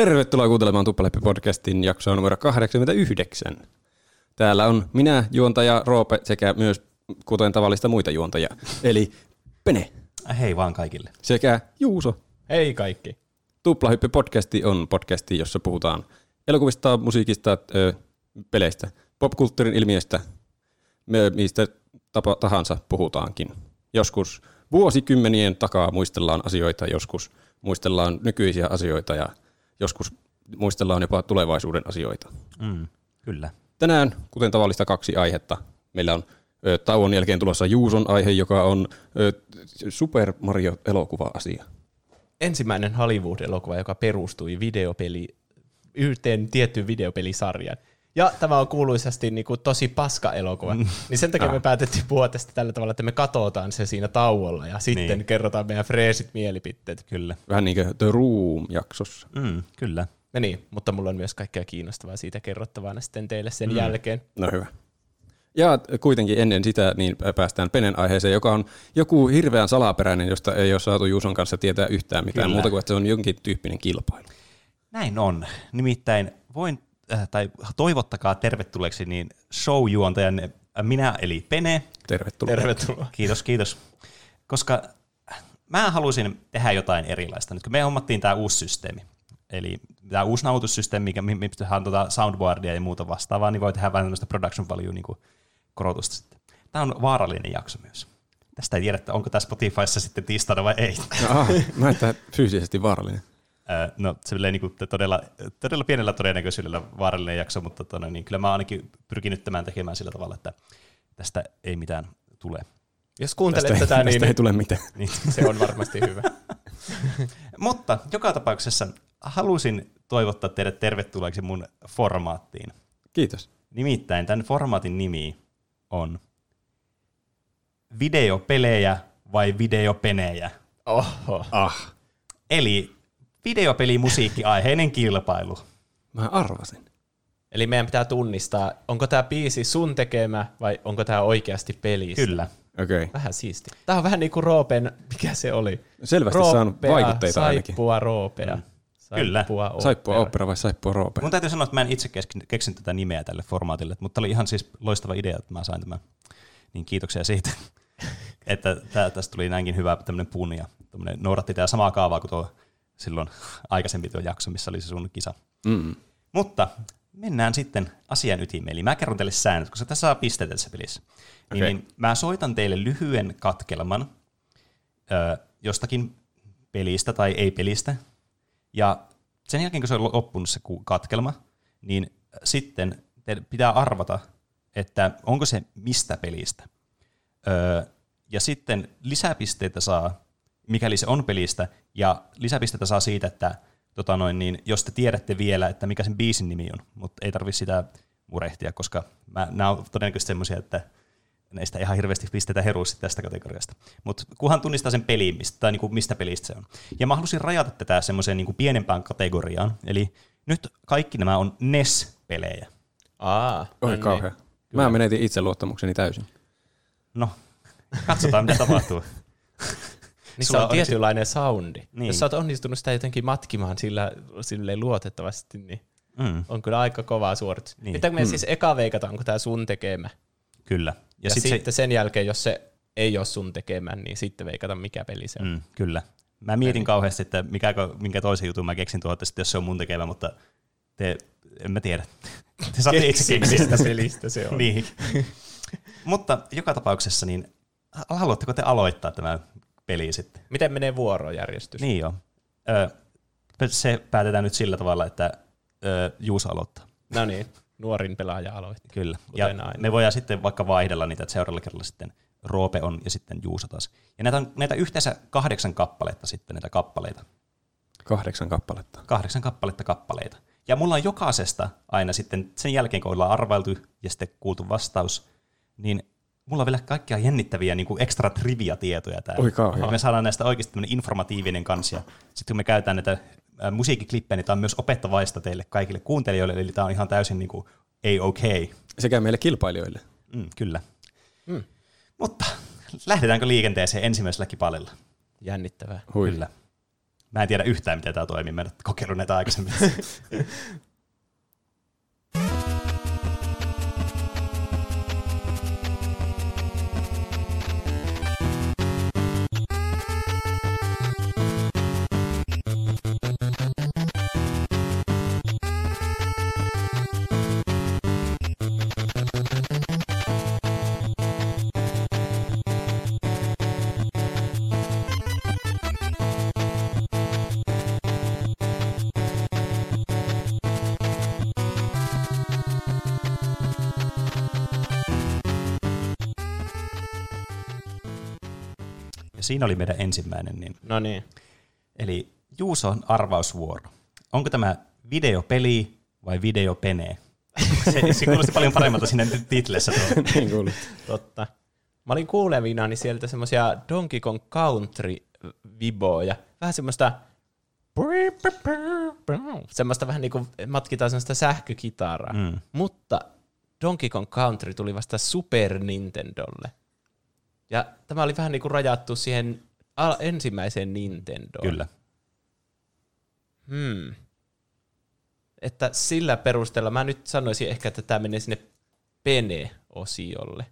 Tervetuloa kuuntelemaan Tuppaleppi-podcastin jaksoa numero 89. Täällä on minä, juontaja Roope, sekä myös kuten tavallista muita juontajia, eli Pene. Hei vaan kaikille. Sekä Juuso. Hei kaikki. Tuplahyppi-podcasti on podcasti, jossa puhutaan elokuvista, musiikista, ö, peleistä, popkulttuurin ilmiöistä, me, mistä tapa tahansa puhutaankin. Joskus vuosikymmenien takaa muistellaan asioita, joskus muistellaan nykyisiä asioita ja joskus muistellaan jopa tulevaisuuden asioita. Mm, kyllä. Tänään, kuten tavallista, kaksi aihetta. Meillä on ö, tauon jälkeen tulossa Juuson aihe, joka on ö, Super Mario-elokuva-asia. Ensimmäinen Hollywood-elokuva, joka perustui videopeli, yhteen tiettyyn videopelisarjaan. Ja tämä on kuuluisasti niin kuin tosi paska elokuva. Mm. Niin sen takia Ah. me päätettiin puhua tästä tällä tavalla, että me katsotaan se siinä tauolla ja sitten Niin. kerrotaan meidän freesit mielipiteet. Kyllä. Vähän niin kuin The Room-jaksossa. Mm, kyllä. No niin, mutta mulla on myös kaikkea kiinnostavaa siitä kerrottavana sitten teille sen mm. jälkeen. No hyvä. Ja kuitenkin ennen sitä niin päästään Penen aiheeseen, joka on joku hirveän salaperäinen, josta ei ole saatu Juuson kanssa tietää yhtään mitään Kyllä. muuta kuin, että se on jonkin tyyppinen kilpailu. Näin on. Nimittäin voin, tai toivottakaa tervetulleeksi niin show-juontajan äh, minä eli Pene. Tervetuloa. Tervetuloa. Kiitos, kiitos. Koska mä halusin tehdä jotain erilaista. Nyt kun me hommattiin tämä uusi systeemi, eli tämä uusi nauhoitussysteemi, mikä mi- mistä tehdään tuota soundboardia ja muuta vastaavaa, niin voi tehdä vähän tämmöistä production value niin korotusta sitten. Tämä on vaarallinen jakso myös. Tästä ei tiedä, että onko tämä Spotifyssa sitten tiistaina vai ei. Aha, mä että fyysisesti vaarallinen. No se niin kuin todella, todella pienellä todennäköisyydellä vaarallinen jakso, mutta tona, niin kyllä mä oon ainakin pyrkinyt tämän tekemään sillä tavalla, että tästä ei mitään tule. Jos kuuntelet Tästä, ei, tätä, tästä niin ei tule mitään. Niin. se on varmasti hyvä. Mutta joka tapauksessa halusin toivottaa teidät tervetulleeksi mun formaattiin. Kiitos. Nimittäin tämän formaatin nimi on videopelejä vai videopenejä. Oho. Ah, Eli videopelimusiikki-aiheinen kilpailu. mä arvasin. Eli meidän pitää tunnistaa, onko tämä biisi sun tekemä vai onko tämä oikeasti pelistä. Kyllä. Okei. Okay. Vähän siisti. Tämä on vähän niin kuin Roopen, mikä se oli? Selvästi saanut vaikutteita ainakin. Saippua roopea. Mm. Kyllä. Saippua opera. Saippua opera vai saippua roope? Mun täytyy sanoa, että mä en itse keksin, tätä nimeä tälle formaatille, mutta oli ihan siis loistava idea, että mä sain tämän. Niin kiitoksia siitä, että tää, tästä tuli näinkin hyvä tämmöinen pun ja tämmönen, noudatti tämä samaa kaavaa kuin tuo silloin aikaisempi tuo jakso, missä oli se sun kisa. Mm. Mutta mennään sitten asian ytimeen. Eli mä kerron teille säännöt, koska tässä saa pisteitä tässä pelissä. Niin, Okei. niin mä soitan teille lyhyen katkelman ö, jostakin pelistä tai ei-pelistä. Ja sen jälkeen, kun se on loppunut se katkelma, niin sitten teidän pitää arvata, että onko se mistä pelistä. Öö, ja sitten lisäpisteitä saa, mikäli se on pelistä, ja lisäpisteitä saa siitä, että tota noin, niin, jos te tiedätte vielä, että mikä sen biisin nimi on, mutta ei tarvitse sitä murehtia, koska mä, nämä on todennäköisesti semmoisia, että näistä ihan hirveästi pistetä heruusti tästä kategoriasta. Mutta kunhan tunnistaa sen peliin, mistä, tai niinku mistä pelistä se on. Ja mä halusin rajata tätä semmoiseen niinku pienempään kategoriaan, eli nyt kaikki nämä on NES-pelejä. Aa, Oi niin. kauhea. Mä menetin itseluottamukseni täysin. No, katsotaan mitä tapahtuu. Niissä Sulla on oli tietynlainen soundi. Niin. Jos sä oot onnistunut sitä jotenkin matkimaan sillä silleen luotettavasti, niin Mm, on kyllä aika kovaa suoritus. Niin. Niin. Pitääkö me siis eka veikata, onko tämä sun tekemä? kyllä. Ja, Ja, ja sit sitten se, sen jälkeen, jos se ei ole sun tekemä, niin sitten veikata, mikä peli se on. mm, kyllä. Mä mietin kauheasti, että mikä, minkä toisen jutun mä keksin sitten jos se on mun tekevä, mutta te, en mä tiedä. Te saatte itse Keksi, keksiä. pelistä se on. niin. mutta joka tapauksessa, niin haluatteko te aloittaa tämä peli sitten? Miten menee vuorojärjestys? Niin joo. Ö, se päätetään nyt sillä tavalla, että ö, Juuso aloittaa. No niin, nuorin pelaaja aloitti. Kyllä. Ja aina. me voidaan sitten vaikka vaihdella niitä, että seuraavalla kerralla sitten Roope on ja sitten Juuso taas. Ja näitä on näitä yhteensä kahdeksan kappaletta sitten, näitä kappaleita. Kahdeksan kappaletta. Kahdeksan kappaletta kappaleita. Ja mulla on jokaisesta aina sitten sen jälkeen, kun ollaan arvailtu ja sitten kuultu vastaus, niin mulla on vielä kaikkia jännittäviä niin kuin extra trivia-tietoja täällä. Oi kauhea. Ja me saadaan näistä oikeasti tämmöinen informatiivinen kansi. Sitten kun me käytetään näitä musiikkiklippejä, niin tämä on myös opettavaista teille kaikille kuuntelijoille, eli tämä on ihan täysin niin kuin a-okay. Sekä meille kilpailijoille. Mm, kyllä. Mm. Mutta lähdetäänkö liikenteeseen ensimmäisellä kipalilla? Jännittävää. Hui. Kyllä. Mä en tiedä yhtään, miten tämä toimii. Mä en ole kokeillut näitä aikaisemmin. siinä oli meidän ensimmäinen. Niin, No niin. eli Juuson arvausvuoro. Onko tämä videopeli vai videopene? Se, se kuulosti paljon paremmalta siinä titlessä. Niin. Totta. Mä olin kuulevinani sieltä semmosia Donkey Kong Country-viboja. Vähän semmoista semmoista vähän niin kuin matkitaan semmoista sähkökitaraa. Mm. Mutta Donkey Kong Country tuli vasta Super Nintendolle. Ja tämä oli vähän niin kuin rajattu siihen al- ensimmäiseen Nintendoon. Kyllä. Hmm. Että sillä perusteella mä nyt sanoisin ehkä, että tämä menee sinne Pene-osiolle.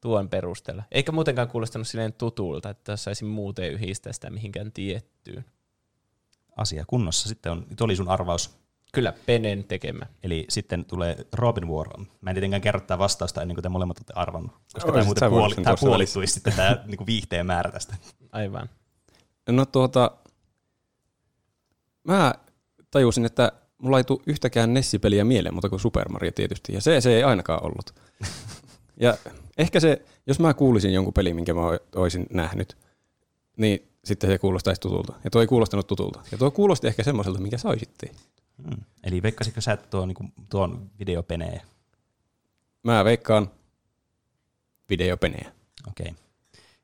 Tuon perusteella. Eikä muutenkaan kuulostanut silleen tutulta, että saisin muuten yhdistää sitä mihinkään tiettyyn. Asia kunnossa. Sitten on, nyt oli sun arvaus. Kyllä, Penen tekemä. Eli sitten tulee Robin vuoro. Mä en tietenkään kerro tätä vastausta ennen kuin te molemmat olette arvannut. Koska Oisit tämä sä muuten puoli, tämä puolittuisi sitten tämä niin viihteen määrä tästä. Aivan. No tuota, mä tajusin, että mulla ei tule yhtäkään Nessi-peliä mieleen, mutta kuin Super Mario tietysti, ja se, se ei ainakaan ollut. ja ehkä se, jos mä kuulisin jonkun pelin, minkä mä olisin nähnyt, niin sitten se kuulostaisi tutulta. Ja tuo ei kuulostanut tutulta. Ja tuo kuulosti ehkä semmoiselta, mikä saisittiin. Hmm. Eli veikkasitko sä, että tuo, niin kuin, tuon videopenee? Mä veikkaan videopenejä. Okei.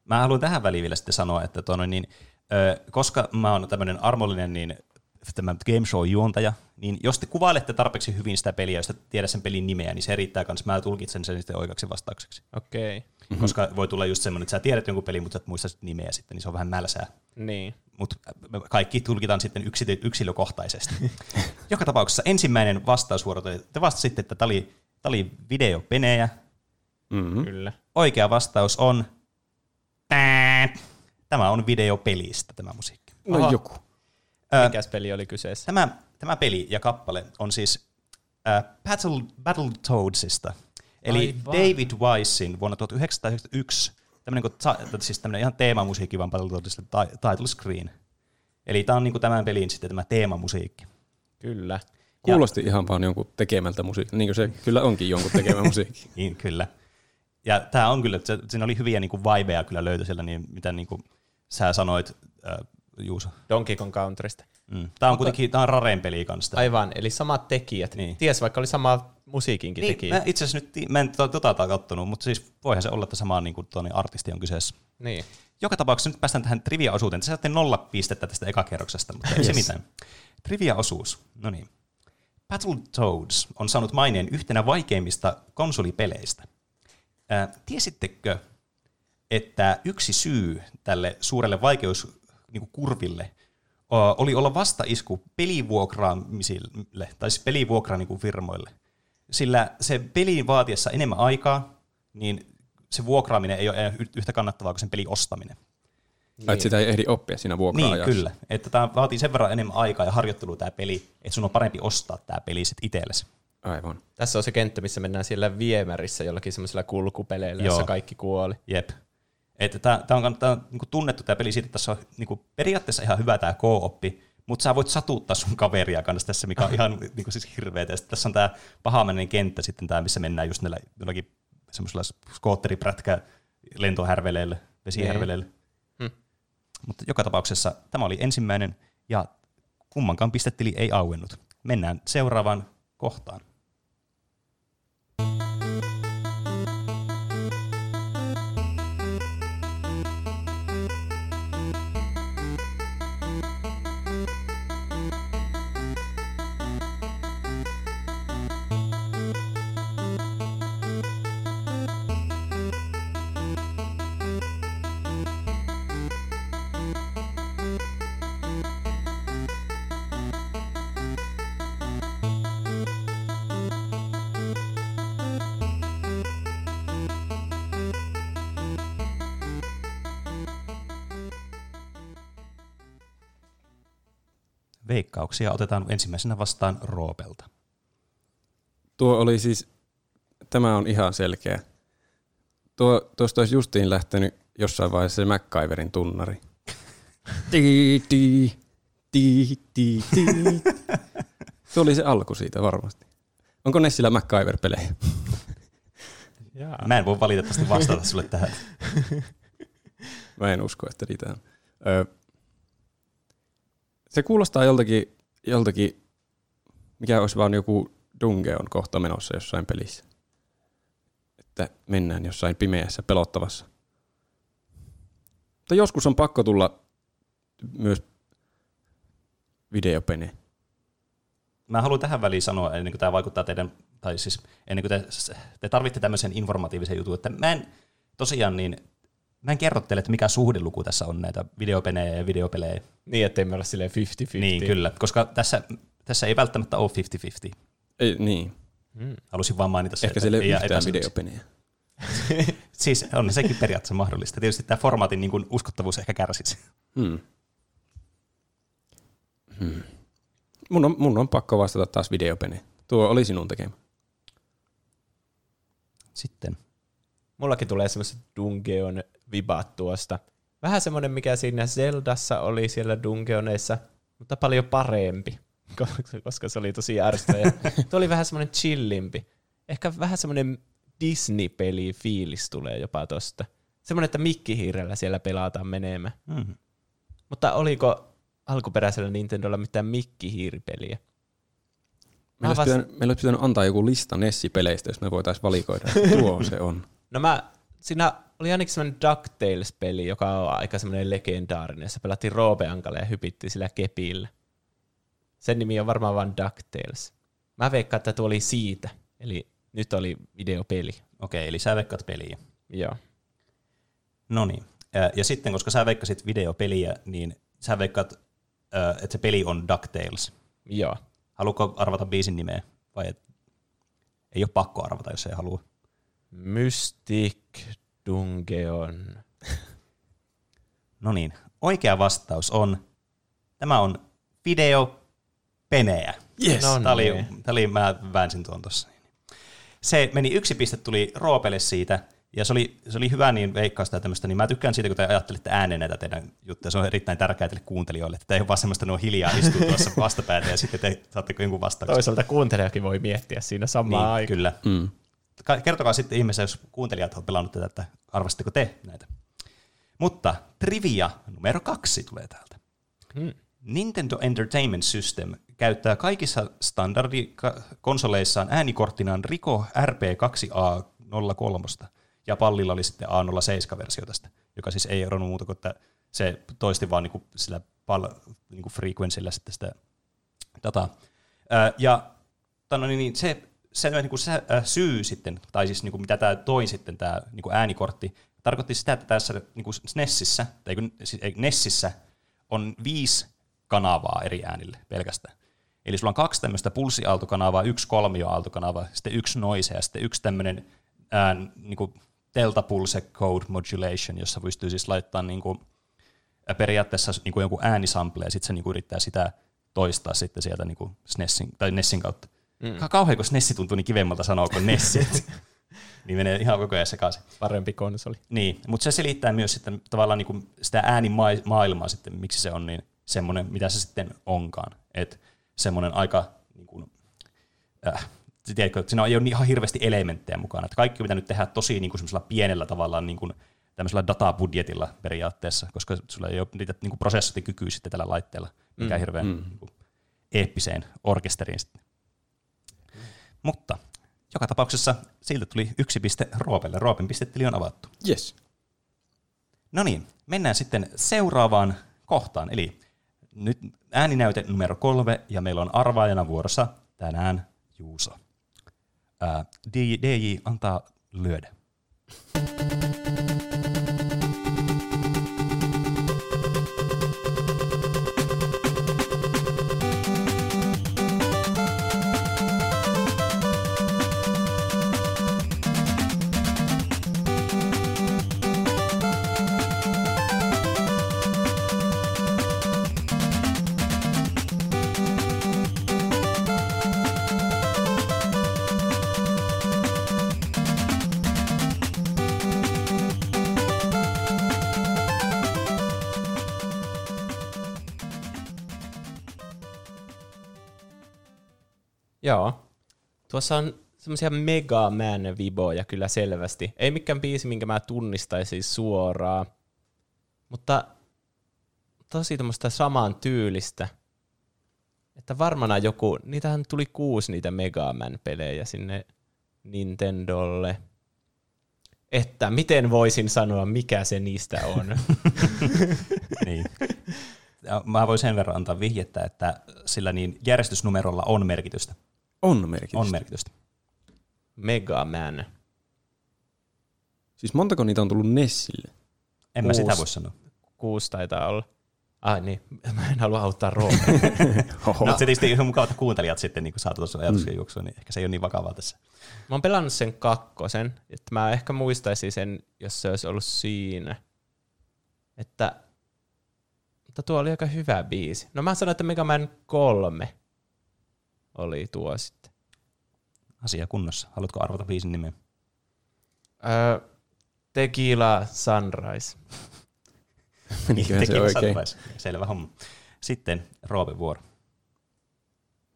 Mä haluan tähän väliin vielä sitten sanoa, että tuo, niin, ö, koska mä oon tämmöinen armollinen niin tämä game show juontaja, niin jos te kuvailette tarpeeksi hyvin sitä peliä, jos te tiedä sen pelin nimeä, niin se riittää kanssa. Mä tulkitsen sen sitten oikeaksi vastaukseksi. Okei. Okay. Mm-hmm. Koska voi tulla just semmoinen, että sä tiedät jonkun pelin, mutta et muista sit nimeä sitten, niin se on vähän mälsää. Niin. Mutta kaikki tulkitaan sitten yksilö- yksilökohtaisesti. Joka tapauksessa ensimmäinen vastausvuoro, te te vastasitte, että tämä oli, tää oli videopenejä. Mm-hmm. Kyllä. Oikea vastaus on... Tämä on videopelistä tämä musiikki. No Aha. joku. Mikäs peli oli kyseessä? Tämä, tämä peli ja kappale on siis äh, Battle, Battletoadsista. Eli Aivan. David Weissin vuonna 1991, tämmöinen, kuin, siis tämmöinen ihan teemamusiikki vaan ti- title screen. Eli tämä on niin kuin tämän pelin sitten tämä teemamusiikki. Kyllä. Kuulosti ja. ihan vaan jonkun tekemältä musiikki. Niin kuin se kyllä onkin jonkun tekemä musiikki. Niin, kyllä. Ja tämä on kyllä, se, siinä oli hyviä niin kuin vibeja kyllä löytyi siellä, niin mitä niin kuin sä sanoit, äh, Juuso. Donkey Kong Countrysta. Mm. Tämä on kuitenkin, tämä on Raren peli kanssa. Aivan, eli samat tekijät. Niin. Ties, vaikka oli sama musiikinkin Niin, tekijä. mä itse asiassa nyt, mä en tota tota kattonut, mutta siis voihan se olla, että sama niin kuin tuonne artisti on kyseessä. Niin. Joka tapauksessa nyt päästään tähän trivia-osuuteen. Te saatte nolla pistettä tästä ekakerroksesta, mutta ei se Yes. mitään. Trivia-osuus. No niin. Battletoads on saanut maineen yhtenä vaikeimmista konsolipeleistä. Ää, tiesittekö, että yksi syy tälle suurelle vaikeuskurville oli olla vastaisku pelivuokraamisille, tai siis pelivuokra niin firmoille. Sillä se pelin vaatiessa enemmän aikaa, niin se vuokraaminen ei ole yhtä kannattavaa kuin sen pelin ostaminen. Niin. Että sitä ei ehdi oppia siinä vuokra Niin, kyllä. Että tämä vaatii sen verran enemmän aikaa ja harjoittelua tämä peli, että sun on parempi ostaa tämä peli sitten itsellesi. Aivan. Tässä on se kenttä, missä mennään siellä viemärissä jollakin semmoisella kulkupeleillä, Joo. jossa kaikki kuoli. Jep. Että tämä, tämä on, tämä on niin tunnettu tämä peli siitä, että tässä on niin periaatteessa ihan hyvä tämä co-oppi, mutta sä voit satuttaa sun kaveria kanssa tässä, mikä on ihan niin kuin siis hirveetä. Ja tässä on tämä pahamainen kenttä sitten tämä, missä mennään just näillä jollakin semmoisella skootteriprätkä lentohärveleille, vesihärveleille. Hmm. Mutta joka tapauksessa tämä oli ensimmäinen ja kummankaan pistetili ei auennut. Mennään seuraavaan kohtaan. Veikkauksia otetaan ensimmäisenä vastaan Roopelta. Tuo oli siis, tämä on ihan selkeä. Tuo, tuosta olisi justiin lähtenyt jossain vaiheessa se MacGyverin tunnari. Tii, tii, tii, tii, tii. Se oli se alku siitä varmasti. Onko Nessillä MacGyver-pelejä? Jaa. Mä en voi valitettavasti vastata sulle tähän. Mä en usko, että niitä on. Öö, se kuulostaa joltakin, joltakin, mikä olisi vaan joku Dungeon kohta menossa jossain pelissä. Että mennään jossain pimeässä pelottavassa. Mutta joskus on pakko tulla myös videopene. Mä haluan tähän väliin sanoa, ennen kuin tämä vaikuttaa teidän, tai siis ennen kuin te, te tarvitte tämmöisen informatiivisen jutun, että mä en tosiaan niin, mä en kerro teille, että mikä suhdeluku tässä on näitä videopelejä ja videopelejä. Niin, ettei me olla silleen 50-50. Niin, kyllä, koska tässä, tässä ei välttämättä ole 50-50. Ei, niin. Mm. Halusin vaan mainita se, Ehkä sille ei ole yhtään videopeneä. Siis on sekin periaatteessa mahdollista. Tietysti tämä formaatin niin kuin uskottavuus ehkä kärsisi. Hmm. Hmm. Mun, on, mun on pakko vastata taas videopene. Tuo oli sinun tekemä. Sitten. Mullakin tulee semmoiset Dungeon vibat tuosta. Vähän semmoinen, mikä siinä Zeldassa oli siellä Dungeoneissa, mutta paljon parempi, koska- se oli tosi ärsyttävä. Tuo oli vähän semmoinen chillimpi. Ehkä vähän semmoinen Disney-peli fiilis tulee jopa tosta. Semmoinen, että mikkihiirellä siellä pelataan menemään. Mm. Mutta oliko alkuperäisellä Nintendolla mitään mikkihiiripeliä? Meillä olisi, vasta- pitänyt, meillä olisi pitänyt antaa joku lista Nessi-peleistä, jos me voitaisiin valikoida. että Tuo se on. No mä, siinä oli ainakin semmoinen DuckTales-peli, joka on aika semmoinen legendaarinen. jossa pelattiin Roopeankalle ja hypittiin sillä kepillä. Sen nimi on varmaan vain DuckTales. Mä veikkaan, että tuo oli siitä. Eli nyt oli videopeli. Okei, eli sä veikkaat peliä. Joo. No niin. Ja sitten, koska sä veikkasit videopeliä, niin sä veikkaat, että se peli on DuckTales. Joo. Haluatko arvata biisin nimeä? Vai et? Ei ole pakko arvata, jos ei halua. Mystic Dungeon. No niin, oikea vastaus on, tämä on videopenejä. Yes. No Tämä oli, niin. tämä oli, mä väänsin tuon tuossa. Se meni yksi piste, tuli Roopelle siitä, ja se oli, se oli hyvä niin veikkausta ja tämmöistä, niin mä tykkään siitä, kun te ajattelitte ääneen näitä teidän juttuja. Se on erittäin tärkeää teille kuuntelijoille, että te ei ole vaan semmoista, no hiljaa istuu tuossa vastapäätä ja sitten te saatte jonkun vastauksen. Toisaalta kuuntelijakin voi miettiä siinä samaan Niin, aikaan. kyllä. Mm. Ka- Kertokaa sitten ihmeessä, jos kuuntelijat ovat pelannut tätä, että arvasitteko te näitä. Mutta trivia numero kaksi tulee täältä. Hmm. Nintendo Entertainment System käyttää kaikissa standardikonsoleissaan äänikorttinaan Rico RP2A03, ja pallilla oli sitten A07-versio tästä, joka siis ei eronnut muuta kuin, että se toisti vaan niinku sillä pal, niinku frequencyllä sitten sitä dataa. Ää, ja tano, niin, niin se, se, niin kuin se äh, syy sitten, tai siis niin kuin mitä tämä toi sitten, tämä niin kuin äänikortti, tarkoitti sitä, että tässä niin kuin Nessissä, tai siis, ei, Nessissä on viisi kanavaa eri äänille pelkästään. Eli sulla on kaksi tämmöistä pulssiaaltokanavaa, yksi kolmioaaltokanava, sitten yksi noise ja sitten yksi tämmöinen ään, niin kuin delta pulse code modulation, jossa pystyy siis laittaa niin kuin, periaatteessa niin kuin jonkun äänisample ja sitten se niin kuin yrittää sitä toistaa sitten sieltä niin kuin SNESin, tai Nessin kautta. Mm. Kauhean, kun Nessi tuntuu niin kivemmalta sanoa kuin Nessi. niin menee ihan koko ajan sekaisin. Parempi konsoli. Niin, mutta se selittää myös sitten tavallaan niin kuin sitä äänimaailmaa sitten, miksi se on niin semmoinen, mitä se sitten onkaan. Että semmoinen aika, niin kuin, äh, tiedätkö, siinä ei ole niin ihan hirveästi elementtejä mukana. Että kaikki on pitänyt tehdä tosi niin kuin semmoisella pienellä tavallaan niin kuin, tämmöisellä databudjetilla periaatteessa, koska sulla ei ole niitä niin kuin prosessointikykyä sitten tällä laitteella, mikä mm, hirveän mm. niin kuin, eeppiseen orkesteriin sitten. Mutta joka tapauksessa siltä tuli yksi piste Roopelle. Roopen pistetili on avattu. Yes. No niin, mennään sitten seuraavaan kohtaan. Eli nyt ääninäyte numero kolme, ja meillä on arvaajana vuorossa tänään Juuso. Ää, DJ, DJ antaa lyödä. Joo. Tuossa on semmoisia Mega Man-viboja kyllä selvästi. Ei mikään biisi, minkä mä tunnistaisin suoraan, mutta tosi tämmöistä saman tyylistä. Että varmana joku, niitähän tuli kuusi niitä Mega Man-pelejä sinne Nintendolle. Että miten voisin sanoa, mikä se niistä on? niin. Mä voin sen verran antaa vihjettä, että sillä niin järjestysnumerolla on merkitystä. On merkitystä. On merkitystä. Mega Man. Siis montako niitä on tullut Nessille? En mä Kuusi. sitä voi sanoa. Kuusi taitaa olla. Ai niin, mä en halua auttaa Roope. Oho. No. Mutta se tietysti ihan mukava, että kuuntelijat sitten niin saa tuossa ajatuksen mm. juoksua, niin ehkä se ei ole niin vakavaa tässä. Mä oon pelannut sen kakkosen, että mä ehkä muistaisin sen, jos se olisi ollut siinä. Että, mutta tuo oli aika hyvä biisi. No mä sanoin, että Mega Man 3 oli tuo sitten. Asia kunnossa. Haluatko arvata biisin nimeä? Öö, Tequila Sunrise. Meniköhän se Tequila oikein? Sunrise. Selvä homma. Sitten Roopen vuoro.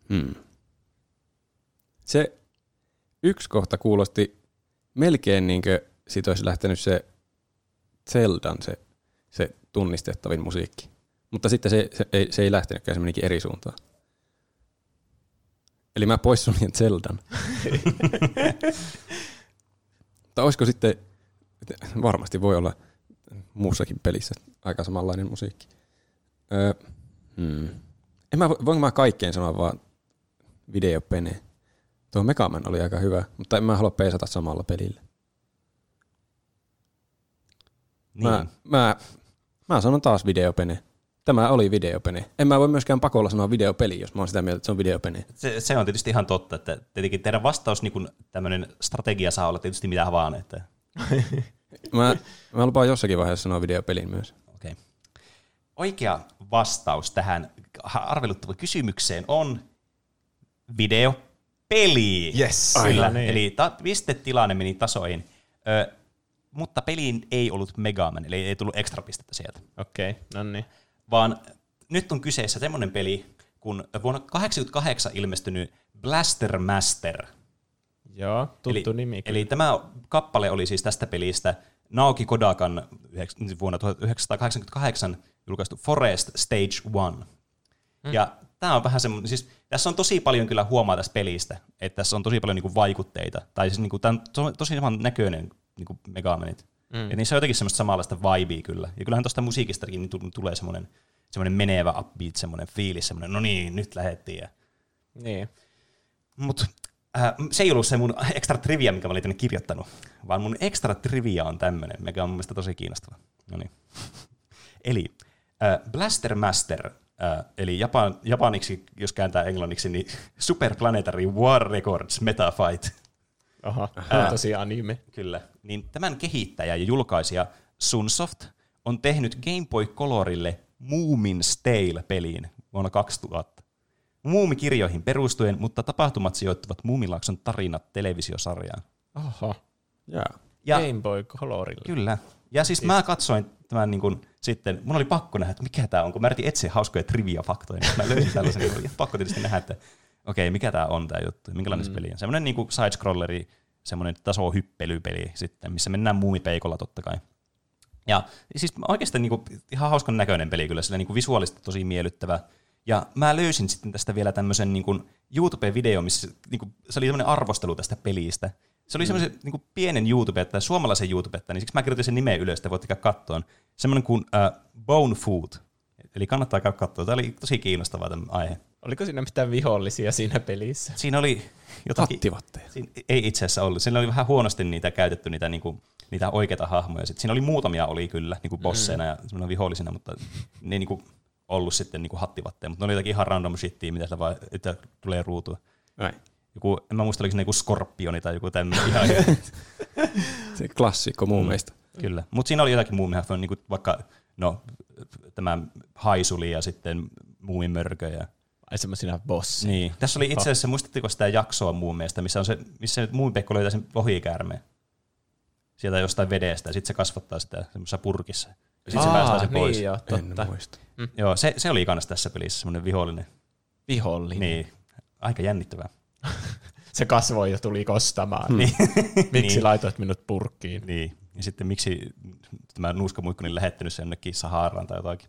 Hmm. Se yksi kohta kuulosti melkein niin kuin siitä olisi lähtenyt se Zeldan se, se tunnistettavin musiikki. Mutta sitten se, se, ei, se ei lähtenytkään, se menikin eri suuntaan. Eli mä poissuljen Zeldan. Mutta olisiko sitten, varmasti voi olla muussakin pelissä aika samanlainen musiikki. Öö, hmm. En mä, vo- voinko mä kaikkeen sanoa vaan videopene? Tuo Megaman oli aika hyvä, mutta en mä halua peesata samalla pelillä. Niin. Mä, mä, mä sanon taas videopene. Tämä oli videopene. En mä voi myöskään pakolla sanoa videopeli, jos mä oon sitä mieltä, että se on videopene. Se, se, on tietysti ihan totta, että tietenkin teidän vastaus, niin tämmöinen strategia saa olla tietysti mitä vaan. Että, Mä, mä lupaan jossakin vaiheessa sanoa videopelin myös. okay. Oikea vastaus tähän arveluttavaan kysymykseen on videopeli. Yes. Kyllä, Ai, niin. eli ta- pistetilanne meni tasoihin. Ö, mutta peliin ei ollut Megaman, eli ei tullut ekstra pistettä sieltä. Okei, okay, no niin. Vaan nyt on kyseessä semmoinen peli, kun vuonna 1988 ilmestynyt Blaster Master. Joo, tuttu eli, nimi. kyllä. Eli tämä kappale oli siis tästä pelistä Naoki Kodakan vuonna 1988 julkaistu Forest Stage 1. Mm. Ja tämä on vähän semmoinen, siis tässä on tosi paljon kyllä huomaa tästä pelistä, että tässä on tosi paljon niinku vaikutteita. Tai siis niinku, tämä on to- tosi saman näköinen niinku Megamanit. Mm. Ja niissä on jotenkin semmoista samanlaista vibea kyllä. Ja kyllähän tuosta musiikistakin niin tu- tulee semmoinen, semmoinen menevä upbeat, semmoinen fiilis, semmoinen, no niin, nyt lähettiin. Ja Niin. mutta äh, se ei ollut se mun extra trivia, mikä mä olin tänne kirjoittanut, vaan mun extra trivia on tämmönen, mikä on mun mielestä tosi kiinnostava. No niin. Eli äh, Blaster Master, äh, eli Japan, japaniksi, jos kääntää englanniksi, niin Super Planetary War Records Metafight. Aha, Ää. tosi anime. Kyllä. Niin tämän kehittäjä ja julkaisija Sunsoft on tehnyt Game Boy Colorille Moomin Stale-peliin vuonna 2000. Muumikirjoihin perustuen, mutta tapahtumat sijoittuvat Muumilaakson tarinat televisiosarjaan. Oho. Jaa. Ja Game Boy Colorilla. kyllä. Ja siis mä katsoin tämän niin kuin, sitten, mun oli pakko nähdä, että mikä tämä on, kun mä yritin etsiä hauskoja trivia-faktoja, niin mä löysin tällaisen, niin oli pakko tietysti nähdä, että okei, okay, mikä tämä on tämä juttu, minkälainen mm. se peli on. Semmoinen niin side-scrolleri, semmoinen tasohyppelypeli sitten, missä mennään muumipeikolla totta kai. Ja siis oikeastaan niin kuin, ihan hauskan näköinen peli kyllä, sillä niin kuin visuaalisesti tosi miellyttävä. Ja mä löysin sitten tästä vielä tämmöisen niin kuin YouTube-video, missä niin kuin, se oli tämmöinen arvostelu tästä pelistä. Se oli semmoisen niin kuin pienen YouTube, tai suomalaisen YouTube, niin siksi mä kirjoitin sen nimen ylös, että voitte käydä kattoon. Semmoinen kuin uh, Bone Food. Eli kannattaa käydä katsoa. Tämä oli tosi kiinnostava tämä aihe. Oliko siinä mitään vihollisia siinä pelissä? Siinä oli jotakin... Hattivatteja. Siinä ei itse asiassa ollut. Siinä oli vähän huonosti niitä käytetty, niitä, niinku, niitä oikeita hahmoja. Sitten siinä oli muutamia oli kyllä niinku bosseina ja semmoina vihollisina, mutta ne ei niinku ollut sitten niinku hattivatteja. Mutta ne oli jotakin ihan random shittiä, mitä vaan että tulee ruutua. Näin. Joku, en mä muista, oliko se joku skorpioni tai joku tämmöinen. Ihan, Se klassikko muumeista. kyllä. Mutta siinä oli jotakin muumihahmoja, niinku vaikka no, tämä haisuli ja sitten muumimörkö ja semmoisina bossi. Niin. Tässä oli itse asiassa, muistatteko sitä jaksoa muun mielestä, missä on se, missä muumipekko löytää sen ohikäärmeen sieltä jostain vedestä, ja sitten se kasvattaa sitä semmoisessa purkissa. Ja sitten se päästää sen pois. Niin joo, En totta. muista. Joo, se, se oli kans tässä pelissä semmoinen vihollinen. Vihollinen. Niin, aika jännittävää. Se kasvoi ja tuli kostamaan. Niin. Miksi Niin. laitoit minut purkkiin? Niin. Ja sitten miksi tämä nuuskamuikkunen lähettänyt sen jonnekin Saharaan tai jotakin.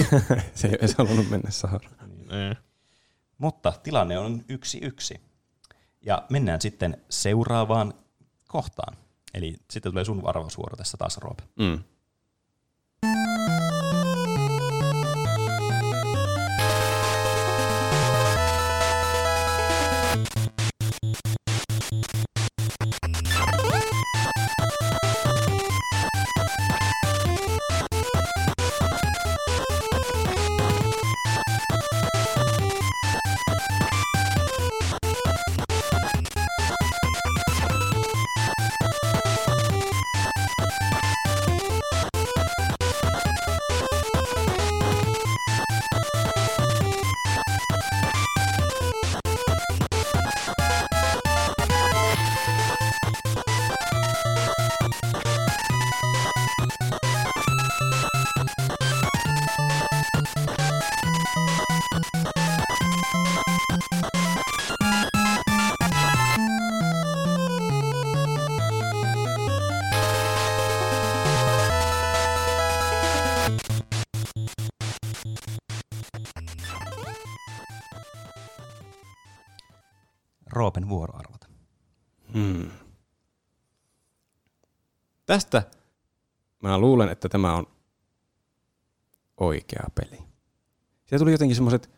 Se ei halunnut mennä Saharaan. Niin. Mutta tilanne on yksi yksi. Ja mennään sitten seuraavaan kohtaan. Eli sitten tulee sun arvausvuoro tässä taas, Roope. Mm. Tästä mä luulen, että tämä on oikea peli. Siellä tuli jotenkin semmoiset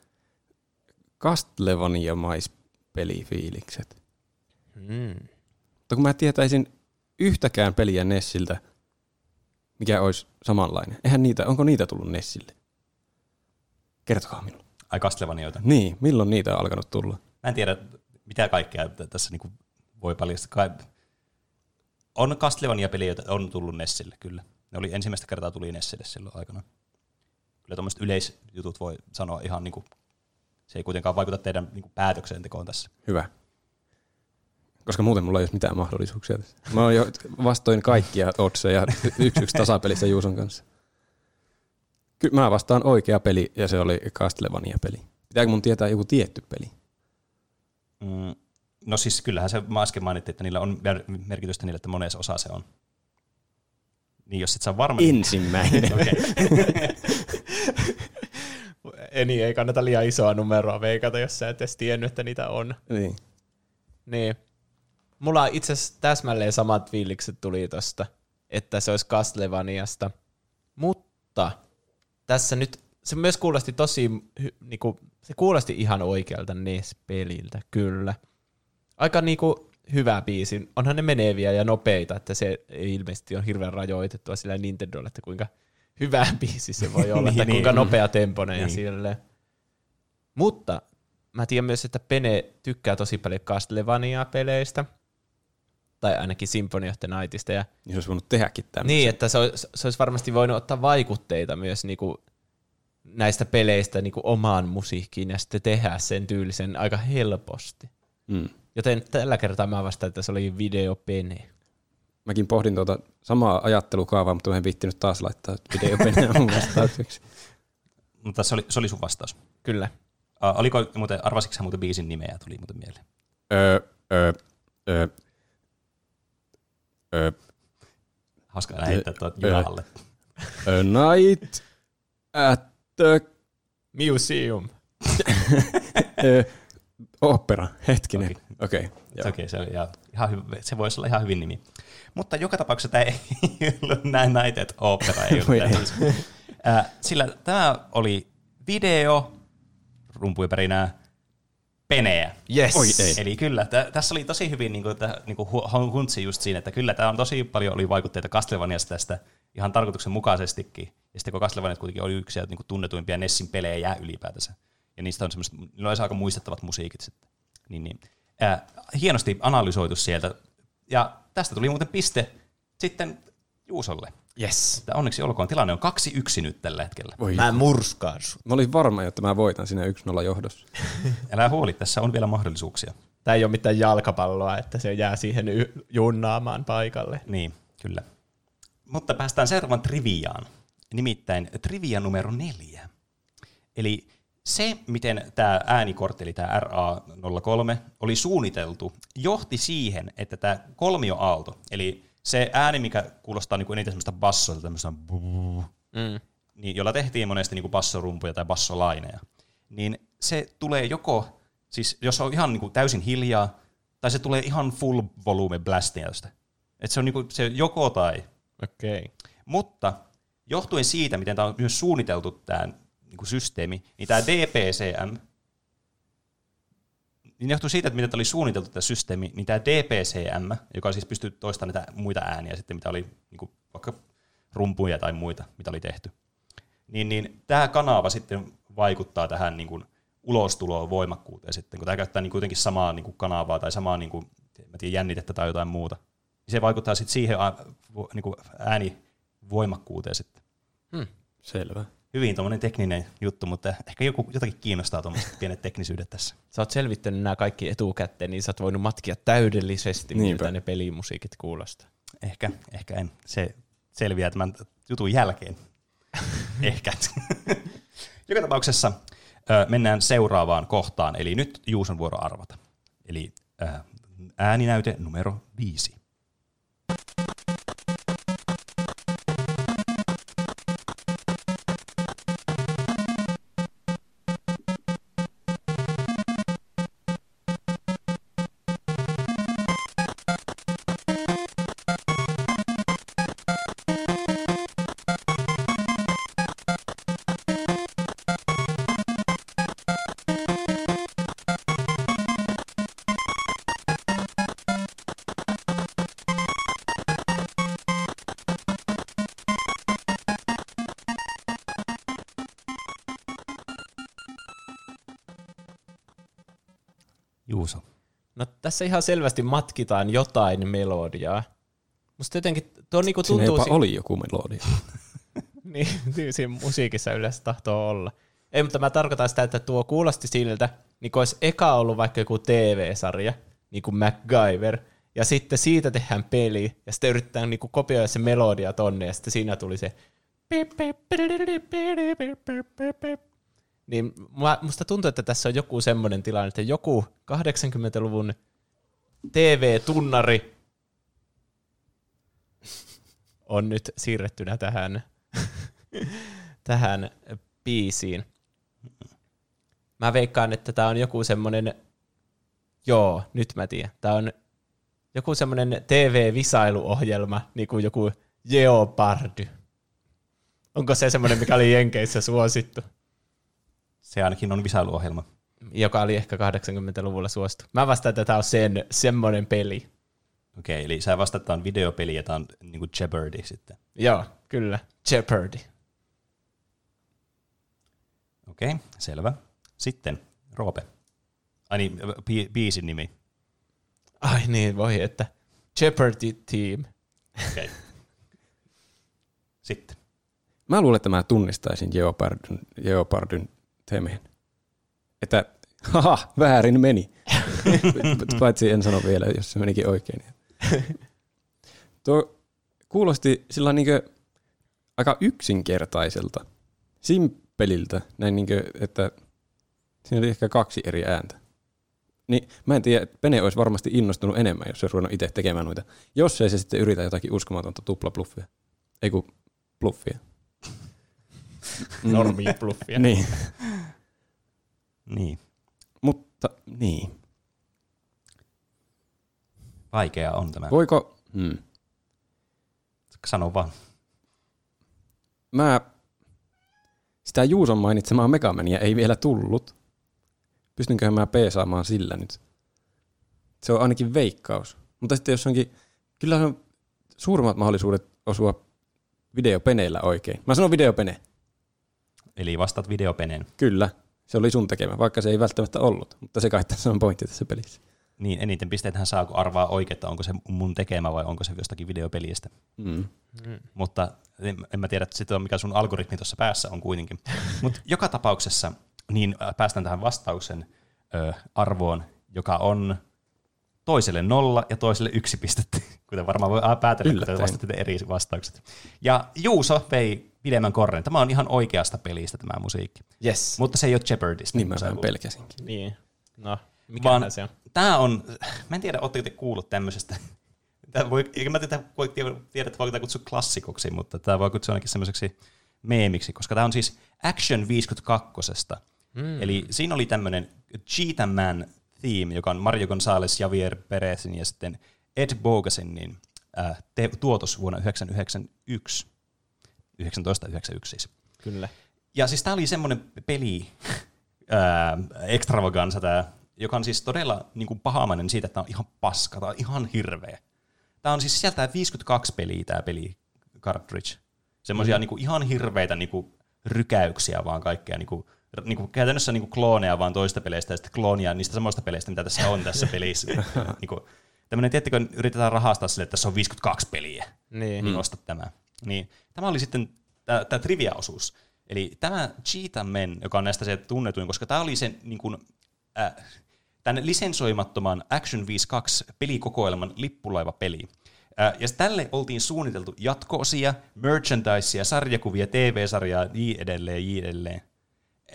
Castlevania-maispelifiilikset. Mm. Mutta kun mä tietäisin yhtäkään peliä Nessiltä, mikä olisi samanlainen. Eihän niitä, onko niitä tullut Nessille? Kertokaa minulle. Ai Castlevanioita. Niin, milloin niitä on alkanut tulla? Mä en tiedä, mitä kaikkea tässä niinku voi paljastaa. On Castlevania-peliä, joita on tullut Nessille, kyllä. Ne oli ensimmäistä kertaa tuli Nessille silloin aikana. Kyllä tuommoiset yleisjutut voi sanoa ihan niinku, se ei kuitenkaan vaikuta teidän niinku päätöksentekoon tässä. Hyvä. Koska muuten mulla ei olisi mitään mahdollisuuksia tässä. Mä oon jo vastoin kaikkia otseja yksi yksi tasapelissä Juuson kanssa. Kyllä mä vastaan oikea peli ja se oli Castlevania-peli. Pitääkö mun tietää joku tietty peli? Mm. No siis kyllähän se mä äsken mainittiin, että niillä on mer- merkitystä niille, että monessa osa se on. Niin jos et saa varma... Ensimmäinen. Okei. Eni ei kannata liian isoa numeroa veikata, jos sä et edes tiennyt, että niitä on. niin. Niin. Mulla on itse asiassa täsmälleen samat fiilikset tuli tosta, että se olisi Castlevaniasta. Mutta tässä nyt, se myös kuulosti tosi, niinku, se kuulosti ihan oikealta NES-peliltä, kyllä. Aika niinku hyvä biisi. Onhan ne meneviä ja nopeita, että se ei ilmeisesti on hirveän rajoitettua sillä Nintendolla, että kuinka hyvä biisi se voi olla, Niin, että kuinka niin. nopea temponen ja Niin. silleen. Mutta mä tiedän myös, että Pene tykkää tosi paljon Castlevania-peleistä, tai ainakin Symphony of the Nightista. Ja, Niin se olisi voinut tehdäkin tämmöisen. niin, että se olisi, se olisi varmasti voinut ottaa vaikutteita myös niinku näistä peleistä niinku omaan musiikkiin ja sitten tehdä sen tyylisen aika helposti. Mm. Joten tällä kertaa mä vastaan, että se oli videopene. Mäkin pohdin tuota samaa ajattelukaavaa, mutta mä en viittinyt taas laittaa videopeliä mun vastaukseksi. Mutta se oli, se oli sun vastaus. Kyllä. Uh, oliko muuten, arvasitko muuten biisin nimeä, tuli muuten mieleen? Öö, öö, öö, öö, Hauska aina heittää tuot Ö. jyvälle. A night at the Museum. opera. Hetkinen. Okei. Okay. Okei, okay, se, oli ihan, hyvä, se voisi olla ihan hyvin nimi. Mutta joka tapauksessa tämä ei ollut näin Nighted Opera. Ei ollut sillä tämä oli video, rumpuja perinää, peneä. Yes. Oi, ei. Eli kyllä, tä, tässä oli tosi hyvin niin kuin, niin kuin huntsi just siinä, että kyllä tämä on tosi paljon oli vaikutteita Castlevaniasta tästä ihan tarkoituksenmukaisestikin. Ja sitten kun Castlevania kuitenkin oli yksi niin kuin tunnetuimpia Nessin pelejä ylipäätänsä. Ja niistä on semmoiset, niillä on aika muistettavat musiikit sitten. Niin, niin. Ää, hienosti analysoitu sieltä. Ja tästä tuli muuten piste sitten Juusolle. Yes. Että onneksi olkoon, tilanne on 2-1 nyt tällä hetkellä. Voi. Mä murskaan sut. Mä olin varma, että mä voitan siinä 1-0 johdossa. Älä huoli, tässä on vielä mahdollisuuksia. Tää ei ole mitään jalkapalloa, että se jää siihen y- junnaamaan paikalle. Niin, kyllä. Mutta päästään seuraavan triviaan. Nimittäin trivia numero neljä. Eli se, miten tämä äänikortti, eli tämä RA03, oli suunniteltu, johti siihen, että tämä kolmioaalto, eli se ääni, mikä kuulostaa niin kuin eniten semmoista bassolta, tämmöistä Mm. niin, jolla tehtiin monesti niin kuin bassorumpuja tai bassolaineja, niin se tulee joko, siis jos on ihan niin kuin täysin hiljaa, tai se tulee ihan full volume blastingista. Että se on niin kuin, se joko tai. Okei. Okay. Mutta johtuen siitä, miten tämä on myös suunniteltu tämä niin kuin systeemi, niin tämä DPCM, niin johtuu siitä, että miten tämä oli suunniteltu tämä systeemi, niin tämä DPCM, joka siis pystyy toistamaan näitä muita ääniä sitten, mitä oli niin kuin vaikka rumpuja tai muita, mitä oli tehty, niin, niin tämä kanava sitten vaikuttaa tähän niin kuin ulostuloon voimakkuuteen sitten, kun tämä käyttää niin kuitenkin samaa niin kuin kanavaa tai samaa niin kuin, mä tiedän, jännitettä tai jotain muuta. Niin se vaikuttaa sitten siihen niin kuin äänivoimakkuuteen sitten. Selvä. Hyvin tuommoinen tekninen juttu, mutta ehkä joku, jotakin kiinnostaa tuommoiset pienet teknisyydet tässä. Sä oot selvittänyt nämä kaikki etukäteen, niin sä oot voinut matkia täydellisesti, Niinpä. miltä ne pelimusiikit kuulostaa. Ehkä, ehkä en. Se selviää tämän jutun jälkeen. ehkä. Joka tapauksessa ö, mennään seuraavaan kohtaan, eli nyt Juuson vuoro arvata. Eli ö, ääninäyte numero viisi. Tässä ihan selvästi matkitaan jotain melodiaa. Musta jotenkin tuo niinku Siinä tuntuu... jopa si- oli joku melodia. niin, niin, siinä musiikissa yleensä tahtoo olla. Ei, mutta mä tarkoitan sitä, että tuo kuulosti siltä, niin kuin olisi eka ollut vaikka joku TV-sarja, niin kuin MacGyver, ja sitten siitä tehdään peli, ja sitten yritetään niin kuin kopioida se melodia tonne, ja sitten siinä tuli se niin musta tuntuu, että tässä on joku semmoinen tilanne, että joku 80-luvun TV-tunnari on nyt siirrettynä tähän, tähän biisiin. Mä veikkaan, että tämä on joku semmoinen, joo, nyt mä tiedän, tämä on joku semmoinen TV-visailuohjelma, niin kuin joku Jeopardy. Onko se semmoinen, mikä oli Jenkeissä suosittu? Se ainakin on visailuohjelma. Joka oli ehkä 80-luvulla suosittu. Mä vastaan, että tämä on sen, semmoinen peli. Okei, eli sä vastaat, että tämä on videopeli ja tämä on niin kuin Jeopardy sitten. Joo, kyllä. Jeopardy. Okei, selvä. Sitten Roope. Ai niin, bi- biisin nimi. Ai niin, voi että. Jeopardy Team. Okei. Sitten. Mä luulen, että mä tunnistaisin Jeopardyn, Jeopardyn teemen. Että haha, väärin meni. Paitsi en sano vielä, jos se menikin oikein. Tuo kuulosti sillä niin aika yksinkertaiselta, simppeliltä, näin niin kuin, että siinä oli ehkä kaksi eri ääntä. Niin mä en tiedä, Pene olisi varmasti innostunut enemmän, jos se olisi ruvennut itse tekemään noita. Jos ei se sitten yritä jotakin uskomatonta tuplabluffia. Ei kun bluffia. Normia bluffia. Niin, Niin. Mutta niin. Vaikea on tämä. Voiko, hmm. Sano vaan. mä, sitä Juuson mainitsemaa Megamania ei vielä tullut. Pystynköhän mä peesaamaan sillä nyt? Se on ainakin veikkaus. Mutta sitten jos onkin, kyllä on suurimmat mahdollisuudet osua videopeneillä oikein. Mä sanon videopene. Eli vastaat videopeneen. Kyllä, se oli sun tekemä, vaikka se ei välttämättä ollut. Mutta se kai tässä on pointti tässä pelissä. Niin, eniten pisteethän saa, kun arvaa oikein, että onko se mun tekemä vai onko se jostakin videopelistä. Mm. Mutta en, en mä tiedä, on mikä sun algoritmi tuossa päässä on kuitenkin. Mutta joka tapauksessa niin äh, päästään tähän vastauksen ö, arvoon, joka on toiselle nolla ja toiselle yksi pistettä, kuten varmaan voi päätellä, kun vastatte eri vastaukset. Ja Juuso vei pidemmän korren. Tämä on ihan oikeasta pelistä tämä musiikki. Yes. Mutta se ei ole Jeopardista. Niin mä on- pelkäsinkin. Niin. No, mikä Vaan se on? Tämä on, mä en tiedä, ootteko te kuullut tämmöisestä. Tämä voi, eikä mä tiedä, voi, tiedä, että voiko tämä kutsua klassikoksi, mutta tämä voi kutsua ainakin semmoiseksi meemiksi, koska tämä on siis Action 52. Mm. Eli siinä oli tämmöinen Cheetah Man theme, joka on Mario Gonzalez, Javier Perezin ja sitten Ed Bogasin äh, te- tuotos vuonna 1991. 1991 siis. Kyllä. Ja siis tämä oli semmoinen peli, ää, extravaganza tämä, joka on siis todella niin kuin pahamainen siitä, että tämä on ihan paska, tämä on ihan hirveä. Tämä on siis sieltä 52 peliä tämä peli, cartridge. Semmoisia mm. niin kuin ihan hirveitä niin kuin rykäyksiä vaan kaikkea, niin kuin, niin kuin, käytännössä niin kuin klooneja vaan toista peleistä ja sitten kloonia niistä samoista peleistä, mitä tässä on tässä pelissä. niin kuin, tämmöinen, tiettikö, yritetään rahastaa sille, että tässä on 52 peliä Niin. niin osta tämä. Niin, tämä oli sitten tämä trivia-osuus. Eli tämä Cheetah Man, joka on näistä se tunnetuin, koska tämä oli sen niin kuin, äh, tämän lisensoimattoman Action 52 pelikokoelman lippulaiva-peli. Äh, ja tälle oltiin suunniteltu jatko-osia, merchandisea, sarjakuvia, TV-sarjaa, niin edelleen, niin edelleen.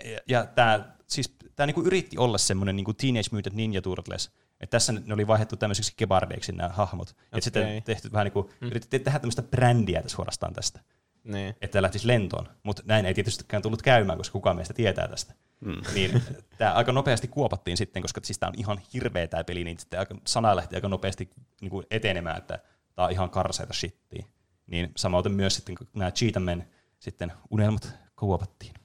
Ja, ja tämä, siis, tämä niinku yritti olla semmoinen niinku Teenage Mutant Ninja Turtles, että tässä ne oli vaihdettu tämmöisiksi kebardeiksi nämä hahmot. Okay. Et sitten tehty vähän niin kuin, mm. yritettiin tehdä tämmöistä brändiä tässä suorastaan tästä, Niin. että tämä lähtisi lentoon. Mutta näin ei tietystikään tullut käymään, koska kukaan meistä tietää tästä. Mm. Niin tämä aika nopeasti kuopattiin sitten, koska siis tämä on ihan hirveä tämä peli, niin sitten aika, sana lähti aika nopeasti niin kuin etenemään, että tämä on ihan karseita shittiä. Niin samoin myös sitten, kun nämä Cheetah Men sitten unelmat kuopattiin.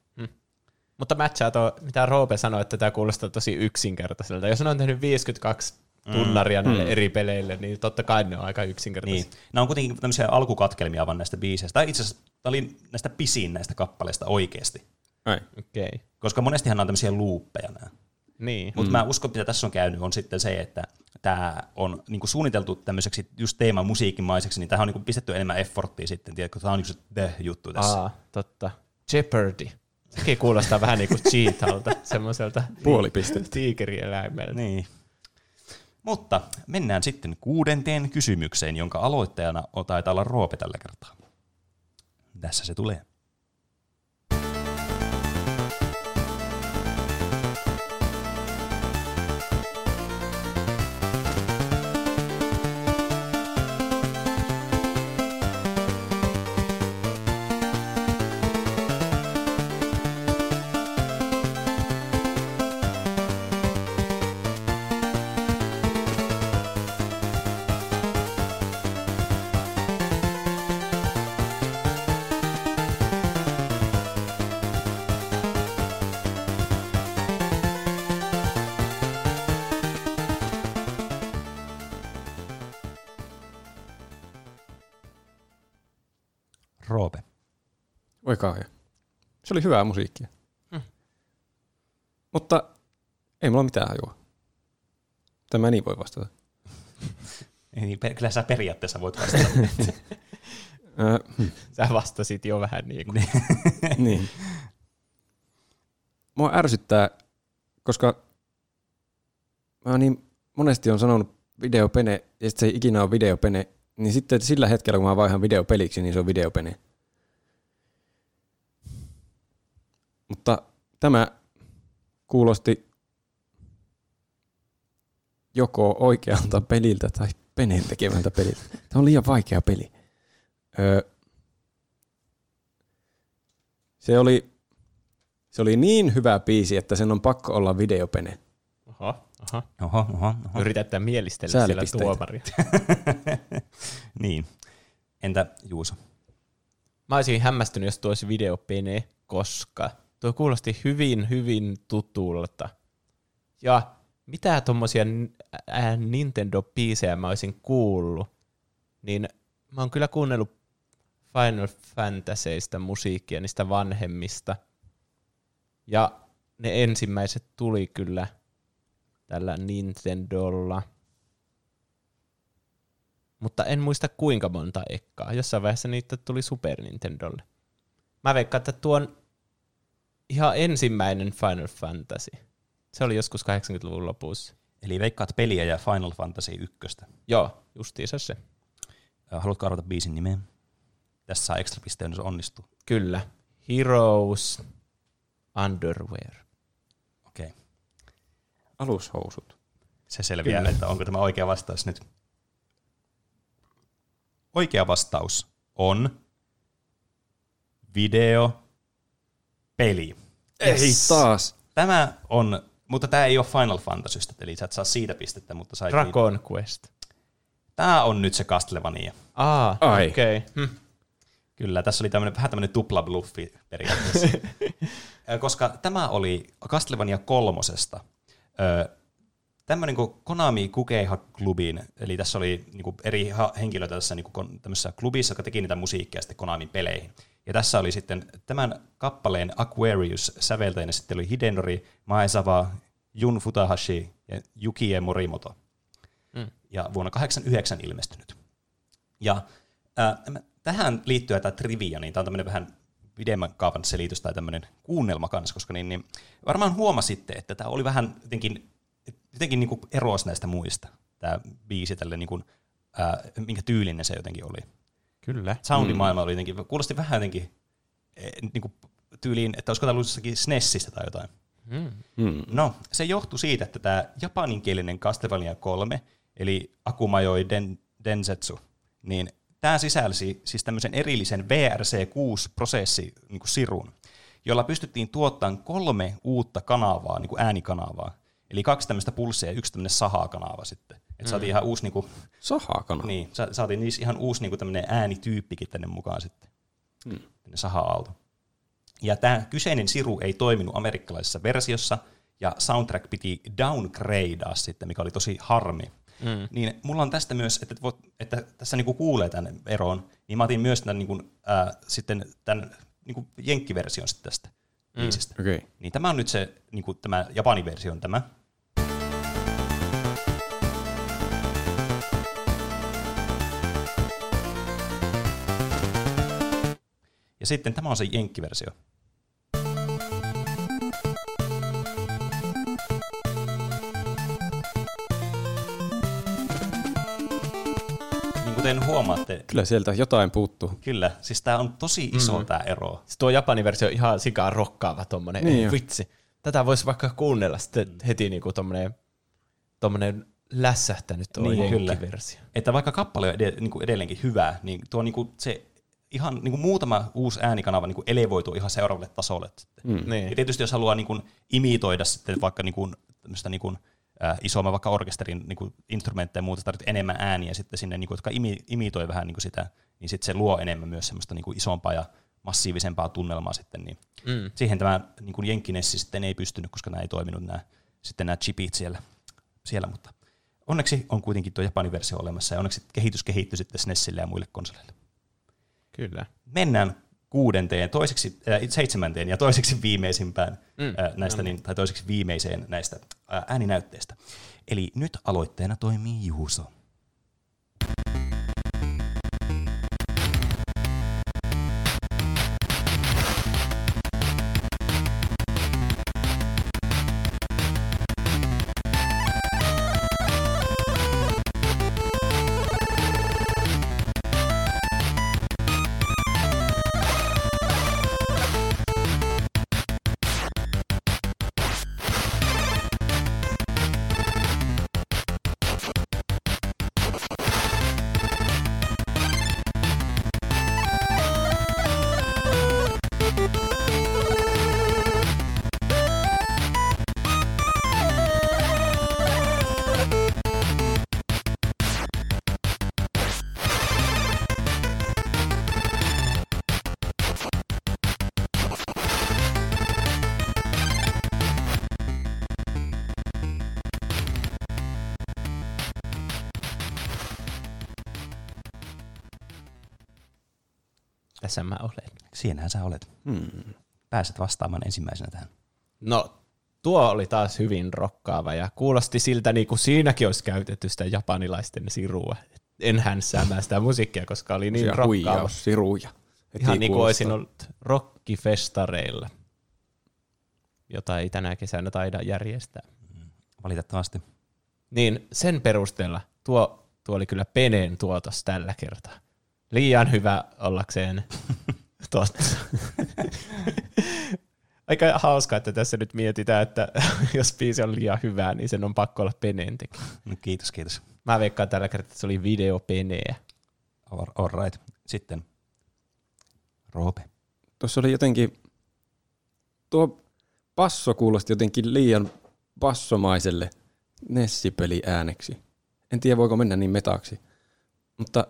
Mutta matchaa tuo, mitä Roope sanoi, että tämä kuulostaa tosi yksinkertaiselta. Jos ne on tehnyt 52 tunnaria mm. näille mm. eri peleille, niin totta kai ne on aika yksinkertaisia. Niin. Nämä on kuitenkin tämmöisiä alkukatkelmia vaan näistä biiseistä. Tai itse asiassa tämä oli näistä pisin näistä kappaleista oikeasti. Ai. Okay. Koska monestihan nämä on tämmöisiä luuppeja nämä. Niin. Mutta mm. mä uskon, mitä tässä on käynyt, on sitten se, että tämä on niinku suunniteltu tämmöiseksi just teeman musiikkimaiseksi, niin tähän on niinku pistetty enemmän efforttia sitten, tiedätkö, tämä on niinku se the-juttu tässä. Aa, totta. Jeopardy. Sekin kuulostaa vähän niin kuin cheetalta, semmoiselta Puoli pistettä. tiikerieläimeltä. Niin. Mutta mennään sitten kuudenteen kysymykseen, jonka aloittajana on- taitaa olla Roope tällä kertaa. Tässä se tulee. Oli hyvää musiikkia. Mutta ei mulla mitään hajua. Tämä niin voi vastata. Niin, kyllä sä periaatteessa voit vastata. Ö, hm, Sä vastasit jo vähän niin kuin. niin. Mua ärsyttää, koska mä niin monesti on sanonut videopene, ja sit se ei ikinä ole videopene, niin sitten sillä hetkellä, kun mä vaihan videopeliksi, niin se on videopene. Mutta tämä kuulosti joko oikealta peliltä tai peneen tekevältä peliltä. Tämä on liian vaikea peli. Öö, se oli, se oli niin hyvä biisi, että sen on pakko olla videopene. Oho, oho. Oho, oho, oho. Yritetään mielistellä siellä tuomaria. niin. Entä Juuso? Mä olisin hämmästynyt, jos tuo olisi videopene, koska tuo kuulosti hyvin, hyvin tutulta. Ja mitä tuommoisia Nintendo-biisejä mä olisin kuullut, niin mä oon kyllä kuunnellut Final Fantasyista musiikkia, niistä vanhemmista. Ja ne ensimmäiset tuli kyllä tällä Nintendolla. Mutta en muista kuinka monta ekkaa. Jossain vaiheessa niitä tuli Super Nintendolle. Mä veikkaan, että tuon ihan ensimmäinen Final Fantasy. Se oli joskus 80-luvun lopussa. Eli veikkaat peliä ja Final Fantasy 1. Joo, justiinsa se. Haluatko arvata biisin nimeä? tässä saa ekstra pisteen, jos onnistuu. Kyllä. Heroes Underwear. Okei. Okay. Alushousut. Se selviää, Kyllä. että onko tämä oikea vastaus nyt. Oikea vastaus on video peli. Ei taas. Tämä on, mutta tämä ei ole Final Fantasystä, eli sä et saa siitä pistettä, mutta sait Dragon Quest. Tämä on nyt se Castlevania. Aa, Ai. okei. Okay. Hm. Kyllä, tässä oli tämmönen, vähän tämmöinen tupla bluffi periaatteessa. Koska tämä oli Castlevania kolmosesta. Tämmöinen kuin Konami Kukeiha Klubin, eli tässä oli niinku eri henkilöitä tässä niinku kon- tämmöisessä klubissa, jotka teki niitä musiikkia sitten Konamin peleihin. Ja tässä oli sitten tämän kappaleen Aquarius säveltäjänä sitten oli Hidenori, Maezawa, Jun Futahashi ja Yukie Morimoto. Mm. Ja vuonna 89 ilmestynyt. Ja mä- tähän liittyy tämä trivia, niin tämä on tämmöinen vähän pidemmän kaavan selitys tai tämmöinen kuunnelma kanssa, koska niin, niin varmaan huomasitte, että tämä oli vähän jotenkin, jotenkin niin eroas näistä muista, tämä biisi tälle, niin kuin, ää, minkä tyylinen se jotenkin oli. Kyllä. Soundimaailma oli jotenkin, kuulosti vähän jotenkin eh, niin kuin tyyliin, että olisiko tämä jossakin SNESistä tai jotain. Mm. Hmm. No, se johtui siitä, että tämä japaninkielinen Castlevania 3, eli Akumajoi Den, Densetsu, niin tämä sisälsi siis tämmöisen erillisen VRC6-prosessi niin kuin sirun, jolla pystyttiin tuottamaan kolme uutta kanavaa, niin kuin äänikanavaa. Eli kaksi tämmöistä pulssia ja yksi tämmöinen saha-kanava sitten. Että saatiin ihan uusi, niin kuin, Sahakana. niin, sa- saatiin niissä ihan uusi niin tämmöinen äänityyppikin tänne mukaan sitten, tänne saha-aalto. Ja tämä kyseinen siru ei toiminut amerikkalaisessa versiossa, ja soundtrack piti downgradea sitten, mikä oli tosi harmi. Mm. Niin mulla on tästä myös, että, voit, että tässä niinku kuulee tämän eron, niin mä otin myös tämän, niinku, ää, sitten tämän niinku jenkkiversion sitten tästä Mm. biisistä. Okay. Niin tämä on nyt se, niinku, tämä Japanin versio on tämä. Ja sitten tämä on se jenkkiversio. Niin kuten huomaatte, Kyllä sieltä jotain puuttuu. kyllä, siis tämä on tosi iso mm. tämä ero. Siis tuo Japanin versio on ihan sikaa rokkaava tommonen. Niin vitsi. Tätä voisi vaikka kuunnella sitten heti niinku tommonen, tommonen lässähtänyt tuo Niin, kyllä. jenkkiversio. että vaikka kappale on ed- niin kuin edelleenkin hyvä, niin tuo niin kuin se ihan niin kuin muutama uusi äänikanava niin kuin elevoituu ihan seuraavalle tasolle. Sitten. Mm. Ja Niin. tietysti jos haluaa niin kuin imitoida sitten vaikka niin kuin, tämmöistä niin kuin, äh, isomman vaikka orkesterin niin kuin instrumentteja ja muuta, tarvitsee enemmän ääniä sitten sinne, niin kuin, jotka imi, imitoi vähän niin kuin sitä, niin sitten se luo enemmän myös semmoista niin kuin isompaa ja massiivisempaa tunnelmaa sitten. Niin Mm. siihen tämä niin kuin Jenkkinessi sitten ei pystynyt, koska nämä ei toiminut nämä, sitten nämä chipit siellä, siellä, mutta onneksi on kuitenkin tuo Japanin versio olemassa ja onneksi kehitys kehittyi sitten SNESille ja muille konsoleille. Kyllä. Mennään kuudenteen, toiseksi, äh, seitsemänteen ja toiseksi viimeisimpään Mm, äh, näistä, niin, tai toiseksi viimeiseen näistä äh, ääninäytteistä. Eli nyt aloitteena toimii Juuso. Siinähän sä olet. Hmm. Pääset vastaamaan ensimmäisenä tähän. No, tuo oli taas hyvin rokkaava ja kuulosti siltä, niin kuin siinäkin olisi käytetty sitä japanilaisten sirua. En hänssäämään sitä musiikkia, koska oli niin rokkaava. huijaus, siruja. Heti Ihan niin kuin olisin ollut rockifestareilla, jota ei tänä kesänä taida järjestää. Valitettavasti. Niin sen perusteella tuo, tuo oli kyllä Peneen tuotos tällä kertaa. Liian hyvä ollakseen totta. Aika hauskaa, että tässä nyt mietitään, että jos biisi on liian hyvää, niin sen on pakko olla peneen tekijä. No, kiitos, kiitos. Mä veikkaan tällä kertaa, että se oli videopeneä. All, all right. Sitten Roope. Tuossa oli jotenkin, tuo basso kuulosti jotenkin liian bassomaiselle Nessipeli ääneksi. En tiedä, voiko mennä niin metaksi, mutta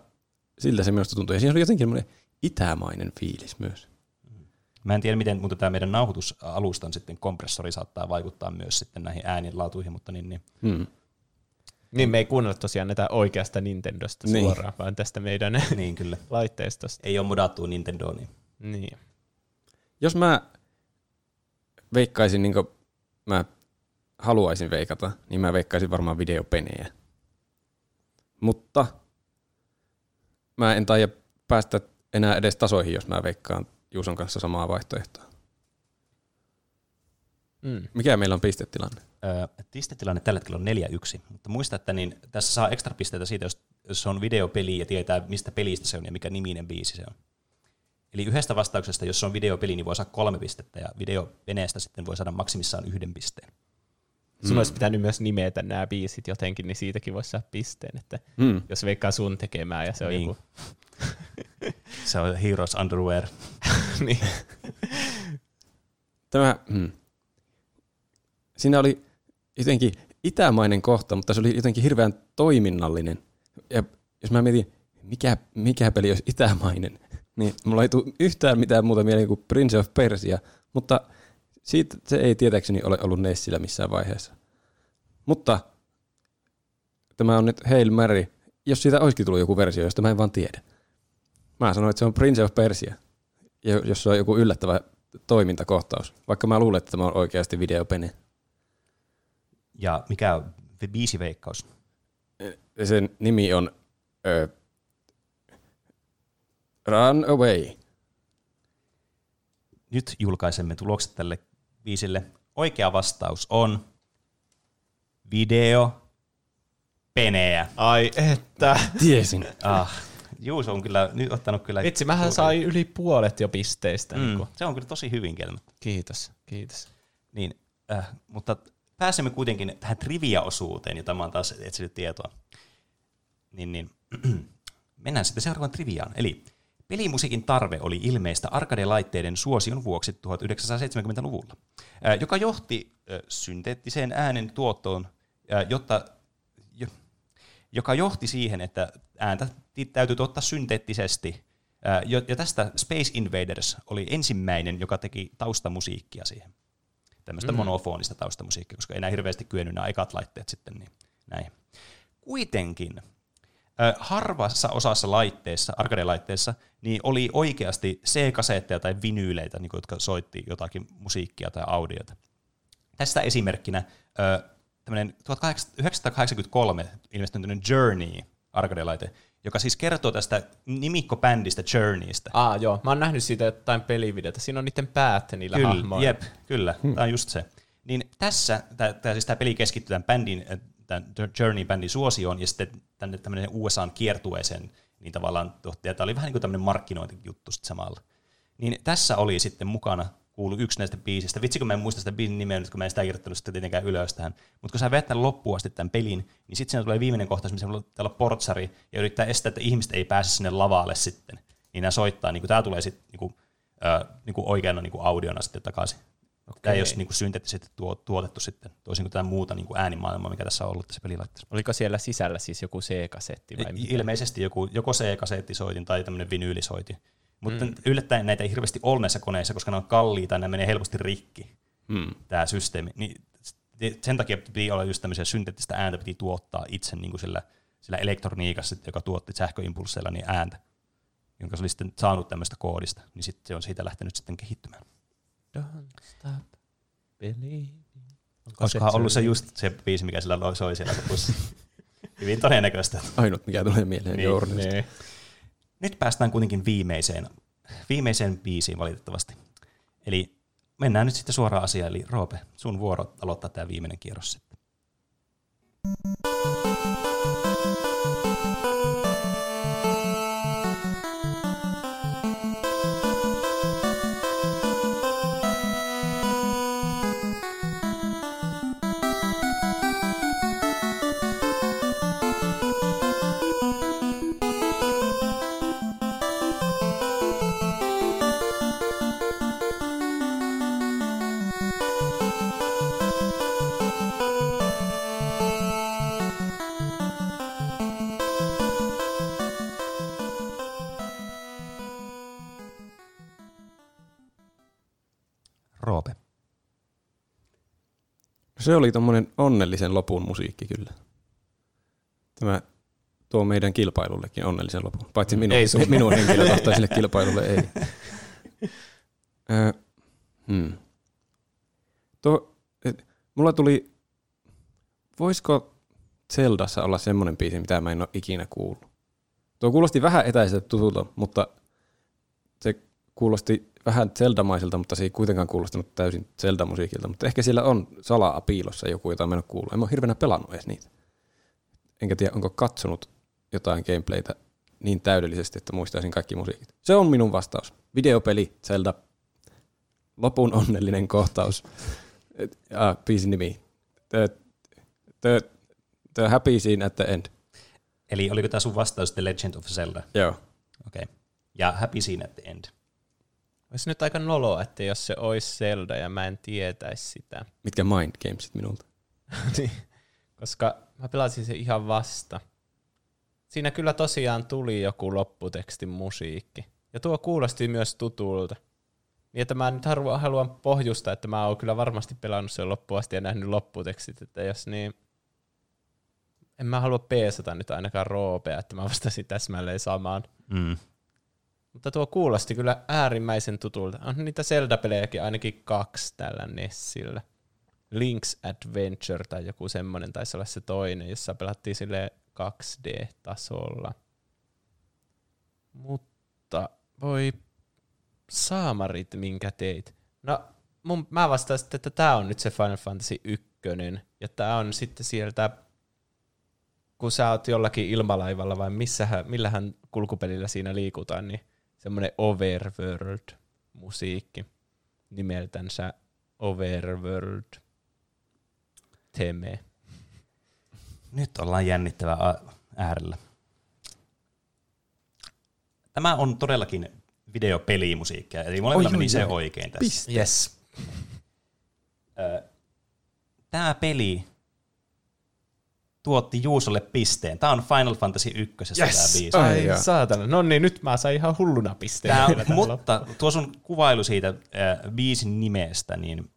siltä se minusta tuntui. Ja siinä oli jotenkin semmoinen itämainen fiilis myös. Mä en tiedä, miten, mutta tämä meidän nauhoitusalustan sitten kompressori saattaa vaikuttaa myös sitten näihin äänenlaatuihin, mutta niin, niin. Hmm. Niin me ei kuunnella tosiaan näitä oikeasta Nintendosta Niin. suoraan, vaan tästä meidän niin kyllä. laitteistosta. Ei ole modattu Nintendoon, niin Niin. Jos mä veikkaisin niin kuin mä haluaisin veikata, niin mä veikkaisin varmaan videopenejä. Mutta mä en taida päästä enää edes tasoihin, jos mä veikkaan Juuson kanssa samaa vaihtoehtoa. Mm. Mikä meillä on pistetilanne? Öö, Pistetilanne tällä hetkellä on 4-1, mutta muista, että niin, tässä saa ekstra pisteitä siitä, jos, jos se on videopeli ja tietää, mistä pelistä se on ja mikä niminen biisi se on. Eli yhdestä vastauksesta, jos se on videopeli, niin voi saada kolme pistettä, ja videopeneestä sitten voi saada maksimissaan yhden pisteen. Sun mm. olisi pitänyt myös nimetä nämä biisit jotenkin, niin siitäkin voisi saada pisteen, että Hmm. jos veikkaa sun tekemää ja se on Niin. joku... Se on Heroes Underwear. niin. Tämä, hmm. Siinä oli jotenkin itämainen kohta, mutta se oli jotenkin hirveän toiminnallinen. Ja jos mä mietin, mikä, mikä peli olisi itämainen, niin mulla ei tule yhtään mitään muuta mieleen kuin Prince of Persia, mutta siitä se ei tietääkseni ole ollut Nessillä missään vaiheessa. Mutta tämä on nyt Hail Mary, jos siitä olisikin tullut joku versio, josta mä en vaan tiedä. Mä sanoin, että se on Prince of Persia, ja jos se on joku yllättävä toimintakohtaus, vaikka mä luulen, että tämä on oikeasti videopene. Ja mikä on biisiveikkaus? Sen nimi on ö, Run Away. Nyt julkaisemme tulokset tälle biisille. Oikea vastaus on video peneä. Ai että. Tiesin. Ah, Juuso on kyllä nyt ottanut kyllä... Vitsi, mähän sain yli puolet jo pisteistä. Mm. Niin kuin. se on kyllä tosi hyvin kelmattu. Kiitos, kiitos. Niin, äh, mutta pääsemme kuitenkin tähän trivia-osuuteen, jota mä oon taas etsinyt tietoa. Niin, niin. Mennään sitten seuraavaan triviaan. Eli pelimusiikin tarve oli ilmeistä arcade-laitteiden suosion vuoksi 1970-luvulla, äh, joka johti äh, synteettiseen äänen tuottoon, äh, jotta, jo, joka johti siihen, että ääntä täytyy tuottaa synteettisesti. Ja tästä Space Invaders oli ensimmäinen, joka teki taustamusiikkia siihen tämmöistä mm. monofonista taustamusiikkia, koska ei enää hirveästi kyennyt nämä ekat laitteet sitten. Niin näin. Kuitenkin harvassa osassa laitteissa, arcade-laitteissa, niin oli oikeasti C-kasetteja tai vinyyleitä, niin jotka soitti jotakin musiikkia tai audiota. Tästä esimerkkinä tämmöinen 1983 ilmestynyt Journey arcade-laite, joka siis kertoo tästä nimikkobändistä Journeystä. Aa, joo. Mä oon nähnyt siitä jotain pelivideota. Siinä on niiden päät niillä Kyllä, hahmoilla. jep, kyllä, hmm. tämä on just se. Niin tässä tämä siis tää peli keskittyy tämän bändin, äh, tämän Journey-bändin suosioon ja sitten tänne tämmöinen USAn kiertueeseen, niin tavallaan tohti, tämä oli vähän niin kuin tämmöinen markkinointijuttu sitten samalla. Niin tässä oli sitten mukana kuulu yksi näistä biisistä. Vitsi, kun mä en muista sitä biisin nimeä nyt, kun mä en sitä kirjoittanut sitten tietenkään ylös tähän. Mutta kun sä veät tämän loppuun asti tämän pelin, niin sitten siinä tulee viimeinen kohtaus, missä on täällä portsari ja yrittää estää, että ihmiset ei pääse sinne lavalle sitten. Niin nämä soittaa, niin tämä tulee sitten niin kuin, äh, niin kuin oikeana niin kuin audiona sitten takaisin. Okay. Tämä ei ole niin kuin synteettisesti tuo, tuotettu sitten, toisin kuin tämä muuta niin kuin äänimaailmaa, mikä tässä on ollut tässä pelilaitteessa. Oliko siellä sisällä siis joku C-kasetti vai mitä? Ilmeisesti joku, joko C-kasettisoitin tai tämmöinen vinyylisoitin. Mutta Mm. mm. yllättäen näitä ei hirveästi ole näissä koneissa, koska ne on kalliita ja ne menee helposti rikki, Hmm. tämä systeemi. Niin sen takia piti olla just tämmöisiä synteettistä ääntä, piti tuottaa itse niin kuin sillä, sillä elektroniikassa, joka tuotti sähköimpulseilla niin ääntä, jonka se oli sitten saanut tämmöistä koodista, niin sitten se on siitä lähtenyt sitten kehittymään. Don't stop believing. Olisikohan ollut se just se biisi, mikä sillä soi siellä lopussa. Hyvin todennäköistä. Ainut, mikä tulee mieleen Niin. Nyt päästään kuitenkin viimeiseen, viimeiseen biisiin valitettavasti. Eli mennään nyt sitten suoraan asiaan, eli Roope, sun vuoro aloittaa tämä viimeinen kierros sitten. Se oli tommonen onnellisen lopun musiikki kyllä. Tämä tuo meidän kilpailullekin onnellisen lopun. Paitsi minun, Ei sun. minun henkilökohtaiselle kilpailulle ei. Ö, hmm. Tuo, et, mulla tuli, voisiko Zeldassa olla semmoinen biisi, mitä mä en ole ikinä kuullut? Tuo kuulosti vähän etäiseltä tutulta, mutta se kuulosti vähän Zelda-maiselta, mutta se ei kuitenkaan kuulostanut täysin Zelda-musiikilta. Mutta ehkä siellä on salaa piilossa joku, jota mä en ole kuullut. En mä ole hirveänä pelannut edes niitä. Enkä tiedä, onko katsonut jotain gameplaytä niin täydellisesti, että muistaisin kaikki musiikit. Se on minun vastaus. Videopeli, Zelda, lopun onnellinen kohtaus. Ah, biisin nimi. The, the, the happy scene at the end. Eli oliko tämä sun vastaus The Legend of Zelda? Joo. Okei. Okay. Ja Happy Scene at the End. Olisi nyt aika noloa, että jos se olisi Zelda ja mä en tietäisi sitä. Mitkä mind gamesit minulta? niin, koska mä pelasin se ihan vasta. Siinä kyllä tosiaan tuli joku lopputekstin musiikki. Ja tuo kuulosti myös tutulta. Niin että mä nyt haluan, haluan pohjusta, että mä oon kyllä varmasti pelannut sen loppuun asti ja nähnyt lopputekstit, että jos niin... En mä halua peesata nyt ainakaan roopea, että mä vastasin täsmälleen samaan. Mm. Mutta tuo kuulosti kyllä äärimmäisen tutulta. On niitä Zelda-pelejäkin ainakin kaksi tällä Nessillä. Link's Adventure tai joku semmoinen taisi olla se toinen, jossa pelattiin sille 2D-tasolla. Mutta voi saamarit, minkä teit. No, mun, mä vastaan sitten, että tämä on nyt se Final Fantasy 1, ja tämä on sitten sieltä, kun sä oot jollakin ilmalaivalla vai missähän, millähän kulkupelillä siinä liikutaan, niin semmoinen Overworld-musiikki nimeltänsä Overworld Teme. Nyt ollaan jännittävä äärellä. Tämä on todellakin videopelimusiikkia, eli molemmilla meni se oi. oikein tässä. Piste. Yes. Tämä peli tuotti Juusolle pisteen. Tämä on Final Fantasy 1 yes. tämä biisi. Ai Ai saatana. No niin, nyt mä sain ihan hulluna pisteen. Tää, loppuun. mutta tuo sun kuvailu siitä äh, biisin nimestä, niin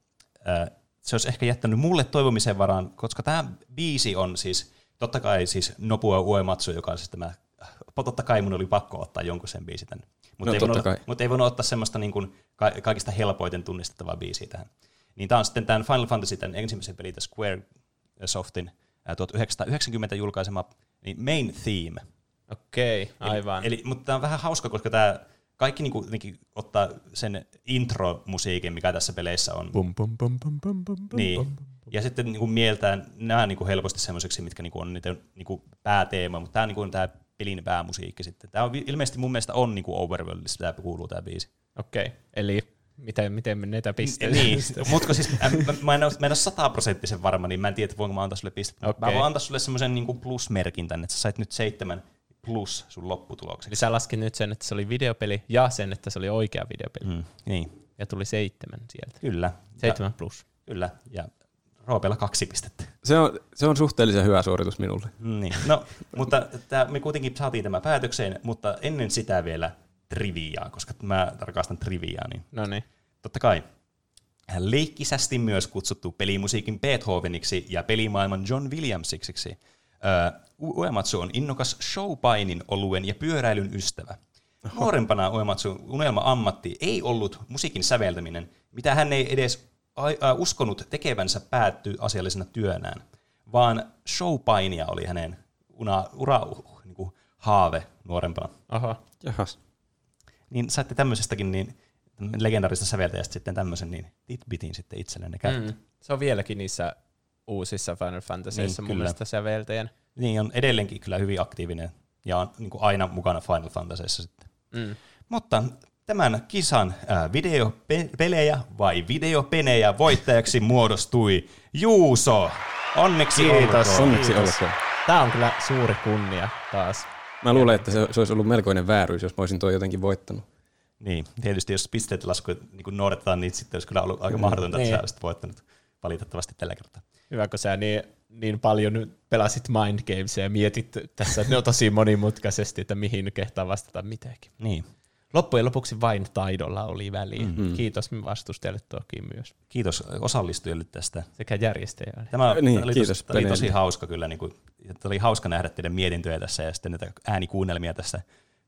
äh, se olisi ehkä jättänyt mulle toivomisen varaan, koska tämä biisi on siis, totta kai siis Nobuo Uematsu, joka on siis tämä, totta kai mun oli pakko ottaa jonkun sen biisi tänne. Mutta No, ei, voinut, mutta ei voinut ottaa semmoista niin kuin ka- kaikista helpoiten tunnistettavaa biisiä tähän. Niin tämä on sitten tämän Final Fantasy, tämän ensimmäisen pelin, Square Softin ää, 1990 julkaisema niin main theme. Okei, aivan. Eli, eli, mutta tämä on vähän hauska, koska tämä kaikki niinku, jotenkin ottaa sen intro-musiikin, mikä tässä peleissä on. Pum, pum, pum, pum, pum, pum, pum, Niin. pum. Ja sitten niinku mieltään nämä niinku helposti semmoiseksi, mitkä niinku on niitä niinku pääteema, mutta tämä niinku on tämä pelin päämusiikki sitten. Tämä on ilmeisesti mun mielestä on niinku Overworldissa, tämä kuuluu tämä biisi. Okei, eli miten, miten menneitä pisteitä? niin, mutta siis mä, mä, en ole, mä en ole sataprosenttisen varma, niin mä en tiedä, voinko mä antaa sulle pistettä. Okay. Mä voin antaa sulle semmoisen niinku plusmerkin tänne, että sä sait nyt seitsemän plus sun Eli lopputulokseksi. sä laskin nyt sen, että se oli videopeli ja sen, että se oli oikea videopeli. Mm, niin, Ja tuli seitsemän sieltä. kyllä. Seitsemän plus. Ja, kyllä, ja Roopella kaksi pistettä. Se on, se on suhteellisen hyvä suoritus minulle. Niin. No, mutta tää, me kuitenkin saatiin tämä päätökseen, mutta ennen sitä vielä triviaa, koska mä rakastan triviaa, niin No niin. totta kai. Leikkisästi myös kutsuttu pelimusiikin Beethoveniksi ja pelimaailman John Williamsiksi. Öö, Uematsu on innokas showpainin, oluen ja pyöräilyn ystävä. Nuorempana Uematsun unelma-ammatti ei ollut musiikin säveltäminen, mitä hän ei edes uskonut tekevänsä päättyy asiallisena työnään, vaan showpainia oli hänen una, ura, uh, niin kuin haave nuorempana. Oho. Jahas. Niin saitte tämmöisestäkin niin legendaarista säveltäjästä sitten tämmöisen niin titbitin sitten itsellenne käyttöön. Mm. Se on vieläkin niissä uusissa Final Fantasyissa Niin, mun kyllä. mielestä säveltäjän. Niin on edelleenkin kyllä hyvin aktiivinen ja on niin kuin aina mukana Final Fantasyissa sitten. Mm. Mutta tämän kisan ää, videopelejä vai videopenejä voittajaksi muodostui Juuso. Onneksi Kiitos. olkoon. Onneksi Kiitos. olkoon. Tää on kyllä suuri kunnia taas. Mä luulen, että se, se olisi ollut melkoinen vääryys, jos mä olisin tuo jotenkin voittanut. Niin, tietysti jos pisteet lasku niin noudatetaan, niin sitten olisi kyllä ollut aika mahdotonta, että Niin. sä olisit voittanut valitettavasti tällä kertaa. Hyvä, kun sä niin, niin paljon nyt pelasit Mind Gamesia ja mietit tässä, että ne on tosi monimutkaisesti, että mihin kehtaa vastata mitäkin. Niin. Loppujen lopuksi vain taidolla oli väliä. Mm-hmm. Kiitos vastustajalle toki myös. Kiitos osallistujille tästä. Sekä järjestäjälle. Tämä Niin, oli, kiitos tosi, tämä oli tosi hauska kyllä. Niin kuin, oli hauska nähdä teidän mietintöjä tässä ja sitten näitä äänikuunnelmia tässä.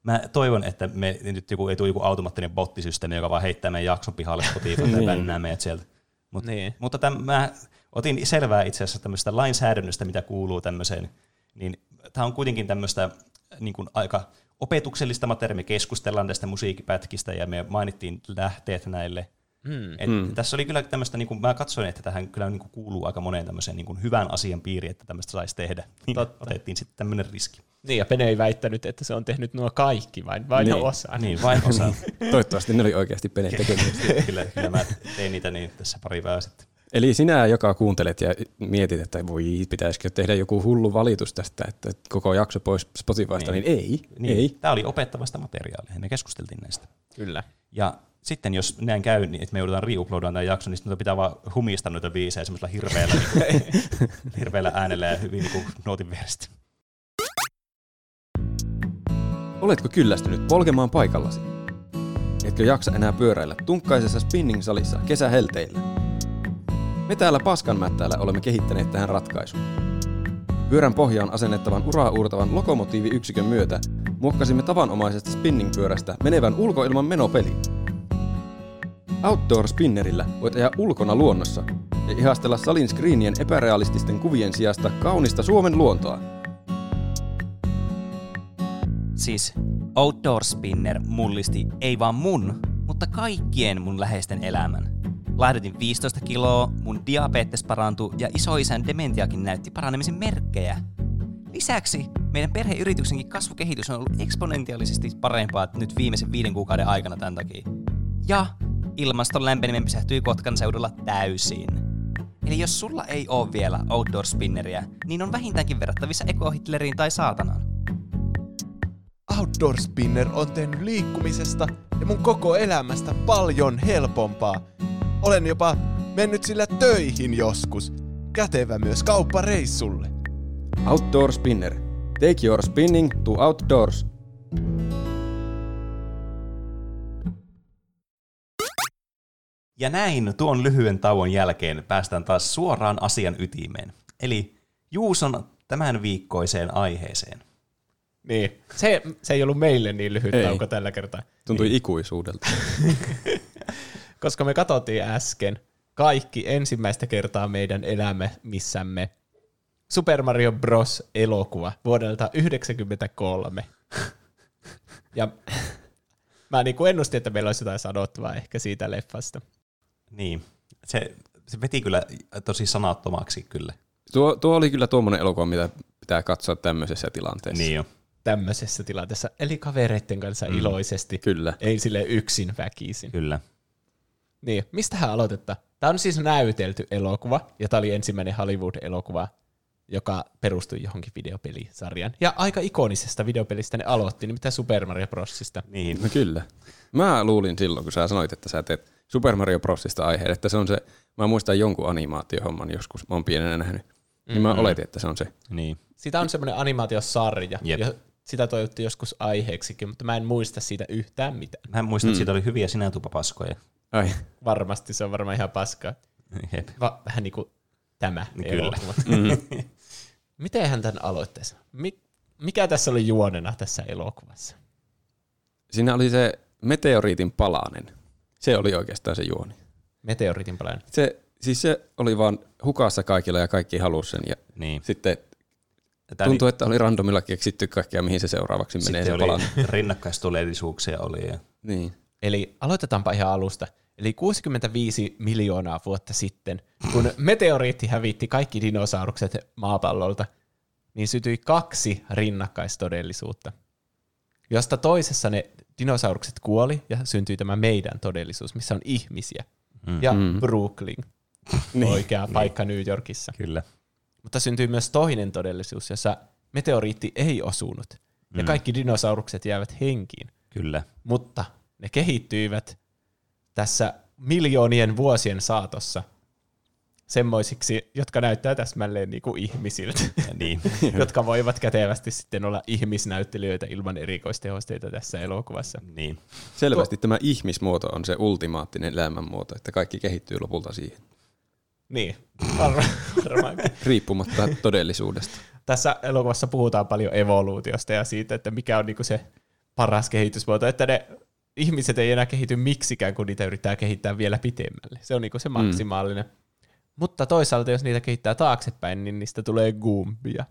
Mä toivon, että me nyt joku, ei tule joku automaattinen bottisysteemi, joka vaan heittää meidän jakson pihalle Spotify ja bännää meidät sieltä. Mut, Niin. Mutta täm, mä otin selvää itse asiassa tämmöistä lainsäädännöstä, mitä kuuluu tämmöiseen. Niin tämä on kuitenkin tämmöistä niin kuin aika opetuksellista materiaalia. Me keskustellaan tästä musiikkipätkistä ja me mainittiin lähteet näille. Mm. Et mm. Tässä oli kyllä tämmöistä, niin kuin, mä katsoin, että tähän kyllä niin kuin kuuluu aika moneen tämmöiseen niin kuin hyvän asian piiriin, että tämmöistä saisi tehdä. Niin Totta. otettiin sitten tämmöinen riski. Niin, ja Pene ei väittänyt, että se on tehnyt nuo kaikki, vain, vain Niin. niin. osa. Niin, vain osa. Toivottavasti ne oli oikeasti Peneen tekemistä. kyllä, kyllä mä tein niitä niin tässä pari päivää sitten. Eli sinä, joka kuuntelet ja mietit, että voi, pitäisikö tehdä joku hullu valitus tästä, että koko jakso pois Spotifysta, niin, Niin. ei, Niin, ei. Tämä oli opettavasta materiaalia, me keskusteltiin näistä. Kyllä. Ja sitten jos näin käy, niin että me joudutaan reuploadaan tämän jakson, niin sitten pitää vaan humista noita biisejä semmoisella hirveällä, niin hirveällä äänellä ja hyvin niin kuin nootin vierestä. Oletko kyllästynyt polkemaan paikallasi? Etkö jaksa enää pyöräillä tunkkaisessa spinning-salissa kesähelteillä? Me täällä Paskanmättäällä olemme kehittäneet tähän ratkaisun. Pyörän pohjaan asennettavan uraa uurtavan lokomotiiviyksikön myötä muokkasimme tavanomaisesta spinning-pyörästä menevän ulkoilman menopeli. Outdoor Spinnerillä voit ajaa ulkona luonnossa ja ihastella salin screenien epärealististen kuvien sijasta kaunista Suomen luontoa. Siis Outdoor Spinner mullisti ei vaan mun, mutta kaikkien mun läheisten elämän. Laihdutin 15 kiloa, mun diabetes parantui ja isoisän dementiakin näytti paranemisen merkkejä. Lisäksi meidän perheyrityksenkin kasvukehitys on ollut eksponentiaalisesti parempaa nyt viimeisen viiden kuukauden aikana tämän takia. Ja ilmaston lämpeneminen pysähtyi Kotkan seudulla täysin. Eli jos sulla ei ole vielä Outdoor Spinneriä, niin on vähintäänkin verrattavissa Eko Hitleriin tai saatanaan. Outdoor Spinner on tehnyt liikkumisesta ja mun koko elämästä paljon helpompaa. Olen jopa mennyt sillä töihin joskus. Kätevä myös kauppareissulle. Outdoor Spinner. Take your spinning to outdoors. Ja näin tuon lyhyen tauon jälkeen päästään taas suoraan asian ytimeen. Eli Juuson tämän viikkoiseen aiheeseen. Niin. Se, se ei ollut meille niin lyhyt Ei. tauko tällä kertaa. Tuntui niin. ikuisuudelta. Koska me katsottiin äsken kaikki ensimmäistä kertaa meidän elämässämme Super Mario Bros. elokuva vuodelta 1993. Ja mä niin kuin ennustin, että meillä olisi jotain sanottavaa ehkä siitä leffasta. Niin, se, se veti kyllä tosi sanattomaksi kyllä. Tuo, tuo oli kyllä tuommoinen elokuva, mitä pitää katsoa tämmöisessä tilanteessa. Niin jo. Tämmöisessä tilanteessa, eli kavereiden kanssa mm. iloisesti, Kyllä. ei sille yksin väkisin. Kyllä. Niin, mistähän aloitetta? Tämä on siis näytelty elokuva, ja tämä oli ensimmäinen Hollywood-elokuva, joka perustui johonkin videopelisarjaan. Ja aika ikonisesta videopelistä ne aloitti, nimittäin Super Mario Brosista. Niin. No kyllä. Mä luulin silloin, kun sä sanoit, että sä teet Super Mario Brosista aiheen, että se on se, mä muistan jonkun animaatiohomman joskus, mä oon pienenä nähnyt. Niin Mm. mä oletin, että se on se. niin. Sitä on semmoinen animaatiosarja, Jep. ja sitä toivottiin joskus aiheeksikin, mutta mä en muista siitä yhtään mitään. Mä muistan, että siitä oli hyviä sinätupapaskoja. Ai, Varmasti se on varmaan ihan paskaa. Jep. Va- vähän niin kuin tämä Kyllä. elokuva. Miten hän tämän aloittaisi? Mi- mikä tässä oli juonena tässä elokuvassa? siinä oli se meteoriitin palanen. Se oli oikeastaan se juoni. Meteoritin palanen. Se, siis se oli vaan hukassa kaikilla ja kaikki halusi sen. Ja Niin. sitten Tää tuntui, että oli randomilla keksitty kaikkea, mihin se seuraavaksi menee sitten se oli palanen. rinnakkaistodellisuuksia oli. Ja, Niin. Eli aloitetaanpa ihan alusta. Eli 65 miljoonaa vuotta sitten, kun meteoriitti hävitti kaikki dinosaurukset maapallolta, niin sytyi kaksi rinnakkaistodellisuutta, josta toisessa ne dinosaurukset kuoli ja syntyi tämä meidän todellisuus, missä on ihmisiä. Mm. Ja Mm. Brooklyn, oikea paikka New Yorkissa. Kyllä. Mutta syntyi myös toinen todellisuus, jossa meteoriitti ei osunut, ja Mm. kaikki dinosaurukset jäävät henkiin Kyllä. mutta ne kehittyivät tässä miljoonien vuosien saatossa semmoisiksi, jotka näyttää täsmälleen niin kuin ihmisiltä, niin. jotka voivat kätevästi sitten olla ihmisnäyttelijöitä ilman erikoistehosteita tässä elokuvassa. niin. Selvästi tämä ihmismuoto on se ultimaattinen elämänmuoto, että kaikki kehittyy lopulta siihen, Niin, var- varmaankin. riippumatta todellisuudesta. Tässä elokuvassa puhutaan paljon evoluutiosta ja siitä, että mikä on niinku se paras kehitysmuoto, että ne ihmiset ei enää kehity miksikään, kun niitä yrittää kehittää vielä pitemmälle. Se on niinku se maksimaalinen. Mm. Mutta toisaalta, jos niitä kehittää taaksepäin, niin niistä tulee goombia.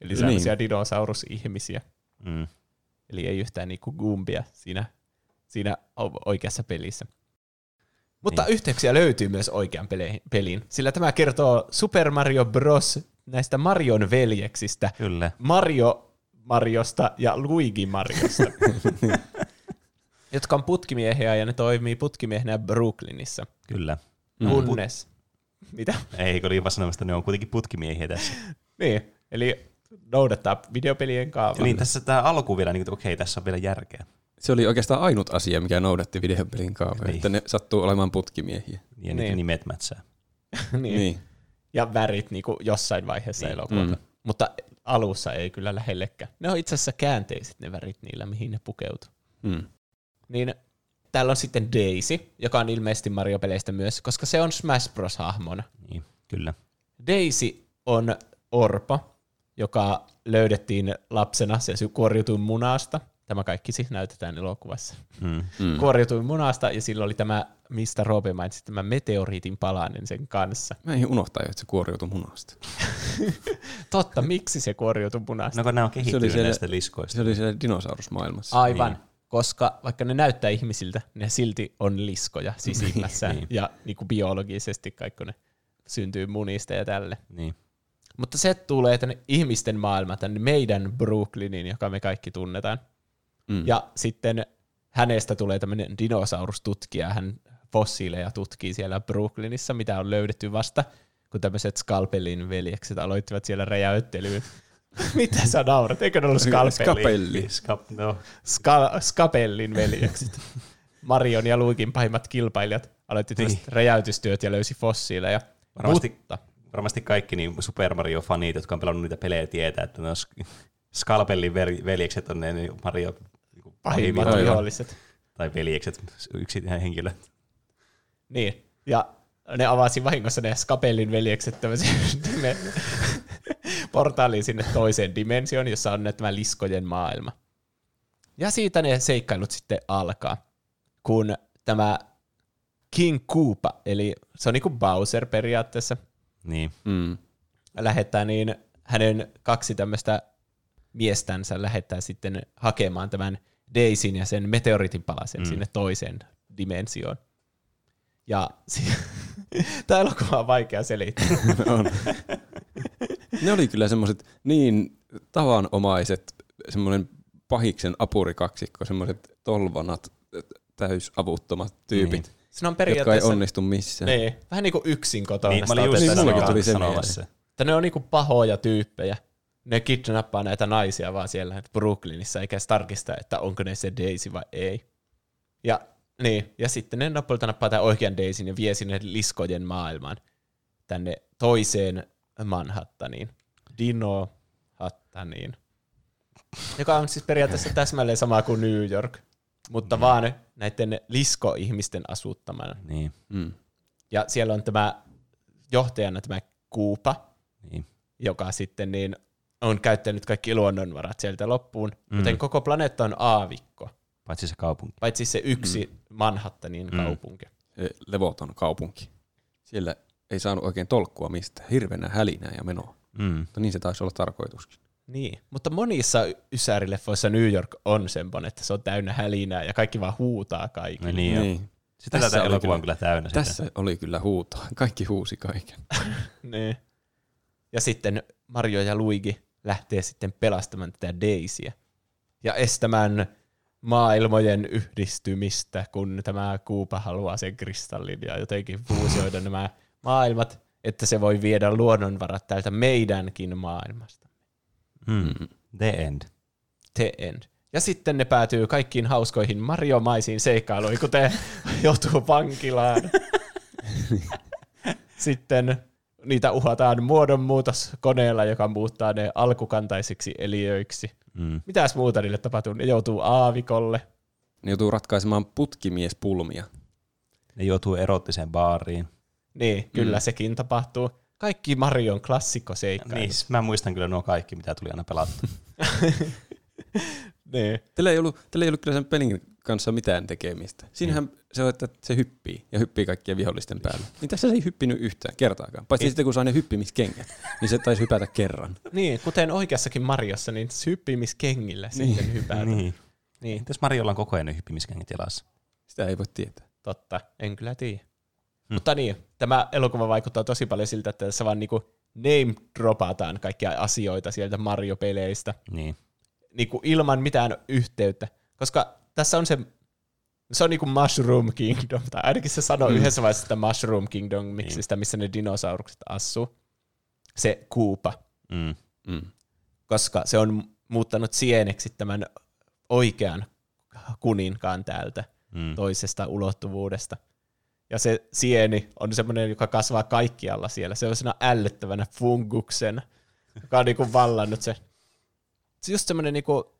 Eli sellaisia niin. dinosaurusihmisiä. Mm. Eli ei yhtään niinku goombia siinä, siinä oikeassa pelissä. Mutta niin. yhteyksiä löytyy myös oikean peliin, sillä tämä kertoo Super Mario Bros. näistä Marion veljeksistä, Kyllä. Mario Mariosta ja Luigi Mariosta, jotka on putkimiehiä ja ne toimii putkimiehenä Brooklynissa. Kyllä. Mm. Kunnes. Mitä? Ei, kun oli vaan sanomassa, että ne on kuitenkin putkimiehiä tässä. Niin, eli noudattaa videopelien kaavaa. niin tässä tämä alku vielä, niin, että okei, tässä on vielä järkeä. Se oli oikeastaan ainut asia, mikä noudatti videopelin kaavoja, Niin. että ne sattuu olemaan putkimiehiä. Ja niin. Niin. nimet mätsää. niin. Niin. Ja värit niin kuin jossain vaiheessa Niin. elokuvaa. Mm. Mutta alussa ei kyllä lähellekään. Ne on itse asiassa käänteiset ne värit niillä, mihin ne pukeutuu. Mm. Niin täällä on sitten Daisy, joka on ilmeisesti Mario-peleistä myös, koska se on Smash Bros-hahmona. Niin, kyllä. Daisy on orpo, joka löydettiin lapsena, se sy- kuoriutui munasta. Tämä kaikki siis näytetään elokuvassa. Mm. Mm. Kuoriutui munasta ja sillä oli tämä, mistä Roope mainitsi, tämä meteoriitin palanen sen kanssa. Mä en unohtaa, että se kuoriutui munasta. Totta, miksi se kuoriutui munasta? No kun nämä on kehittynyt siellä- näistä liskoista. Se oli siellä dinosaurusmaailmassa. Aivan, Niin. Koska vaikka ne näyttää ihmisiltä, ne silti on liskoja sisimmässään. Niin. ja niin kuin biologisesti kaikki ne syntyy munista ja tälle. Niin. Mutta se tulee tänne ihmisten maailmaan, tänne meidän Brooklynin, joka me kaikki tunnetaan. Mm. Ja sitten hänestä tulee tämmöinen dinosaurustutkija, hän fossiileja tutkii siellä Brooklynissa, mitä on löydetty vasta, kun tämmöiset Skalpelin veljekset aloittivat siellä räjäyttelyyn. mitä sä naurat? Eikö ne ollut? Skapelli. Skap, no. Ska- Skapellin veljekset. Marion ja Luikin pahimmat kilpailijat aloitti Niin. räjäytystyöt ja löysi fossiileja. Varmasti, Mutta, varmasti kaikki niin Super Mario-fanit, jotka on pelannut niitä pelejä, tietää, että ne on Skalpellin veljekset on ne niin Mario niin pahimmat viholliset. tai veljekset, yksi henkilö. Niin. Ja ne avasi vahingossa ne Skapellin veljekset tämmöisen portaaliin sinne toiseen dimensioon, jossa on tämä liskojen maailma. Ja siitä ne seikkailut sitten alkaa, kun tämä King Koopa, eli se on niin kuin Bowser periaatteessa, Niin. Mm. lähettää niin hänen kaksi tämmöistä miestänsä lähettää sitten hakemaan tämän Daisyn ja sen meteoritin palasen Mm. mm. sinne toiseen dimensioon. Ja si- tämä elokuva on vaikea selittää. on. Ne oli kyllä semmoiset niin tavanomaiset, semmoinen pahiksen apurikaksikko, semmoiset tolvanat, täysavuttomat tyypit, Siinä on jotka ei periaatteessa onnistu missään. niin, vähän niin kuin yksin kotona. Niin, mä olin just Niin, tuli se sanomassa. Että ne on niinku pahoja tyyppejä. Ne kidnappaa näitä naisia vaan siellä Brooklynissa, eikä edes tarkista, että onko ne se Daisy vai ei. Ja, niin, ja sitten ne lopulta nappaa tämän oikean Daisyn ja vie sinne liskojen maailmaan tänne toiseen Manhattaniin. Dino Hattaniin. Joka on siis periaatteessa täsmälleen sama kuin New York, mutta vaan näiden lisko-ihmisten asuttamana. Niin. Mm. Ja siellä on tämä johtajana tämä Kuupa, Niin. joka sitten niin on käyttänyt kaikki luonnonvarat sieltä loppuun, Mm. mm. joten koko planeetta on aavikko, Paitsi se kaupunki. paitsi se yksi mm. Manhattanin Mm. kaupunki. Levoton kaupunki. Siellä ei saanut oikein tolkkua mistään. Hirveänä hälinää ja menoa. Mm. Mutta niin se taisi olla tarkoituskin. Niin, mutta monissa ysärileffoissa New York on semmoinen, että se on täynnä hälinää ja kaikki vaan huutaa kaikille. No niin, niin. niin. Sitä Tässä elokuva on kyllä- kyllä täynnä sitä. Tässä oli kyllä huutoa. Kaikki huusi kaiken. Niin. Ja sitten Mario ja Luigi lähtee sitten pelastamaan tätä Daisyä ja estämään maailmojen yhdistymistä, kun tämä Kuupa haluaa sen kristallin ja jotenkin fuusioida nämä maailmat, että se voi viedä luonnonvarat täältä meidänkin maailmasta. Mm. The End. The end. Ja sitten ne päätyy kaikkiin hauskoihin mariomaisiin seikkailuihin, kuten joutuu vankilaan. sitten niitä uhataan muodonmuutoskoneella, joka muuttaa ne alkukantaisiksi eliöiksi. Mm. Mitäs muuta niille tapahtuu? Ne joutuu aavikolle. Ne joutuu ratkaisemaan putkimiespulmia. Ne joutuu erottiseen baariin. Niin, kyllä mm. sekin tapahtuu. Kaikki Marion klassikkoseikka. Niin, mä muistan kyllä nuo kaikki, mitä tuli aina pelattu. niin. Teillä ei, ollut, teillä ei ollut kyllä sen pelin kanssa mitään tekemistä. Siinähän se on, että se hyppii ja hyppii kaikkien vihollisten päälle. Niin tässä se ei hyppinyt yhtään kertaakaan. Paitsi sitten kun saa ne hyppimiskengät, niin se taisi hypätä kerran. niin, kuten oikeassakin Mariossa, niin hyppimiskengillä niin. sitten hypätä. niin. niin, Entäs Marjolla on koko ajan ne hyppimiskengät jalassa? Sitä ei voi tietää. totta. En kyllä tiedä. Hmm. Mutta niin, tämä elokuva vaikuttaa tosi paljon siltä, että tässä vaan niinku name dropataan kaikkia asioita sieltä Mario-peleistä Niin. niinku ilman mitään yhteyttä. Koska tässä on se, se on niinku Mushroom Kingdom, tai ainakin se sanoo mm. yhdessä vaiheessa sitä Mushroom Kingdom, miksi Niin. missä ne dinosaurukset asuu. Se Koopa, Mm. Mm. koska se on muuttanut sieneksi tämän oikean kuninkaan täältä Mm. toisesta ulottuvuudesta. Ja se sieni on semmoinen, joka kasvaa kaikkialla siellä. Se on siinä ällöttävänä funguksena, joka on niinku vallannut se. Se just semmoinen niinku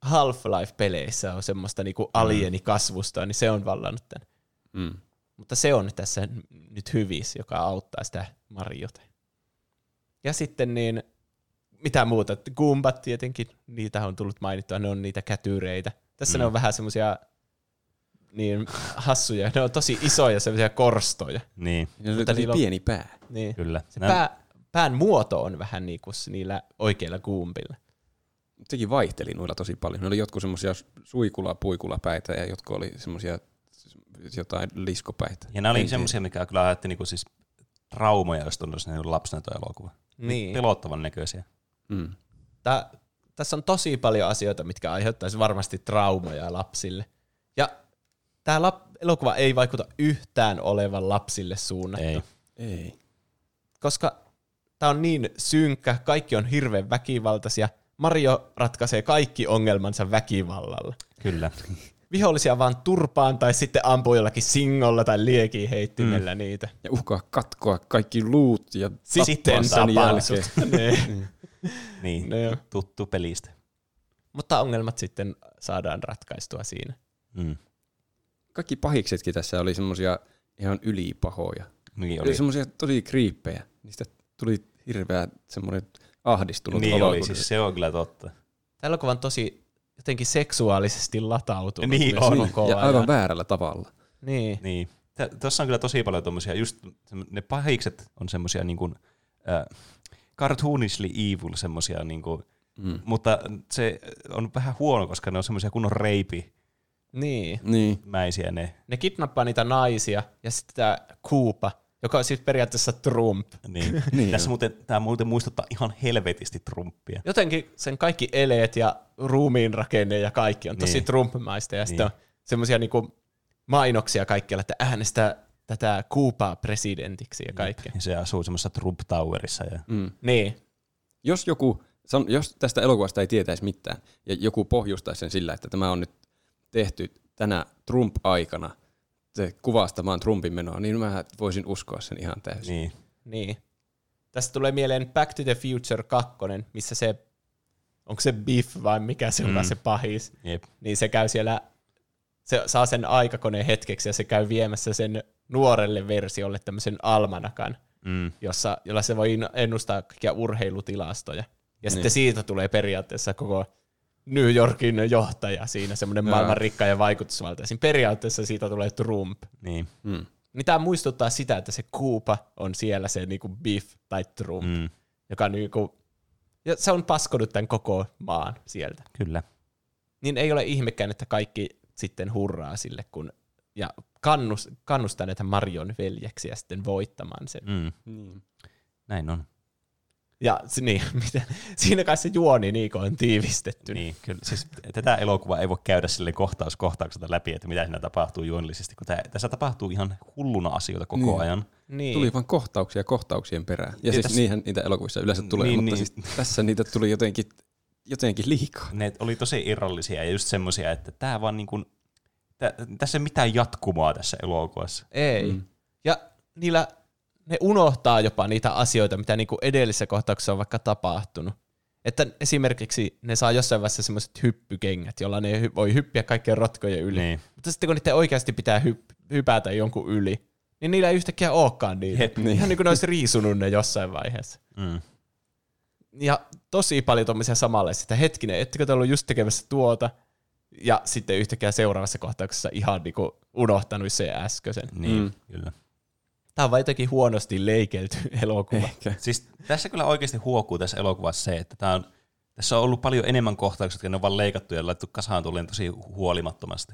Half-Life-peleissä on semmoista niinku alienikasvusta, niin se on vallannut tämän. Mm. Mutta se on tässä nyt hyvis, joka auttaa sitä Mariota. Ja sitten niin, mitä muuta, Goombat tietenkin, niitä on tullut mainittua, ne on niitä kätyreitä. Tässä mm. ne on vähän semmoisia niin hassuja, ne on tosi isoja semmoisia korstoja. Niin, Mutta niillä on- pieni pää. Niin. kyllä. Se Nää- pää, pään muoto on vähän niin kuin niillä oikeilla Goombilla. Sekin vaihteli noilla tosi paljon. Ne oli jotkut semmoisia suikula puikulapäitä ja jotkut oli semmoisia jotain liskopäitä. Ja nämä oli semmoisia, mikä kyllä ajatteli niinku siis traumoja, jos tullut sinne lapsena tuo elokuva. Niin. Pelottavan näköisiä. Mm. Tää, tässä on tosi paljon asioita, mitkä aiheuttaisi varmasti traumoja lapsille. Tämä lap, elokuva ei vaikuta yhtään olevan lapsille suunnattu. Ei. Ei. Koska tämä on niin synkkä, kaikki on hirveän väkivaltaisia. Mario ratkaisee kaikki ongelmansa väkivallalla. Kyllä. Vihollisia vaan turpaan tai sitten ampuu jollakin singolla tai liekiheittimellä mm. niitä. Ja uhkaa katkoa kaikki luut ja Sitten sen jälkeen. Niin. Niin, No tuttu pelistä. Mutta ongelmat sitten saadaan ratkaistua siinä. Mm. Kaikki pahiksetkin tässä oli semmosia ihan ylipahoja. Niin Oli, oli, semmosia tosi kriippejä. Niistä tuli hirveä semmoinen ahdistunut niin olo, oli siis se on kyllä totta. Tämä elokuva on tosi jotenkin seksuaalisesti latautunut. Niin on. koko ja ajan. aivan väärällä tavalla. Niin. Niin. Tuossa on kyllä tosi paljon tommosia, just ne pahikset on semmosia niin kuin, äh, cartoonishly evil semmosia, niin kuin, Mm. mutta se on vähän huono, koska ne on semmosia kunnon reipi niin. Niin. mäisiä ne. Ne kidnappaa niitä naisia ja sitten tämä Koopa, joka on siis periaatteessa Trump. Niin. Niin Tässä muuten, tämä muuten muistuttaa ihan helvetisti Trumpia. Jotenkin sen kaikki eleet ja ruumiin rakenne ja kaikki on tosi Niin. Trump-maista. Ja sitten Niin. on semmoisia niinku mainoksia kaikkialla, että äänestää tätä Koopaa presidentiksi ja kaikkea. Ja se asuu semmoisessa Trump Towerissa. Ja... Mm. Niin. Jos joku, jos tästä elokuvasta ei tietäisi mitään, ja joku pohjustaisi sen sillä, että tämä on nyt tehty tänä Trump-aikana se kuvastamaan Trumpin menoa, niin mä voisin uskoa sen ihan täysin. Niin. Niin. Tästä tulee mieleen Back to the Future 2, missä se, onko se Biff vai mikä se on Mm. se pahis, Jep. niin se käy siellä, se saa sen aikakoneen hetkeksi ja se käy viemässä sen nuorelle versiolle tämmöisen almanakan, Mm. jossa, jolla se voi ennustaa kaikkia urheilutilastoja. Ja niin. sitten siitä tulee periaatteessa koko New Yorkin johtaja siinä, semmoinen maailman rikka ja vaikutusvaltaisin. Periaatteessa siitä tulee Trump. Niin. Mm. Niin tämä muistuttaa sitä, että se Koopa on siellä se niinku Biff tai Trump, mm. Mm. joka niinku, ja se on paskonut tämän koko maan sieltä. Kyllä. Niin ei ole ihmekään, että kaikki sitten hurraa sille, kun, ja kannus, kannustaa näitä Marion veljeksiä sitten voittamaan sen. Mm. Niin. Näin on. Ja niin, mitä, siinä kai se juoni Niiko on tiivistetty. Niin, kyllä. Siis tätä elokuvaa ei voi käydä sille kohtaus kohtaukselta läpi, että mitä siinä tapahtuu juonillisesti, kun tää, tässä tapahtuu ihan hulluna asioita koko Niin. ajan. Niin. Tuli vaan kohtauksia kohtauksien perään. Ja, Ja siis tässä- niinhän niitä elokuvissa yleensä tulee, Niin, mutta niin. siis tässä niitä tuli jotenkin, jotenkin liikaa. Ne oli tosi irrallisia ja just semmoisia, että tää vaan niin kuin, tä, tässä ei mitään jatkumoa tässä elokuvassa. Ei. Mm. Ja niillä ne unohtaa jopa niitä asioita, mitä niinku edellisessä kohtauksessa on vaikka tapahtunut. Että esimerkiksi ne saa jossain vaiheessa semmoiset hyppykengät, jolla ne hy- voi hyppiä kaikkien rotkojen yli. Niin. Mutta sitten kun niiden oikeasti pitää hyp- hypätä jonkun yli, niin niillä ei yhtäkkiä olekaan niitä. Jep. Niin. Ihan niin kuin ne olisi riisunut ne jossain vaiheessa. Mm. Ja tosi paljon tuommoisia samanlaisia, että hetkinen, ettekö te ollut just tekemässä tuota, ja sitten yhtäkkiä seuraavassa kohtauksessa ihan niin kuin unohtanut se äskeisen. Niin, Mm. kyllä. Tämä on vain jotenkin huonosti leikelty elokuva. Ehkä. Siis tässä kyllä oikeasti huokuu tässä elokuvassa se, että tää on, tässä on ollut paljon enemmän kohtauksia, jotka ne on vaan leikattu ja laittu kasaan tulleen tosi huolimattomasti.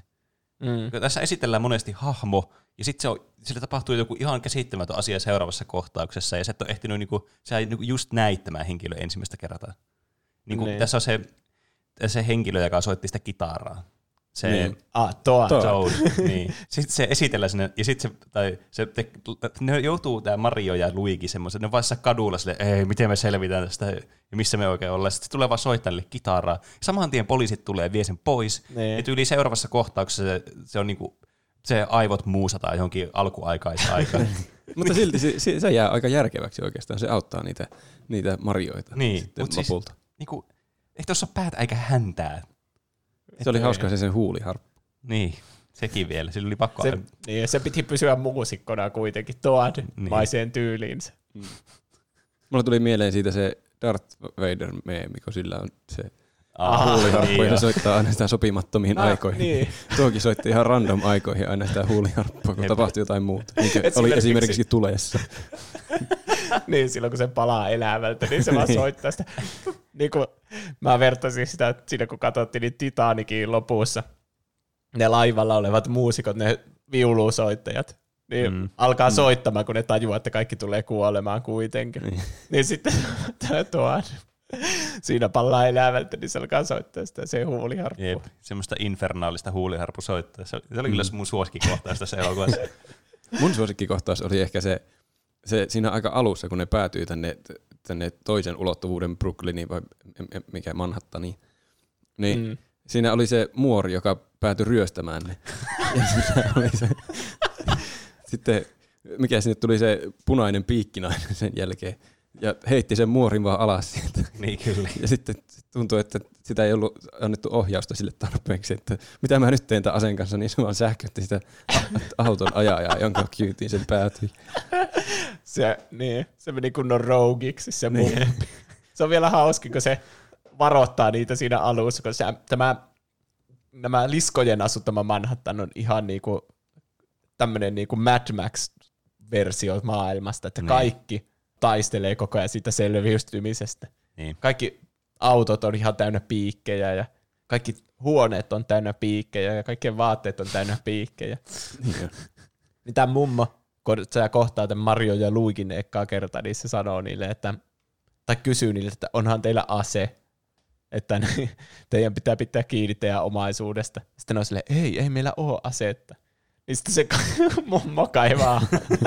Mm. Tässä esitellään monesti hahmo, ja sitten se on, sille tapahtuu joku ihan käsittämätön asia seuraavassa kohtauksessa, ja se et ole ehtinyt, niinku, sä ei niinku just näit tämä henkilö ensimmäistä kertaa. Niinku, Niin. Tässä on se, se henkilö, joka soitti sitä kitaraa. Se, Niin. Ah. Tuo. Toad, niin. Sitten se esitellään sinne, ja sitten se, tai se te, ne joutuu tämä Mario ja Luigi semmoisen, ne on vaiheessa kadulla sille, ei, miten me selvitään tästä, ja missä me oikein ollaan. Sitten tulee vaan soittaa niille kitaraa. Saman tien poliisit tulee ja vie sen pois. Niin. Ja tyyli seuraavassa kohtauksessa se, se on niinku, se aivot muusataan johonkin alkuaikaiseen aikaan. Mutta silti se, se, jää aika järkeväksi oikeastaan. Se auttaa niitä, niitä marjoita Niin, sitten siis- lopulta. niinku, ei tuossa päätä eikä häntää. Se oli hauska se sen huuliharppu. Niin, sekin vielä. Sillä oli pakko Se, niin, se piti pysyä muusikkona kuitenkin Toad Niin. maiseen tyyliinsä. Mulla tuli mieleen siitä se Darth Vader meemi, kun sillä on se Aha, huuliharppu niin ja se soittaa aina sitä sopimattomiin Ah, aikoihin. niin. Tuokin soitti ihan random aikoihin aina sitä huuliharppua, kun tapahtui jotain muuta. Niin oli Esimerkiksi- esimerkiksi tulessa. niin, silloin kun se palaa elävältä, niin se vaan Niin. soittaa sitä. niin kuin, mä vertaisin sitä, että siinä kun katsottiin niin Titanikin lopussa, ne laivalla olevat muusikot, ne viulusoittajat, niin Mm. mm. alkaa soittamaan, kun ne tajuaa, että kaikki tulee kuolemaan kuitenkin. Niin. Niin, sitten tuo, siinä palaa elävältä, niin se alkaa soittaa sitä se huuliharppua. Jep, semmoista infernaalista huuliharppusoittoa. Se, se oli kyllä mun suosikkikohtaus tässä elokuvassa. Mun suosikkikohtaus oli ehkä se, se siinä aika alussa, kun ne päätyy tänne, tänne toisen ulottuvuuden Brooklyniin vai mikä Manhattaniin. Niin mm. Siinä oli se muori, joka päätyi ryöstämään ne. Ja oli se, sitten mikä sinne tuli se punainen piikkinainen sen jälkeen. Ja heitti sen muorin vaan alas sieltä. niin kyllä. Ja sitten tuntui, että sitä ei ollut annettu ohjausta sille tarpeeksi, että mitä mä nyt teen tämän aseen kanssa, niin se vaan sähkötti sitä auton ajajaa, jonka kyytiin sen päätyi. Se, niin, se meni kunnon rougiksi se Niin. niin. Se on vielä hauska, kun se varoittaa niitä siinä alussa, kun se, tämä, nämä liskojen asuttama Manhattan on ihan niinku tämmöinen niinku Mad Max-versio maailmasta, että Niin. kaikki taistelee koko ajan siitä selviytymisestä. Niin. Kaikki autot on ihan täynnä piikkejä ja kaikki huoneet on täynnä piikkejä ja kaikkien vaatteet on täynnä piikkejä. Niin Niin tämä mummo, kun sä kohtaa tämän Mario ja Luikin ekkaa kertaa, niin se sanoo niille, että, tai kysyy niille, että onhan teillä ase, että teidän pitää pitää kiinni teidän omaisuudesta. Sitten on silleen, ei, ei meillä ole asetta. Niin sitten se mummo kaivaa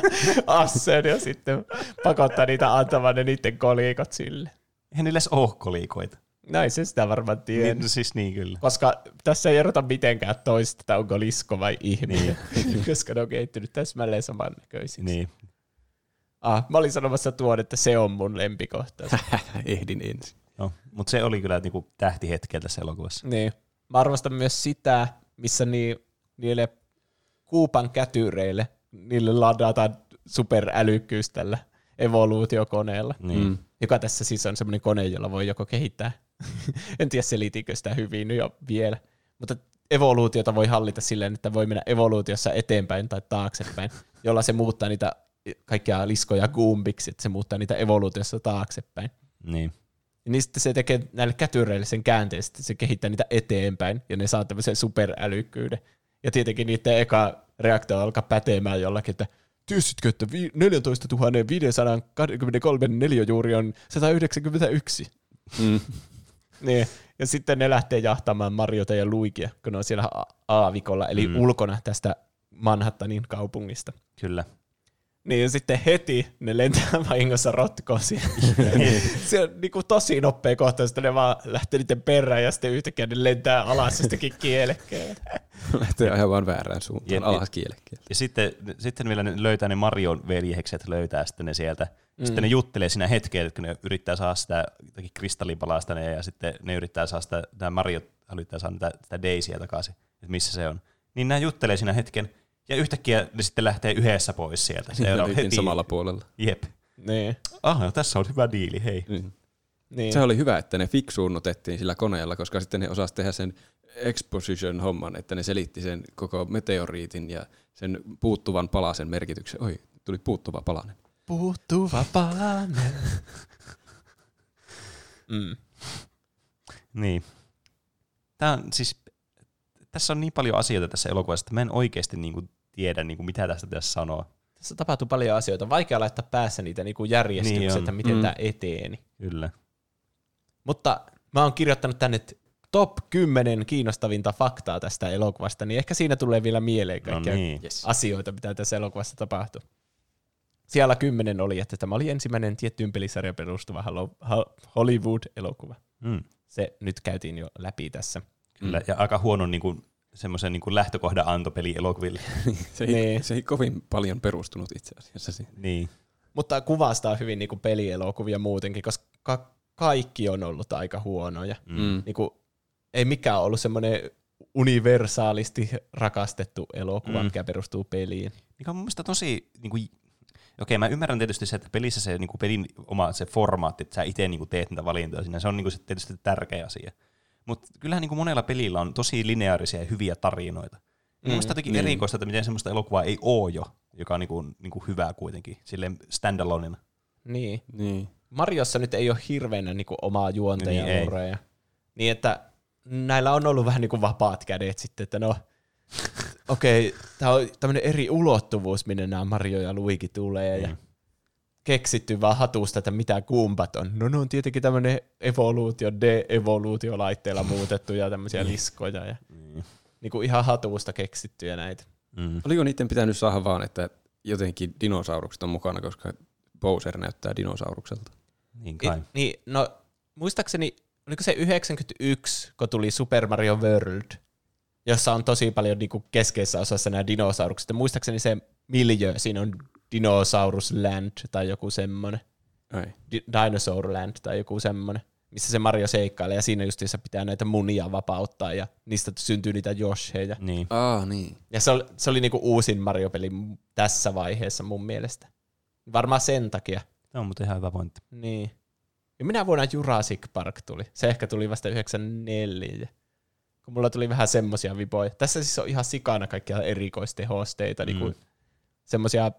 aseen ja sitten pakottaa niitä antamaan ne niiden kolikot sille. Eihän niillä edes ole kolikoita. Näin se sitä varmaan tiedä. Niin, siis niin kyllä. Koska tässä ei erota mitenkään toista, että onko lisko vai ihminen. Niin. Koska ne on kehittynyt täsmälleen samannäköisiksi. Niin. Ah, mä olin sanomassa tuon, että se on mun lempikohta. Ehdin ensin. No, mutta se oli kyllä niinku tähtihetkeä tässä elokuvassa. niin. Mä arvostan myös sitä, missä ni, niille kuupan kätyreille, niille ladataan superälykkyys tällä evoluutiokoneella. Niin. Mm. Joka tässä siis on semmoinen kone, jolla voi joko kehittää, en tiedä selitinkö sitä hyvin jo vielä, mutta evoluutiota voi hallita silleen, että voi mennä evoluutiossa eteenpäin tai taaksepäin, jolla se muuttaa niitä kaikkia liskoja gumbiksi, että se muuttaa niitä evoluutiossa taaksepäin. Niin. Ja niin sitten se tekee näille kätyreille sen käänteen, sitten se kehittää niitä eteenpäin, ja ne saa tämmöisen superälykkyyden. Ja tietenkin niiden eka reaktio alkaa pätemään jollakin, että tiesitkö, että vi- 14 523 neliöjuuri on 191. Mm. Niin. Ja sitten ne lähtee jahtamaan Mariota ja Luigia, kun ne on siellä aavikolla, eli mm. ulkona tästä Manhattanin kaupungista. Kyllä. Niin ja sitten heti ne lentää vahingossa rotkoon siellä. se on niin kuin tosi nopea kohtaus, että ne vaan lähtee niiden perään ja sitten yhtäkkiä ne lentää alas jostakin kielekkeen. Lähtee ihan vaan väärään suuntaan, Jep, alas kielekkeelle. Ja sitten, sitten vielä ne löytää ne Marion veljekset, löytää sitten ne sieltä. Mm. Sitten ne juttelee siinä hetkeen, että kun ne yrittää saada sitä kristallipalasta ne, ja sitten ne yrittää saada sitä, tämä Mario yrittää saada sitä, sitä Daisyä takaisin, että missä se on. Niin nämä juttelee siinä hetken, ja yhtäkkiä ne sitten lähtee yhdessä pois sieltä. Se Ne on olikin samalla puolella. Jep. Niin. Ah, tässä on hyvä diili, hei. Niin. niin. Se oli hyvä, että ne fiksuunnutettiin sillä koneella, koska sitten ne osasi tehdä sen exposition-homman, että ne selitti sen koko meteoriitin ja sen puuttuvan palasen merkityksen. Oi, tuli puuttuva palanen. Puuttuva palanen. mm. Niin. Tää on siis, tässä on niin paljon asioita tässä elokuvassa, että mä en oikeasti niinku tiedä, niinku, mitä tästä pitäisi sanoa. Tässä tapahtuu paljon asioita. Vaikea laittaa päässä niitä niinku järjestyksiä, Niin on. että miten Mm. tämä eteeni. Kyllä. Mutta mä oon kirjoittanut tänne top 10 kiinnostavinta faktaa tästä elokuvasta, niin ehkä siinä tulee vielä mieleen No kaikkia niin. asioita, mitä tässä elokuvassa tapahtui. Siellä kymmenen oli, että tämä oli ensimmäinen tiettyyn pelisarjan perustuva Hollywood-elokuva. Mm. Se nyt käytiin jo läpi tässä. Kyllä. Ja aika huono niinku, semmoisen niinku lähtökohdan anto peli elokuville. Se ei, Niin. se ei kovin paljon perustunut itse asiassa siihen. niin. Mutta kuvastaa hyvin niin kuin pelielokuvia muutenkin, koska ka- kaikki on ollut aika huonoja. Mm. Niin kuin, ei mikään ollut semmoinen universaalisti rakastettu elokuva, Mm. mm. mikä perustuu peliin. Mikä on mun mielestä tosi, niinku, okei mä ymmärrän tietysti se, että pelissä se niinku, pelin oma se formaatti, että sä itse niinku, teet niitä valintoja siinä, se on niinku, se tietysti tärkeä asia. Mutta kyllähän niinku, monella pelillä on tosi lineaarisia ja hyviä tarinoita. Mm, Mielestäni jotenkin niin. erikoista, että miten semmoista elokuvaa ei oo jo, joka on niinku, niinku hyvää kuitenkin, silleen standalonena. Niin. Niin. Marjossa nyt ei ole hirveänä niin kuin, omaa juonta Niin, ja ureja. Niin, että näillä on ollut vähän niin kuin vapaat kädet sitten, että no, okei, okay, tämä on tämmöinen eri ulottuvuus, minne nämä Mario ja Luigi tulee, ja Mm. Keksitty vaan hatusta, että mitä kumpat on. No ne on tietenkin tämmöinen evoluutio, de-evoluutiolaitteella muutettu ja tämmöisiä liskoja ja Niin. niin kuin ihan hatusta keksittyjä näitä. Mm. Oliko niiden pitänyt saada vaan, että jotenkin dinosaurukset on mukana, koska Bowser näyttää dinosaurukselta? Niin kai. I, niin, no muistaakseni, oliko se 91, kun tuli Super Mario World, jossa on tosi paljon niin kuin keskeisessä osassa nämä dinosaurukset. Ja muistaakseni se miljö, siinä on Dinosaurus Land tai joku semmoinen. Ai. Di- Dinosaur Land tai joku semmoinen, missä se Mario seikkailee ja siinä justiinsa pitää näitä munia vapauttaa ja niistä syntyy niitä Josheja. Niin. Aa, niin. Ja se oli, se oli niinku uusin Mario-peli tässä vaiheessa mun mielestä. Varmaan sen takia. Tämä on muuten ihan hyvä pointti. Niin. Ja minä vuonna Jurassic Park tuli. Se ehkä tuli vasta 94. Kun mulla tuli vähän semmosia vipoja. Tässä siis on ihan sikana kaikkia erikoistehosteita. Mm. Niinku semmosia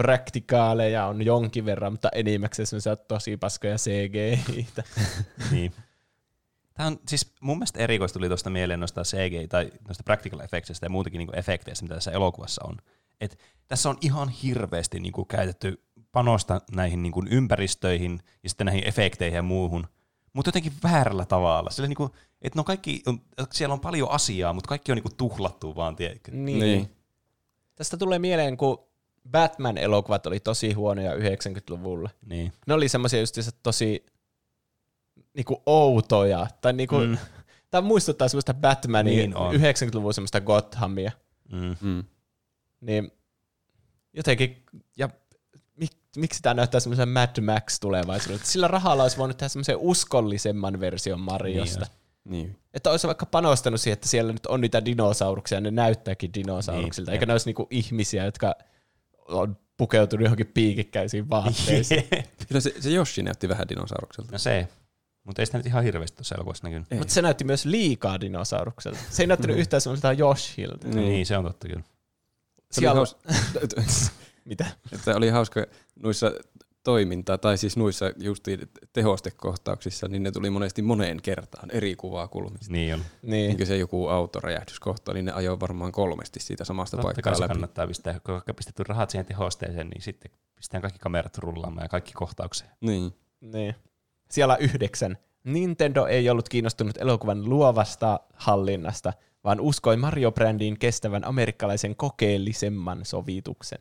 praktikaaleja on jonkin verran, mutta enimmäkseen semmoisia tosi paskoja CGI-tä. niin. Tämä on siis mun mielestä erikoista tuli tuosta mieleen noista CGI tai noista practical effectsista ja muutenkin niinku efekteistä, mitä tässä elokuvassa on. Et tässä on ihan hirveästi niinku käytetty panosta näihin niinku ympäristöihin ja sitten näihin efekteihin ja muuhun, mutta jotenkin väärällä tavalla. Sillä niinku, et no kaikki on, siellä on paljon asiaa, mutta kaikki on niinku tuhlattu vaan, tiedätkö? Niin. Niin. Tästä tulee mieleen, kun Batman-elokuvat oli tosi huonoja 90-luvulla. Niin. Ne oli semmoisia just tosi niinku outoja. Tai niinku, Mm. Tämä muistuttaa semmoista Batmanin Niin on. 90-luvun semmoista Gothamia. Mm. Mm. Niin jotenkin, ja mik, miksi tämä näyttää semmoisen Mad Max tulevaisuudelta? Sillä rahalla olisi voinut tehdä semmoisen uskollisemman version Mariosta. Niin Niin. että olisi vaikka panostanut siihen, että siellä nyt on niitä dinosauruksia, ja ne näyttääkin dinosauruksilta, Niin, eikä ne olisi niinku ihmisiä, jotka on pukeutunut johonkin piikikkäisiin vaatteisiin. Kyllä se, se Yoshi näytti vähän dinosaurukselta. No se. Mutta ei sitä nyt ihan hirveästi tuossa elokuvassa näkynyt. Mutta se näytti myös liikaa dinosaurukselta. Se ei näyttänyt yhtään semmoiselta Yoshilta. Niin. niin, se on totta kyllä. Se oli Siellä- haus... Mitä? että oli hauska noissa toimintaa, tai siis noissa justiin tehostekohtauksissa, niin ne tuli monesti moneen kertaan eri kuvakulmista. Niin on. Niin. Niin se joku autoräjähdyskohta, niin ne ajoi varmaan kolmesti siitä samasta Totta paikkaa läpi. kannattaa pistää, kun on pistetty rahat siihen tehosteeseen, niin sitten pistetään kaikki kamerat rullaamaan ja kaikki kohtaukseen. Niin. Niin. Siellä yhdeksän. Nintendo ei ollut kiinnostunut elokuvan luovasta hallinnasta, vaan uskoi Mario-brändiin kestävän amerikkalaisen kokeellisemman sovituksen.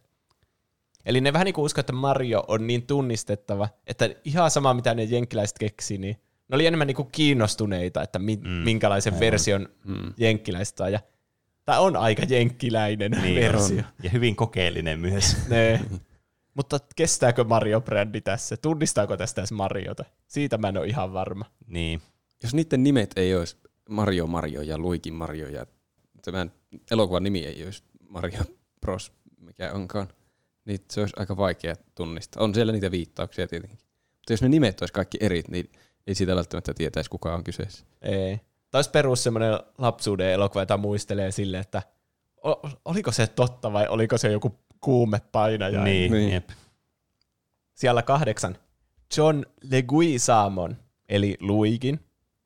Eli ne vähän niin kuin uskoo, että Mario on niin tunnistettava, että ihan sama mitä ne jenkkiläiset keksi, niin ne oli enemmän niin kuin kiinnostuneita, että mi- mm. minkälaisen version mm. jenkkiläiset saa. Ja tämä on aika jenkkiläinen niin, versio. On. Ja hyvin kokeellinen myös. Ne. Mutta kestääkö Mario-brändi tässä? Tunnistaako tästä edes Mariota? Siitä mä en ole ihan varma. Niin. Jos niiden nimet ei olisi Mario Mario ja Luigi Mario ja tämän elokuvan nimi ei olisi Mario Bros, mikä onkaan, niin se olisi aika vaikea tunnistaa. On siellä niitä viittauksia tietenkin. Mutta jos ne nimet olisi kaikki eri, niin ei siitä välttämättä tietäisi, kuka on kyseessä. Ei. Tämä olisi perus semmoinen lapsuuden elokuva, jota muistelee silleen, että oliko se totta vai oliko se joku kuumepainaja. Niin, Niin. jep. Siellä kahdeksan. John Leguizamon, eli Luigin,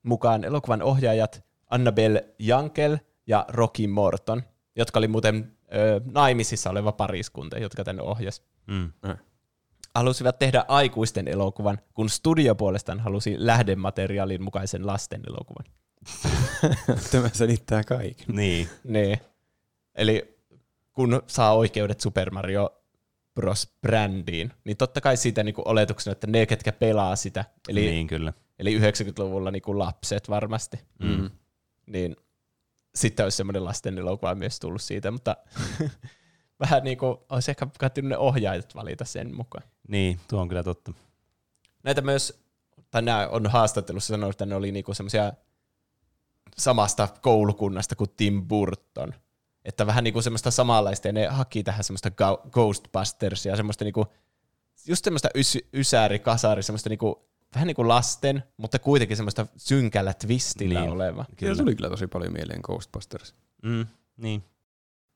mukaan elokuvan ohjaajat Annabelle Jankel ja Rocky Morton, jotka oli muuten ö, naimisissa oleva pariskunta, jotka tänne ohjas. Mm. Halusivat tehdä aikuisten elokuvan, kun studio puolestaan halusi lähdemateriaalin mukaisen lasten elokuvan. Tämä selittää kaiken. Niin. Niin. Eli kun saa oikeudet Super Mario Bros. brändiin, niin totta kai siitä niinku oletuksena, että ne, ketkä pelaa sitä, eli, niin, kyllä. eli 90-luvulla niinku lapset varmasti, Mm. niin sitten olisi semmoinen lasten elokuva myös tullut siitä, mutta vähän niin kuin olisi ehkä kannattanut ne ohjaajat valita sen mukaan. Niin, tuo on kyllä totta. Näitä myös, tai nämä on haastattelussa sanonut, että ne oli niinku semmoisia samasta koulukunnasta kuin Tim Burton. Että vähän niinku semmoista samanlaista, ja ne haki tähän semmoista Ghostbustersia, semmoista niinku, just semmoista ys- ysääri, kasari, semmoista niinku, vähän niinku lasten, mutta kuitenkin semmoista synkällä twistillä Niin. oleva. Kyllä tuli kyllä tosi paljon mieleen Ghostbusters. Mm, niin.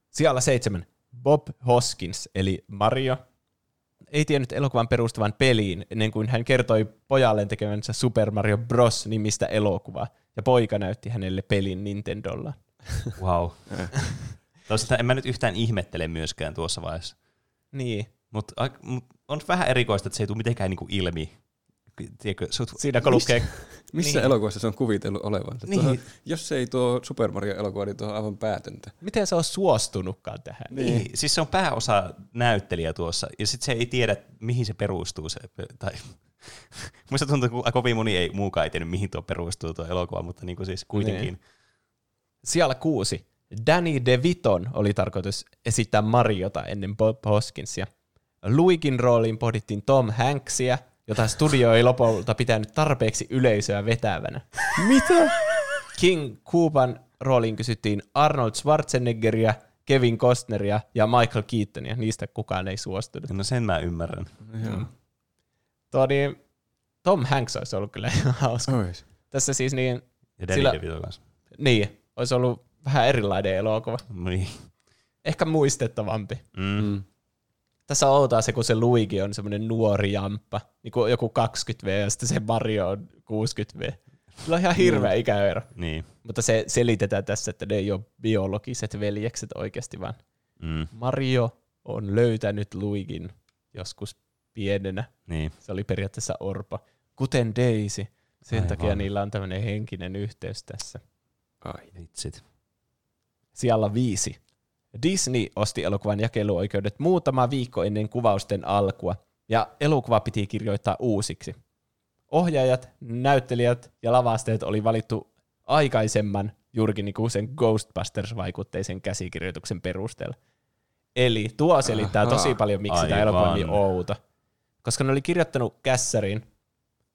Siellä seitsemän. Bob Hoskins, eli Mario, ei tiennyt elokuvan perustuvan peliin ennen kuin hän kertoi pojalleen tekemänsä Super Mario Bros. nimistä elokuvaa, ja poika näytti hänelle pelin Nintendolla. Wow. Toisaalta en mä nyt yhtään ihmettele myöskään tuossa vaiheessa. Niin. Mutta mut on vähän erikoista, että se ei tule mitenkään niinku ilmi. Tiedätkö, sut, Siinä kun lukee, Missä Niin. elokuvassa se on kuvitellut olevansa? Niin. Tuohon, jos se ei tuo Super Mario-elokuva, niin tuo on aivan päätöntä. miten se on suostunutkaan tähän. Niin, siis se on pääosa näyttelijä tuossa, ja sitten se ei tiedä, mihin se perustuu. Se, tai, muista tuntuu, että kovin moni ei muukaan ei tiennyt, mihin tuo perustuu tuo elokuva, mutta niin kuin siis kuitenkin. Niin. Siellä kuusi. Danny DeViton oli tarkoitus esittää Mariota ennen Bob Hoskinsia. Luikin rooliin pohdittiin Tom Hanksia, jota studio ei lopulta pitänyt tarpeeksi yleisöä vetävänä. Mitä? King Coopan rooliin kysyttiin Arnold Schwarzeneggeria, Kevin Costneria ja Michael Keatonia. Niistä kukaan ei suostunut. No sen mä ymmärrän. Joo. Tuo niin, Tom Hanks olisi ollut kyllä ihan hauska. Ois. Tässä siis niin, Ja Sillä- niin, olisi ollut vähän erilainen elokuva. Niin. Ehkä muistettavampi. Mm. Mm. Tässä on outoa se, kun se Luigi on semmoinen nuori jamppa, niin kuin joku 20V ja sitten se Mario on 60V. Sillä on ihan hirveä ikäero. Niin. Mutta se selitetään tässä, että ne ei ole biologiset veljekset oikeasti, vaan Mm. Mario on löytänyt Luigin joskus pienenä. Niin. Se oli periaatteessa orpo. Kuten Daisy. Sen Aivan. takia niillä on tämmöinen henkinen yhteys tässä. Ai. Vitsit. Siellä viisi. Disney osti elokuvan jakeluoikeudet muutama viikko ennen kuvausten alkua, ja elokuva piti kirjoittaa uusiksi. Ohjaajat, näyttelijät ja lavasteet oli valittu aikaisemman juurikin niinku sen Ghostbusters-vaikutteisen käsikirjoituksen perusteella. Eli tuo selittää Ahaa. tosi paljon, miksi tämä Aivan. elokuva on niin outo. Koska ne oli kirjoittanut kässäriin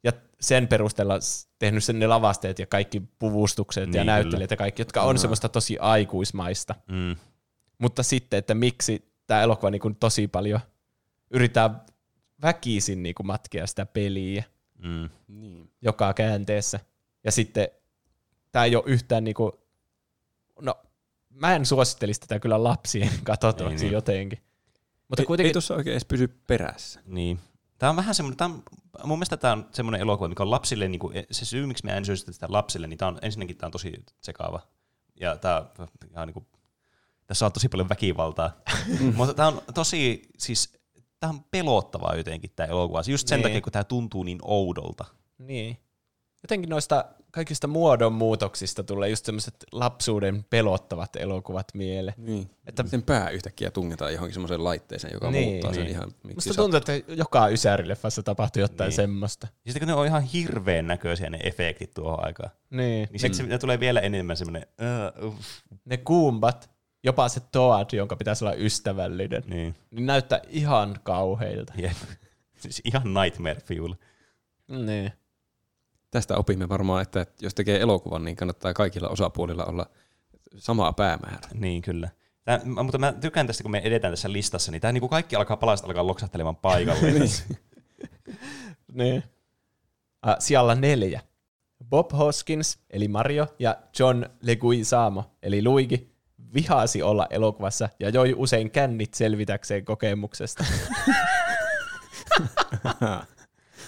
ja sen perusteella tehnyt sen ne lavasteet ja kaikki puvustukset Niin, ja näyttelijät ja kaikki, jotka on semmoista tosi aikuismaista. Mm. Mutta sitten, että miksi tämä elokuva niin kuin tosi paljon yrittää väkisin niin kuin matkia sitä peliä Mm. Niin. joka käänteessä. Ja sitten tämä ei ole yhtään niin kuin, no mä en suosittelisi tätä kyllä lapsien katsottavaksi Niin, niin, jotenkin. Mutta Ei, kuitenkin, ei tuossa oikein edes pysy perässä. Niin. Tämä on vähän semmoinen, tämä on, mun mielestä tämä on semmoinen elokuva, mikä on lapsille, niin kuin, se syy, miksi mä en suosittele sitä lapsille, niin tämä on, ensinnäkin tämä on tosi sekaava. Ja tämä, ihan niin kuin, tässä on tosi paljon väkivaltaa. Mutta tämä on tosi, siis tämä on pelottavaa jotenkin tämä elokuva. Just sen Niin. takia, kun tämä tuntuu niin oudolta. niin. Jotenkin noista kaikista muodonmuutoksista tulee just semmoiset lapsuuden pelottavat elokuvat mieleen. Niin. Että- sen pää yhtäkkiä tungetaan johonkin semmoiseen laitteeseen, joka Niin. muuttaa sen Niin. ihan miksi Musta tuntuu, että joka Ysäri-leffassa tapahtui jotain Niin. semmoista. Ja sitten kun ne on ihan hirveän näköisiä ne efektit tuohon aikaan, Niin. niin sitten ne tulee vielä enemmän semmoinen, uh, uff, Ne kuumbat, jopa se Toad, jonka pitäisi olla ystävällinen, niin, niin näyttää ihan kauheilta. jep. Siis ihan nightmare fuel. Niin. Tästä opimme varmaan, että jos tekee elokuvan, niin kannattaa kaikilla osapuolilla olla samaa päämäärä. Niin, kyllä. Tää, mä- mutta mä tykkään tästä, kun me edetään tässä listassa, niin tämä niinku kaikki alkaa palaista alkaa loksahtelemaan paikalle. Niin. Uh, siellä neljä. Bob Hoskins, eli Mario, ja John Leguizamo, eli Luigi, vihasi olla elokuvassa ja joi usein kännit selvitäkseen kokemuksesta.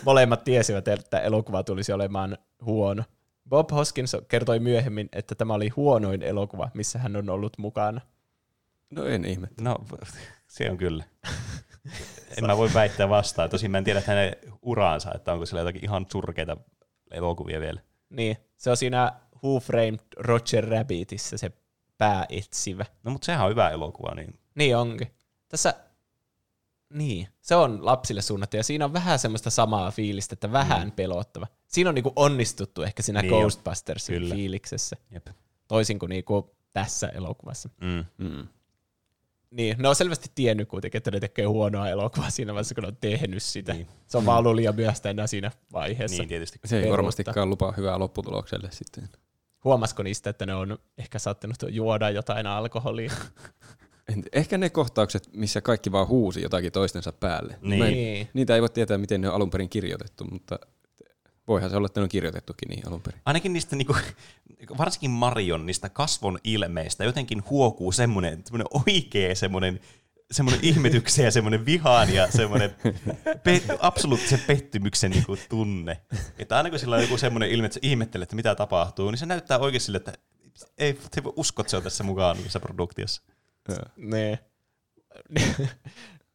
Molemmat tiesivät, että elokuva tulisi olemaan huono. Bob Hoskins kertoi myöhemmin, että tämä oli huonoin elokuva, missä hän on ollut mukana. No en ihme. No, se on kyllä. En mä voi väittää vastaan. Tosin mä en tiedä hänen uraansa, että onko siellä jotakin ihan surkeita elokuvia vielä. Niin, se on siinä Who Framed Roger Rabbitissa se pääetsivä. No, mutta sehän on hyvä elokuva, niin Niin onkin. Tässä, niin, se on lapsille suunnattu ja siinä on vähän semmoista samaa fiilistä, että vähän mm. pelottava. Siinä on niinku onnistuttu ehkä siinä Niin. Ghostbustersin Kyllä. fiiliksessä, jep. toisin kuin niinku tässä elokuvassa. Mm. Mm. Niin, ne on selvästi tiennyt kuitenkin, että ne tekee huonoa elokuvaa siinä vaiheessa, kun ne on tehnyt sitä. Niin. Se on vaan ollut liian myöhäistä enää siinä vaiheessa. Niin, Niin. tietysti. Se ei Peruutta. varmastikaan lupaa hyvää lopputulokselle sitten. Huomasiko niistä, että ne on ehkä saattanut juoda jotain alkoholia? En- Ehkä ne kohtaukset, missä kaikki vaan huusi jotakin toistensa päälle. Niin. En, Niin. niitä ei voi tietää, miten ne on alun perin kirjoitettu, mutta voihan se olla, että ne on kirjoitettukin niin alun perin. Ainakin niistä, niinku, varsinkin Marion niistä kasvon ilmeistä jotenkin huokuu semmoinen, semmoinen oikea semmoinen, semmoinen ihmetyksen ja semmoinen vihaan ja semmoinen pet, absoluuttisen pettymyksen niinku tunne. Että aina kun sillä on joku semmoinen ilme, että se ihmettelee, että mitä tapahtuu, niin se näyttää oikein sille, että ei voi usko, että se on tässä mukaan tässä produktiossa. Ne.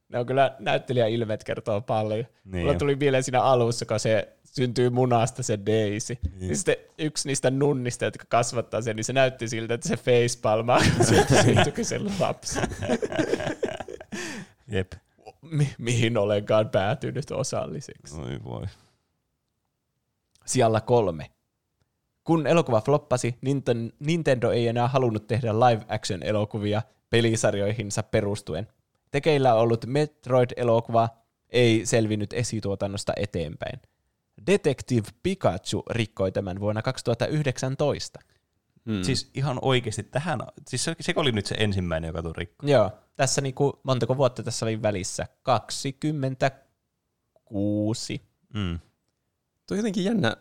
ne on kyllä näyttelijäilmeet kertoo paljon. Niin Niin Mulla tuli mieleen siinä alussa, kun se syntyy munasta se Daisy. Niin. niin sitten yksi niistä nunnista, jotka kasvattaa sen, niin se näytti siltä, että se facepalmaa, syntyikin sen lapsi. Jep. Mi- mihin olenkaan päätynyt osalliseksi. Oi voi. Sijalla kolme. Kun elokuva floppasi, Ninten- Nintendo ei enää halunnut tehdä live-action-elokuvia pelisarjoihinsa perustuen. Tekeillä ollut Metroid-elokuva ei selvinnyt esituotannosta eteenpäin. Detective Pikachu rikkoi tämän vuonna 2019. Mm. Siis ihan oikeasti tähän, siis se, se oli nyt se ensimmäinen, joka tuli rikko. Joo, tässä niinku, montako vuotta tässä oli välissä? 26. Mm. Tuo on jotenkin jännä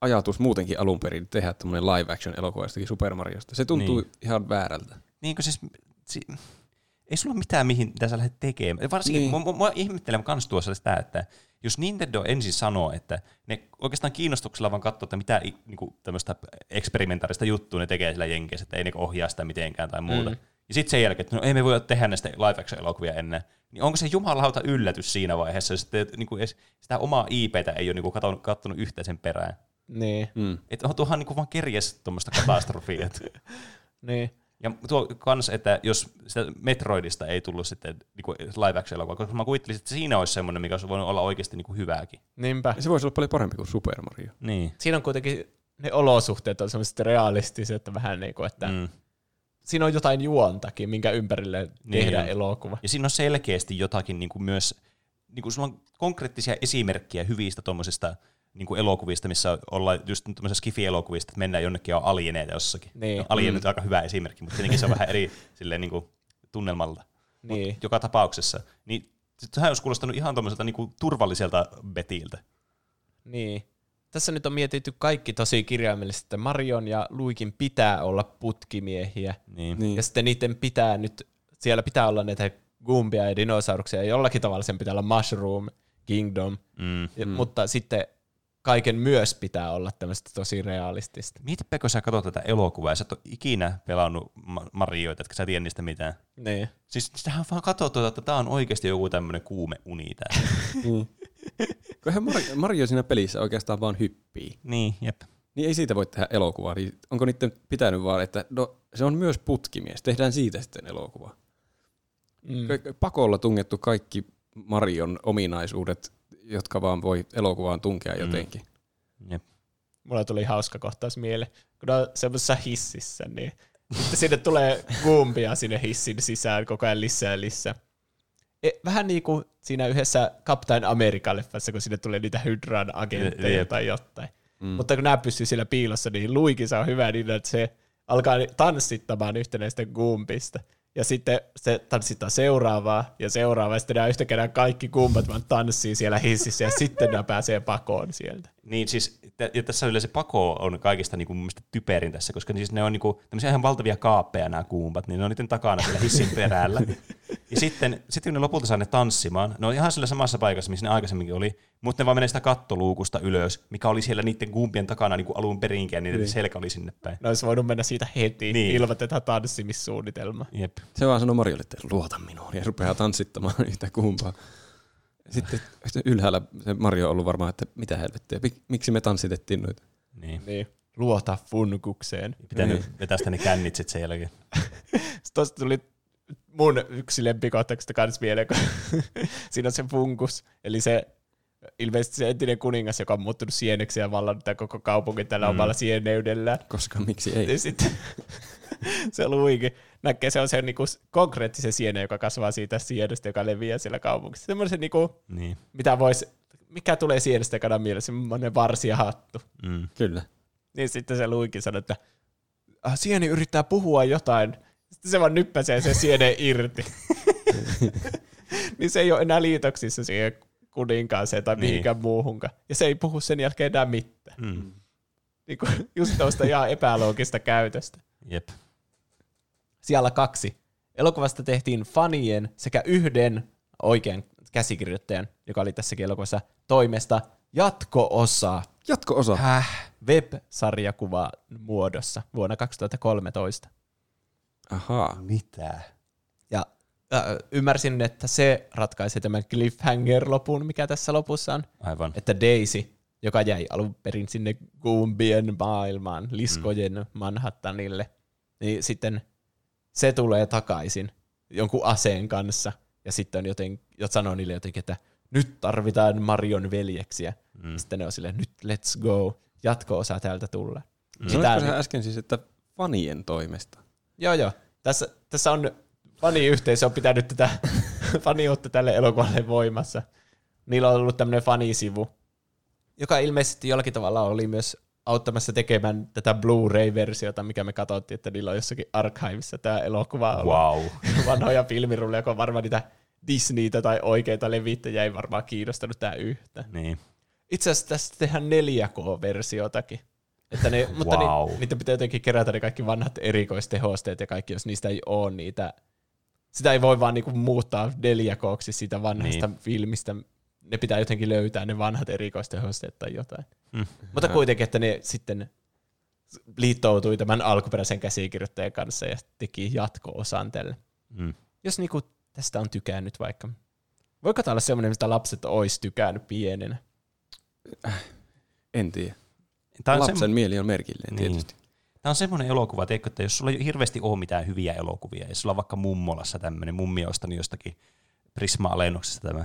ajatus muutenkin alun perin tehdä tämmöinen live action elokuva jostakin Super Mariosta. Se tuntuu Niin. ihan väärältä. Niin kuin siis, si, ei sulla ole mitään, mihin mitä sä lähdet tekemään. Varsinkin, niin. Mä, mä, mä ihmettelen kans tuossa sitä, että jos Nintendo ensin sanoo, että ne oikeastaan kiinnostuksella vaan katsoo, että mitä i- niinku, tämmöistä eksperimentaarista juttua ne tekee sillä jenkeissä, että ei ne ohjaa sitä mitenkään tai muuta. Mm. Ja sitten sen jälkeen, että no ei me voi tehdä näistä live action elokuvia ennen. Niin onko se jumalauta yllätys siinä vaiheessa, jos sitten, niinku, edes sitä omaa IPtä ei ole niinku, katsonut, katsonut yhtään sen perään. Niin, Mm. Että on tuohan niinku vaan kerjes tuommoista katastrofia. niin. Ja tuo kans, että jos sitä Metroidista ei tullut sitten niin live action elokuva, koska mä kuvittelisin, että siinä olisi semmoinen, mikä olisi voinut olla oikeasti niin kuin hyvääkin. Niinpä. Ja se voisi olla paljon parempi kuin Super Mario. Niin. Siinä on kuitenkin, ne olosuhteet on semmoiset realistiset vähän niin kuin, että mm. Mm. siinä on jotain juontakin, minkä ympärille Niin tehdään on. elokuva. Ja siinä on selkeästi jotakin niin kuin myös, niin kuin sulla on konkreettisia esimerkkejä hyvistä tuommoisista niin kuin elokuvista, missä ollaan just tämmöisissä skifi-elokuvista, että mennään jonnekin ja on alieneita jossakin. Niin. No, alien nyt on aika hyvä esimerkki, mutta tietenkin se on vähän eri silleen, niin kuin, tunnelmalta. Niin. Mut joka tapauksessa, niin sehän olisi kuulostanut ihan tuommoiselta niin kuin turvalliselta betiltä. Niin. Tässä nyt on mietitty kaikki tosi kirjaimellisesti, että Marion ja Luikin pitää olla putkimiehiä. Niin. Niin. Ja sitten niiden pitää nyt, siellä pitää olla näitä gumbia ja dinosauruksia, ja jollakin tavalla sen pitää olla Mushroom Kingdom. Mm. Ja, Mutta sitten kaiken myös pitää olla tämmöistä tosi realistista. Mietipä, kun sä katsot tätä elokuvaa ja sä et ole ikinä pelannut Ma- Marioita, etkä sä tiedä niistä mitään. Niin. Siis sitähän vaan katsoo tuota, että tää on oikeasti joku tämmönen kuume uni tää. Niin. Kun eihän Mario, siinä pelissä oikeastaan vaan hyppii. niin, jep. niin ei siitä voi tehdä elokuvaa. Niin onko niiden pitänyt vaan, että no, se on myös putkimies, tehdään siitä sitten elokuva. Mm. Pakolla tungettu kaikki Marion ominaisuudet, jotka vaan voi elokuvaan tunkea Mm. jotenkin. Jep. Mulla tuli hauska kohtaus mieleen. Kun on semmoisessa hississä, niin sitten sinne tulee kumpia sinne hissin sisään koko ajan lisää lisää. E, vähän niin kuin siinä yhdessä Captain America-leffassa, kun sinne tulee niitä Hydran agentteja Jep. tai jotain. Mm. Mutta kun nämä pysyy siellä piilossa, niin Luikissa on hyvä niin, että se alkaa tanssittamaan yhtenä näistä gumpista. Ja sitten se tanssittaa seuraavaa ja seuraavaa, ja sitten nämä yhtäkkiä nämä kaikki kumpat vaan tanssii siellä hississä, ja sitten nämä pääsee pakoon sieltä. Niin siis, ja tässä yleensä pako on kaikista niin kuin, typerin tässä, koska siis ne on niin kuin, tämmöisiä ihan valtavia kaappeja nämä kuumpat, niin ne on niiden takana siellä hissin perällä. Ja sitten, sitten kun ne lopulta saa ne tanssimaan, ne on ihan sillä samassa paikassa, missä ne aikaisemminkin oli, mutta ne vaan menee sitä kattoluukusta ylös, mikä oli siellä niiden kuumpien takana niin kuin alun perinkin, ja niiden selkä oli sinne päin. Ne olisi voinut mennä siitä heti Niin. niin. ilman tätä tanssimissuunnitelmaa. Jep. Se vaan sanoo Marjolle, että luota minuun, ja rupeaa tanssittamaan yhtä kumpaa. Sitten ylhäällä se Mario on ollut varmaan, että mitä helvettiä, mik- miksi me tanssitettiin noita. Niin. Niin. Luota funkukseen. Pitänyt Niin. vetää sitä ne kännitset sen jälkeen. Tuosta tuli mun yksi lempikohtauksesta kanssa mieleen, kun siinä on se funkus, eli se ilmeisesti se entinen kuningas, joka on muuttunut sieneksi ja vallannut tämän koko kaupungin tällä Mm. mm. omalla sieneydellään. Koska miksi ei? Ja sitten se luikin näkee, se on se niinku konkreettisen siene, joka kasvaa siitä sienestä, joka leviää siellä kaupungissa. Semmoinen niinku, Niin. mitä vois, mikä tulee sienestä kanan mieleen, semmoinen varsi ja hattu. Mm. Kyllä. Niin sitten se luikin sanoi, että ah, sieni yrittää puhua jotain. Sitten se vaan nyppäsee sen sienen irti. niin se ei ole enää liitoksissa siihen kuninkaaseen tai Niin. mihinkään muuhunkaan. Ja se ei puhu sen jälkeen enää mitään. Mm. Niin kuin just tuosta ihan epäloogista käytöstä. Jep. Siellä kaksi. Elokuvasta tehtiin fanien sekä yhden oikean käsikirjoittajan, joka oli tässäkin elokuvassa toimesta, jatko-osa Jatko-osa. Häh? web-sarjakuva muodossa vuonna 2013. Ahaa. Mitä? Ja äh, ymmärsin, että se ratkaisi tämän cliffhanger-lopun, mikä tässä lopussa on. Aivan. Että Daisy, joka jäi alun perin sinne Goombien maailmaan, liskojen mm. Manhattanille, niin sitten se tulee takaisin jonkun aseen kanssa. Ja sitten on joten, jot sanoo niille jotenkin, että nyt tarvitaan Marion veljeksiä. Mm. Sitten ne on silleen, nyt let's go, jatko-osa täältä tulla. Mm. Sanoitko sä äsken siis, että fanien toimesta? Joo, joo. Tässä, tässä on faniyhteisö on pitänyt tätä faniutta tälle elokuvalle voimassa. Niillä on ollut tämmöinen fanisivu, joka ilmeisesti jollakin tavalla oli myös auttamassa tekemään tätä Blu-ray-versiota, mikä me katsottiin, että niillä on jossakin archiveissa tämä elokuva ollut. Wow. Vanhoja filmirulleja, kun on varmaan niitä Disneytä tai oikeita levittäjiä ei varmaan kiinnostanut tämä yhtä. Niin. Itse asiassa tästä tehdään 4K-versiotakin. Että ne, mutta Wow. ni, niitä pitää jotenkin kerätä ne kaikki vanhat erikoistehosteet ja kaikki, jos niistä ei ole niitä. Sitä ei voi vaan niinku muuttaa 4Kksi siitä vanhasta niin. filmistä. Ne pitää jotenkin löytää ne vanhat erikoistehosteet tai jotain. Mm. Mutta kuitenkin, että ne sitten liittoutui tämän alkuperäisen käsikirjoittajan kanssa ja teki jatko-osan tälle. Mm. Jos niinku tästä on tykännyt vaikka. Voiko tämä olla semmoinen, mistä lapset olisi tykännyt pienenä? En tiedä. Tää on Lapsen semmo- mieli on merkillinen Niin. tietysti. Tämä on semmoinen elokuva, tiedätkö, että jos sulla ei hirveästi ole mitään hyviä elokuvia, ja sulla on vaikka mummolassa tämmöinen, mummi on ostanut jostakin Prisma-alennuksesta tämä,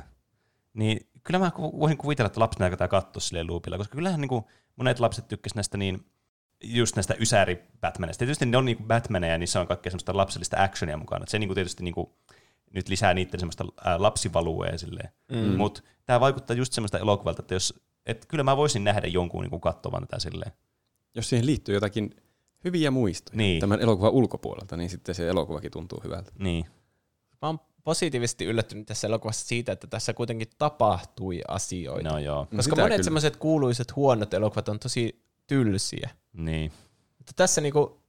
niin kyllä mä voisin kuvitella, että lapsena tätä katsoa silleen loopilla, koska kyllähän niin kuin monet lapset tykkäsivät näistä niin, just näistä ysäri Batmanista. Tietysti ne on niin Batmaneja, ja niissä on kaikkea semmoista lapsellista actionia mukana. Et se niin kuin tietysti niin kuin, nyt lisää niiden semmoista ää, lapsivaluea silleen. Mm. Mutta tämä vaikuttaa just semmoista elokuvalta, että jos, et kyllä mä voisin nähdä jonkun niin kuin katsovan tätä silleen. Jos siihen liittyy jotakin hyviä muistoja Niin. tämän elokuvan ulkopuolelta, niin sitten se elokuvakin tuntuu hyvältä. Niin. Mä oon positiivisesti yllättynyt tässä elokuvassa siitä, että tässä kuitenkin tapahtui asioita. No joo. No Koska sitä monet semmoiset kuuluiset huonot elokuvat on tosi tylsiä. Niin. Mutta tässä niinku,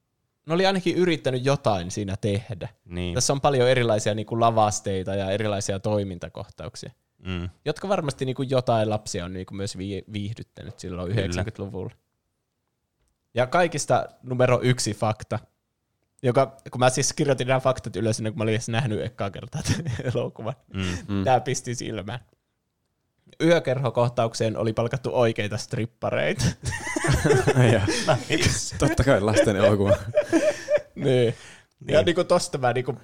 ne oli ainakin yrittänyt jotain siinä tehdä. Niin. Tässä on paljon erilaisia niinku lavasteita ja erilaisia toimintakohtauksia, Mm. jotka varmasti niinku jotain lapsia on niinku myös vi- viihdyttänyt silloin Kyllä. 90-luvulla. Ja kaikista numero yksi fakta, joka, kun mä siis kirjoitin nämä faktat ylös, ennen kuin mä olin edes nähnyt ekkaa kertaa elokuvan. Mm. Mm. Tämä pisti silmään. yökerhokohtaukseen oli palkattu oikeita strippareita. ja, totta kai lasten elokuva. niin. Ja niinku tosta mä, niinku,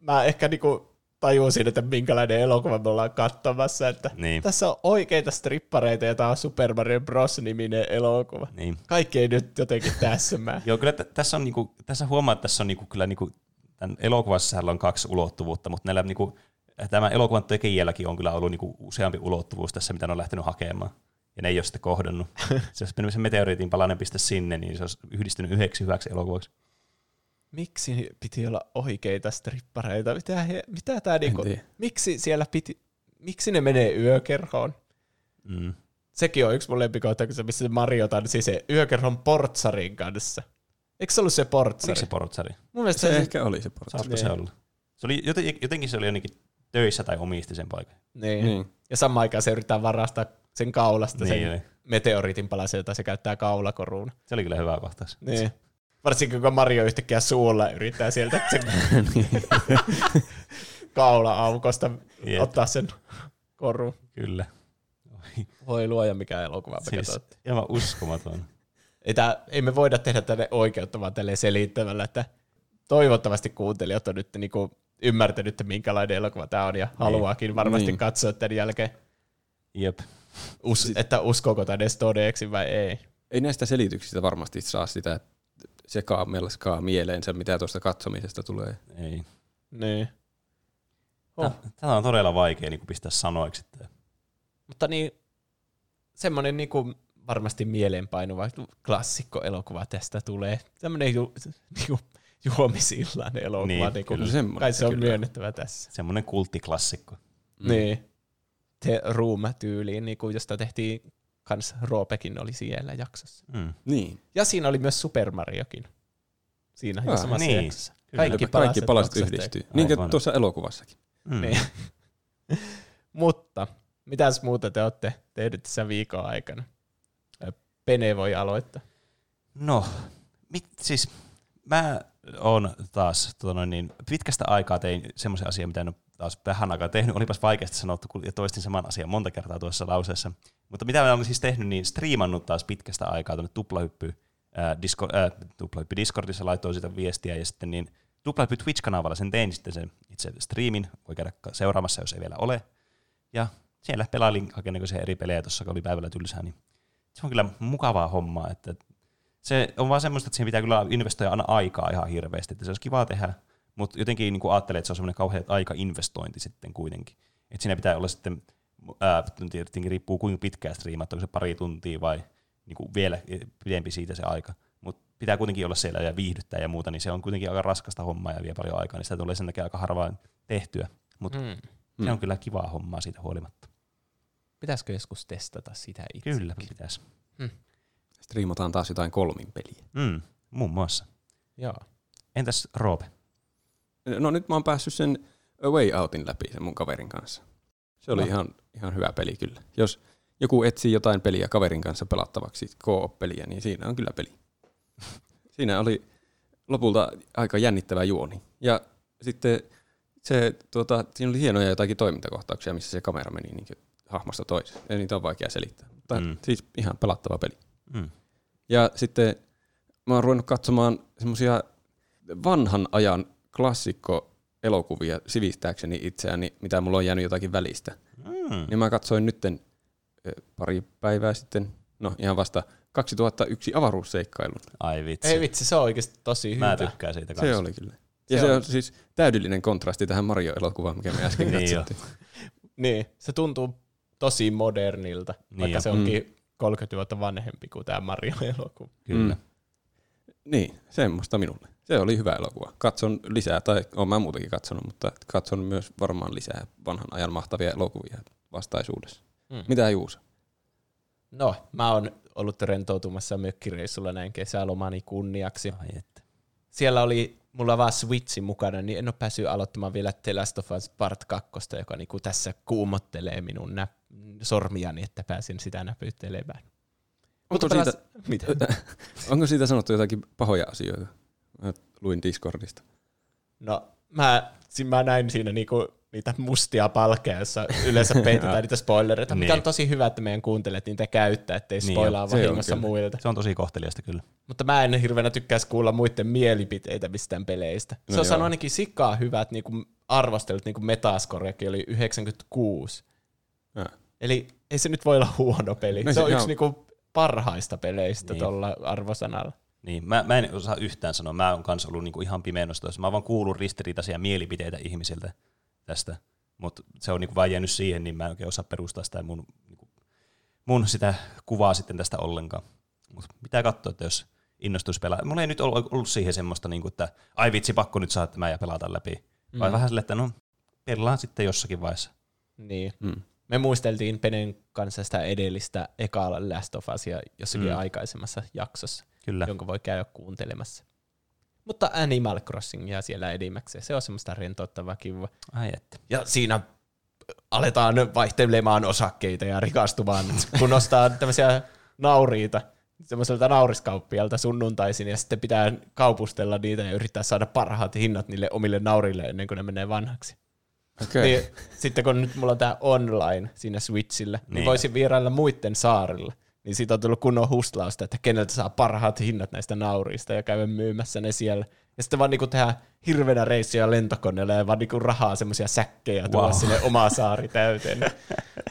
mä ehkä niinku tajusin, että minkälainen elokuva me ollaan katsomassa, että Niin. tässä on oikeita strippareita ja tämä on Super Mario Bros. niminen elokuva. Niin. Kaikki ei nyt jotenkin täsmää. Joo, kyllä t- tässä, on niinku, tässä huomaa, että tässä on niinku, kyllä niinku, tämän elokuvan sisällä on kaksi ulottuvuutta, mutta näillä niinku, tämän elokuvan tekijälläkin on kyllä ollut niinku useampi ulottuvuus tässä, mitä ne on lähtenyt hakemaan. Ja ne ei ole sitten kohdannut. se olisi mennyt se meteoriitin palainen piste sinne, niin se olisi yhdistynyt yhdeksi hyväksi elokuvaksi. Miksi piti olla oikeita strippareita? Mitä, he, mitä tää niinku, miksi siellä piti, miksi ne menee yökerhoon? Mm. Sekin on yksi mun lempikohta, kun se, missä Mario tanssii se yökerhon portsarin kanssa. Eikö se ollut se portsari? Oliko se portsari? Mun mielestä Se se, ehkä oli se portsa. Saatko se Niin. olla? Se oli, joten- jotenkin se oli jonnekin töissä tai omisti sen paikan. niin. Niin. Ja samaan aikaan se yrittää varastaa sen kaulasta Niin, sen niin. meteoriitin palasen, jota se käyttää kaulakoruun. Se oli kyllä hyvä kohtaus. Niin. Varsinkin kun Mario yhtäkkiä suulla yrittää sieltä sen kaula-aukosta Jep. ottaa sen korun. Kyllä. Oi, Voi luoja, mikä elokuva me siis katsottiin. aivan uskomaton. Ei, tää, ei me voida tehdä tänne oikeutta vaan tälleen selittämällä, että toivottavasti kuuntelijat on nyt niinku ymmärtänyt, että minkälainen elokuva tämä on ja haluaakin varmasti Niin. katsoa tämän jälkeen, Jep. us, että uskooko tämä edes todeksi vai ei. Ei näistä selityksistä varmasti saa sitä sekaa melskaa mieleensä, mitä tuosta katsomisesta tulee. Ei. Niin. Oh. Tätä on todella vaikea niin pistää sanoiksi. Että Mutta niin, semmoinen niinku varmasti mieleenpainuva klassikkoelokuva tästä tulee. Semmoinen ju, niinku, juomisillan elokuva. Niin, niinku, kyllä. Semmoinen kai se on kyllä. myönnettävä tässä. semmoinen kulttiklassikko. Mm. Niin. Se Room-tyyliin, niinku, josta tehtiin kans Roopekin oli siellä jaksossa. Mm. Niin. Ja siinä oli myös Super Mariokin. Siinä Ah, samassa niin. jaksossa. Kaikki Kaikki palaset, yhdistyy. Niin kuin tuossa elokuvassakin. Mm. Niin. Mutta, mitäs muuta te olette tehneet tässä viikon aikana? Pene voi aloittaa. No, mit, siis mä oon taas noin, niin, pitkästä aikaa tein semmoisen asian, mitä en ole taas vähän aikaa tehnyt. Olipas vaikeasti sanottu, kun ja toistin saman asian monta kertaa tuossa lauseessa. Mutta mitä mä olen siis tehnyt, niin striimannut taas pitkästä aikaa tuonne tuplahyppy, ää, Disco, ää, tuplahyppy Discordissa, laitoin sitä viestiä ja sitten niin tuplahyppy Twitch-kanavalla sen tein sitten sen itse striimin, voi käydä seuraamassa, jos ei vielä ole. Ja siellä pelailin kaikennäköisiä eri pelejä tuossa, kun oli päivällä tylsää, niin se on kyllä mukavaa hommaa, että se on vaan semmoista, että siihen pitää kyllä investoida aina aikaa ihan hirveästi, että se olisi kiva tehdä, mutta jotenkin niin ajattelee, että se on semmoinen kauhean aika-investointi sitten kuitenkin. Että siinä pitää olla sitten, ää, tietenkin riippuu kuinka pitkään striimaat, onko se pari tuntia vai niin kuin vielä pidempi siitä se aika. Mutta pitää kuitenkin olla siellä ja viihdyttää ja muuta, niin se on kuitenkin aika raskasta hommaa ja vie paljon aikaa, niin sitä tulee sen takia aika harvaan tehtyä. Mutta Mm. se on kyllä kivaa hommaa siitä huolimatta. Pitäisikö joskus testata sitä itse? Kyllä pitäisi. Striimataan taas jotain kolmin peliä. Mm, muun muassa. Joo. Entäs Roope? No nyt mä oon päässyt sen Way Outin läpi sen mun kaverin kanssa. Se oli No. ihan, ihan hyvä peli kyllä. Jos joku etsii jotain peliä kaverin kanssa pelattavaksi, co-op-peliä, niin siinä on kyllä peli. Siinä oli lopulta aika jännittävä juoni. Ja sitten se, tuota, siinä oli hienoja jotakin toimintakohtauksia, missä se kamera meni niin hahmosta toiseen. Ja niitä on vaikea selittää. Mutta Mm. siis ihan pelattava peli. Mm. Ja sitten mä oon ruvennut katsomaan semmosia vanhan ajan klassikko-elokuvia sivistääkseni itseäni, mitä mulla on jäänyt jotakin välistä. Mm. Niin mä katsoin nytten pari päivää sitten, no ihan vasta 2001 avaruusseikkailun. Ai vitsi. Ei vitsi, se on oikeasti tosi Mä hyvä. tykkään siitä kanssa. Se oli kyllä. Ja Se se, on- on siis täydellinen kontrasti tähän Mario-elokuvaan, mikä me äsken Niin katsottiin. Niin, se tuntuu tosi modernilta, Niin vaikka jo. se onkin 30 vuotta vanhempi kuin tämä Mario-elokuva. Kyllä. Mm. Niin, semmoista minulle. Se oli hyvä elokuva. Katson lisää, tai olen mä muutenkin katsonut, mutta katson myös varmaan lisää vanhan ajan mahtavia elokuvia vastaisuudessa. Mm. Mitä Juusa? No, mä oon ollut rentoutumassa mökkireissulla näin kesälomani kunniaksi. Ai että. Siellä oli mulla vaan Switchi mukana, niin en ole päässyt aloittamaan vielä The Last of Us Part 2, joka niinku tässä kuumottelee minun nä- sormiani, että pääsin sitä näpyttelemään. Onko pelas- siitä, Mitä? onko siitä sanottu jotakin pahoja asioita? Mä luin Discordista. No, mä, mä näin siinä niinku niitä mustia palkeja, joissa yleensä peitetään niitä spoilereita, mikä Niin. on tosi hyvä, että meidän kuuntelijat niitä käyttää, ettei Niin spoilaa se on vahingossa muilta. Se on tosi kohteliasta kyllä. Mutta mä en hirveänä tykkäisi kuulla muiden mielipiteitä mistään peleistä. Se No on saanut joo. ainakin sikaa hyvät niin kuin arvostelut, niin kuin Metascorekin oli 96. Ja. Eli ei se nyt voi olla huono peli. No se se- on yksi joo. niin kuin parhaista peleistä Niin. tuolla arvosanalla. Niin, mä, mä en osaa yhtään sanoa. Mä oon kanssa ollut niinku ihan pimeänosta. Mä oon vaan kuullut ristiriitaisia mielipiteitä ihmisiltä tästä. Mutta se on niinku vaan jäänyt siihen, niin mä en oikein osaa perustaa sitä mun, niinku, mun sitä kuvaa sitten tästä ollenkaan. Mut pitää katsoa, että jos innostuisi pelaa. Mulla ei nyt ollut, siihen semmoista, niinku, että ai vitsi, pakko nyt saada tämä ja pelata läpi. Mm. Vai vähän silleen, että no, pelaan sitten jossakin vaiheessa. Niin. Mm. Me muisteltiin Penen kanssa sitä edellistä ekaa Last of Usia jossakin Mm. mm. aikaisemmassa jaksossa, Kyllä. jonka voi käydä kuuntelemassa. Mutta Animal Crossingia siellä enimmäkseen. Se on semmoista rentouttavaa kivua. Ai että. Ja siinä aletaan vaihtelemaan osakkeita ja rikastumaan, kun ostaa tämmöisiä nauriita semmoiselta nauriskauppialta sunnuntaisin ja sitten pitää kaupustella niitä ja yrittää saada parhaat hinnat niille omille naurille ennen kuin ne menee vanhaksi. Okei. Niin, sitten kun nyt mulla on tämä online siinä Switchillä, niin, Niin. niin voisin vierailla muiden saarilla. Niin siitä on tullut kunnon hustlausta, että keneltä saa parhaat hinnat näistä nauriista ja käydä myymässä ne siellä. Ja sitten vaan niinku tehdä hirveänä reissuja lentokoneella ja vaan niinku rahaa semmoisia säkkejä tuoda Wow. sinne oma saari täyteen.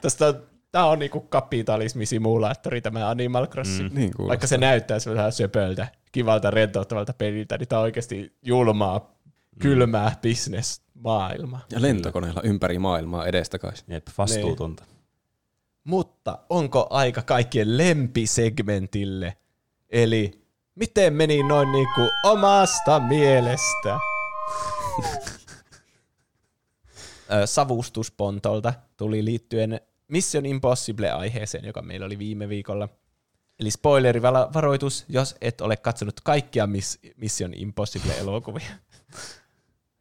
Tästä on, tää on niinku kapitalismisimulaattori tämä Animal Crossing. Mm, niin kuulostaa. Vaikka se näyttää vähän söpöltä, kivalta, rentouttavalta peliltä, niin tää on oikeasti julmaa, kylmää bisnesmaailmaa. Ja lentokoneella ympäri maailmaa edestakaisin. Jep, vastuutonta. Mutta onko aika kaikkien lempisegmentille? Eli miten meni noin niinku omasta mielestä? Savustuspontolta tuli liittyen Mission Impossible-aiheeseen, joka meillä oli viime viikolla. Eli spoilerivaroitus, jos et ole katsonut kaikkia Miss- Mission Impossible-elokuvia.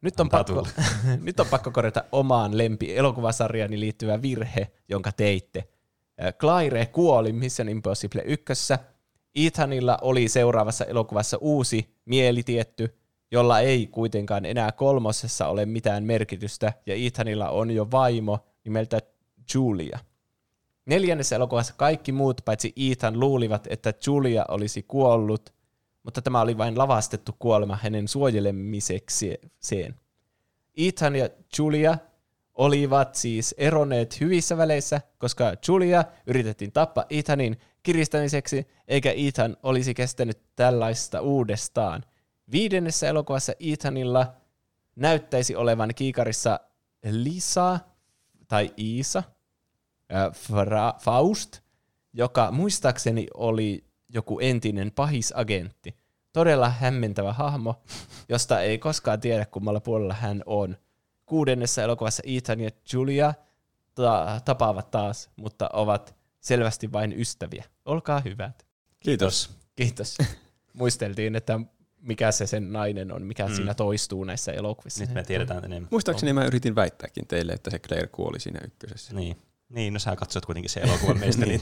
Nyt on, Antaa pakko, nyt on pakko korjata omaan lempi elokuvasarjani liittyvä virhe, jonka teitte. Äh, Claire kuoli Mission Impossible 1. Ethanilla oli seuraavassa elokuvassa uusi mielitietty, jolla ei kuitenkaan enää kolmosessa ole mitään merkitystä, ja Ethanilla on jo vaimo nimeltä Julia. Neljännessä elokuvassa kaikki muut paitsi Ethan luulivat, että Julia olisi kuollut, mutta tämä oli vain lavastettu kuolema hänen suojelemisekseen. Ethan ja Julia olivat siis eronneet hyvissä väleissä, koska Julia yritettiin tappaa Ethanin kiristämiseksi, eikä Ethan olisi kestänyt tällaista uudestaan. Viidennessä elokuvassa Ethanilla näyttäisi olevan kiikarissa Lisa tai Iisa, äh, Fra- Faust, joka muistaakseni oli joku entinen pahisagentti. Todella hämmentävä hahmo, josta ei koskaan tiedä kummalla puolella hän on. Kuudennessa elokuvassa Ethan ja Julia ta- tapaavat taas, mutta ovat selvästi vain ystäviä. Olkaa hyvät. Kiitos. Kiitos. Muisteltiin, että mikä se sen nainen on, mikä mm. siinä toistuu näissä elokuvissa. Nyt me tiedetään enemmän. Muistaakseni mä yritin väittääkin teille, että se Claire kuoli siinä ykkösessä. Niin. Niin, no sä katsot kuitenkin se elokuvan meistä, niin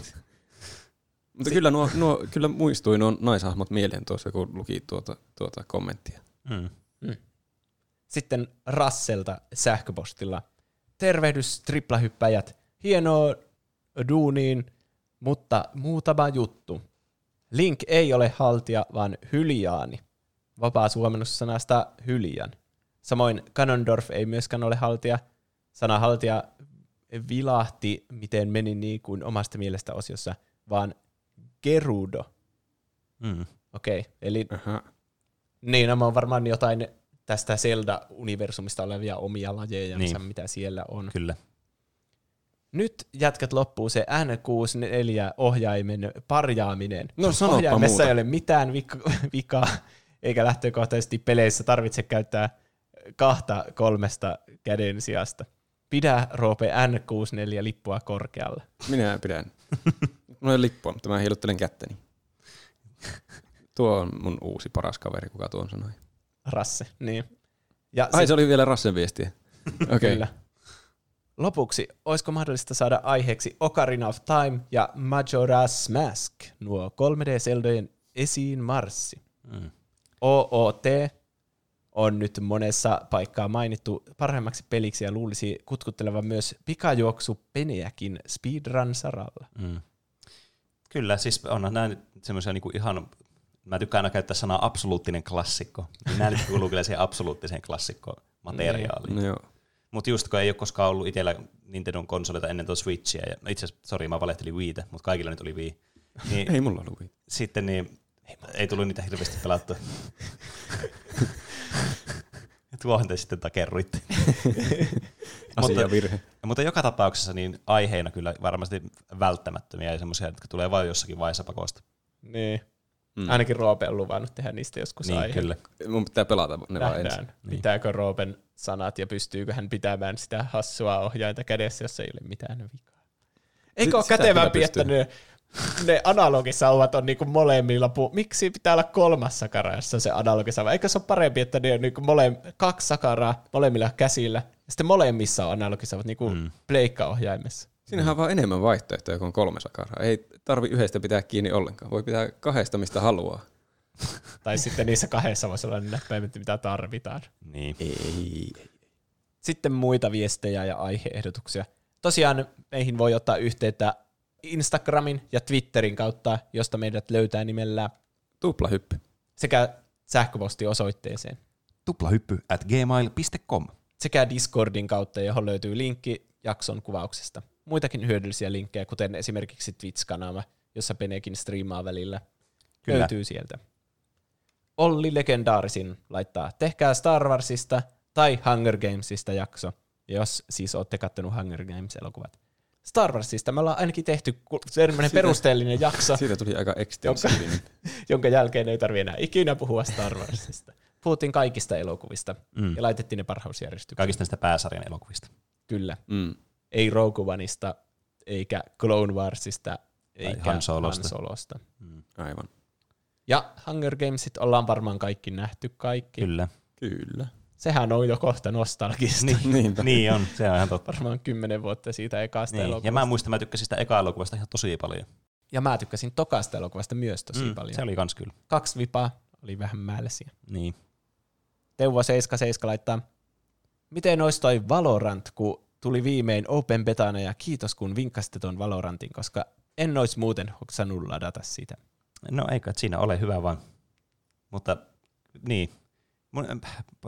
Mutta kyllä, nuo, nuo, kyllä muistui nuo naishahmot mieleen tuossa, kun luki tuota, tuota kommenttia. mm. Sitten Rasselta sähköpostilla. Tervehdys triplahyppäjät. Hienoa duuniin, mutta muutama juttu. Link ei ole haltija, vaan hyljaani. Vapaa suomennus sanasta hyljan. Samoin Ganondorf ei myöskään ole haltija. Sana haltija vilahti, miten meni niin kuin omasta mielestä osiossa, vaan Gerudo. Mm. Okei, okay, eli Aha. niin, nämä on varmaan jotain tästä Zelda-universumista olevia omia lajeja, Niin. mitä siellä on. Kyllä. Nyt jätkät loppuu se N64-ohjaimen parjaaminen. No sanoppa Ohjaimessa muuta. ei ole mitään vik- vikaa, eikä lähtökohtaisesti peleissä tarvitse käyttää kahta kolmesta käden sijasta. Pidä Roope N64-lippua korkealla. Minä pidän. Mulla ei lippua, mutta mä heiluttelen kättäni. Tuo on mun uusi paras kaveri, kuka tuon sanoi. Rasse, niin. Ja Ai sit- se oli vielä Rassen viestiä. Okei. Okay. Kyllä. Lopuksi, olisiko mahdollista saada aiheeksi Ocarina of Time ja Majora's Mask, nuo 3D-seldojen esiin marssi. Mm. OOT, on nyt monessa paikkaa mainittu parhaimmaksi peliksi ja luulisi kutkuttelevan myös pikajuoksu penejäkin speedrun-saralla. Mm. Kyllä, siis onhan nämä nyt semmoisia niinku ihan, mä tykkään aina käyttää sanaa absoluuttinen klassikko. Niin Nämä nyt kuuluu kyllä siihen absoluuttiseen klassikko materiaaliin. No joo. Mutta just kun ei ole koskaan ollut itsellä Nintendon konsolita ennen tuota Switchiä, ja no itse asiassa, sori, mä valehtelin Wiitä, mutta kaikilla nyt oli Wii. Niin Ei mulla ollut Wii. sitten niin, ei tullut niitä hirveästi pelattua. Tuohon te sitten takerruitte. Asia virhe. Mutta joka tapauksessa niin aiheina kyllä varmasti välttämättömiä ja semmoisia, jotka tulee vain jossakin vaiheessa pakosta. Niin. Mm. Ainakin Roope on luvannut tehdä niistä joskus Niin, aihe. kyllä. Mun pitää pelata ne vaan ensin. Nähdään, pitääkö Roopen sanat ja pystyykö hän pitämään sitä hassua ohjainta kädessä, jos ei ole mitään vikaa. Eikö ole kätevämpi, että ne, ne analogisauvat on niinku molemmilla pu- Miksi pitää olla kolmas sakara, jos se on se analogisauva? Eikö se ole parempi, että ne on niinku mole- kaksi sakaraa molemmilla käsillä, ja sitten molemmissa on analogisauvat, niinku mm. pleikkaohjaimessa. Siinähän on vaan enemmän vaihtoehtoja kuin kolme sakaraa. Ei tarvi yhdestä pitää kiinni ollenkaan. Voi pitää kahdesta, mistä haluaa. Tai sitten niissä kahdessa voisi olla ne näppäimet, mitä tarvitaan. Niin. Ei. Sitten muita viestejä ja aiheehdotuksia. Tosiaan meihin voi ottaa yhteyttä Instagramin ja Twitterin kautta, josta meidät löytää nimellä Tuplahyppy. sekä sähköpostiosoitteeseen Tuplahyppy at gmail.com. sekä Discordin kautta, johon löytyy linkki jakson kuvauksesta. Muitakin hyödyllisiä linkkejä, kuten esimerkiksi Twitch-kanava, jossa Penekin striimaa välillä, Kyllä. löytyy sieltä. Olli Legendaarisin laittaa, tehkää Star Warsista tai Hunger Gamesista jakso, jos siis olette kattonut Hunger Games-elokuvat. Star Warsista me ollaan ainakin tehty semmoinen perusteellinen jakso, Siitä tuli aika ekstensiivinen. jonka jälkeen ei tarvitse enää ikinä puhua Star Warsista. Puhuttiin kaikista elokuvista Mm. ja laitettiin ne parhausjärjestykseen. Kaikista näistä pääsarjan elokuvista. Kyllä. Mm. Ei Rogue Oneista, eikä Clone Warsista, eikä Han Solosta. Han Solosta. Aivan. Ja Hunger Gamesit ollaan varmaan kaikki nähty kaikki. Kyllä. Kyllä. Sehän on jo kohta nostalgista. Niin, Niinpä. Niin on, se on ihan totta. Varmaan kymmenen vuotta siitä ekasta Niin. elokuvasta. Ja mä muistan, mä tykkäsin sitä eka elokuvasta ihan tosi paljon. ja mä tykkäsin tokasta elokuvasta myös tosi Mm, paljon. Se oli kans kyllä. Kaksi vipaa, oli vähän mälsiä. Niin. Teuvo 77 laittaa, miten olisi toi Valorant, kun tuli viimein Open Betana ja kiitos kun vinkkasitte ton Valorantin, koska en olisi muuten hoksannut ladata sitä. No eikö, että siinä ole hyvä vaan. Mutta niin. Mun,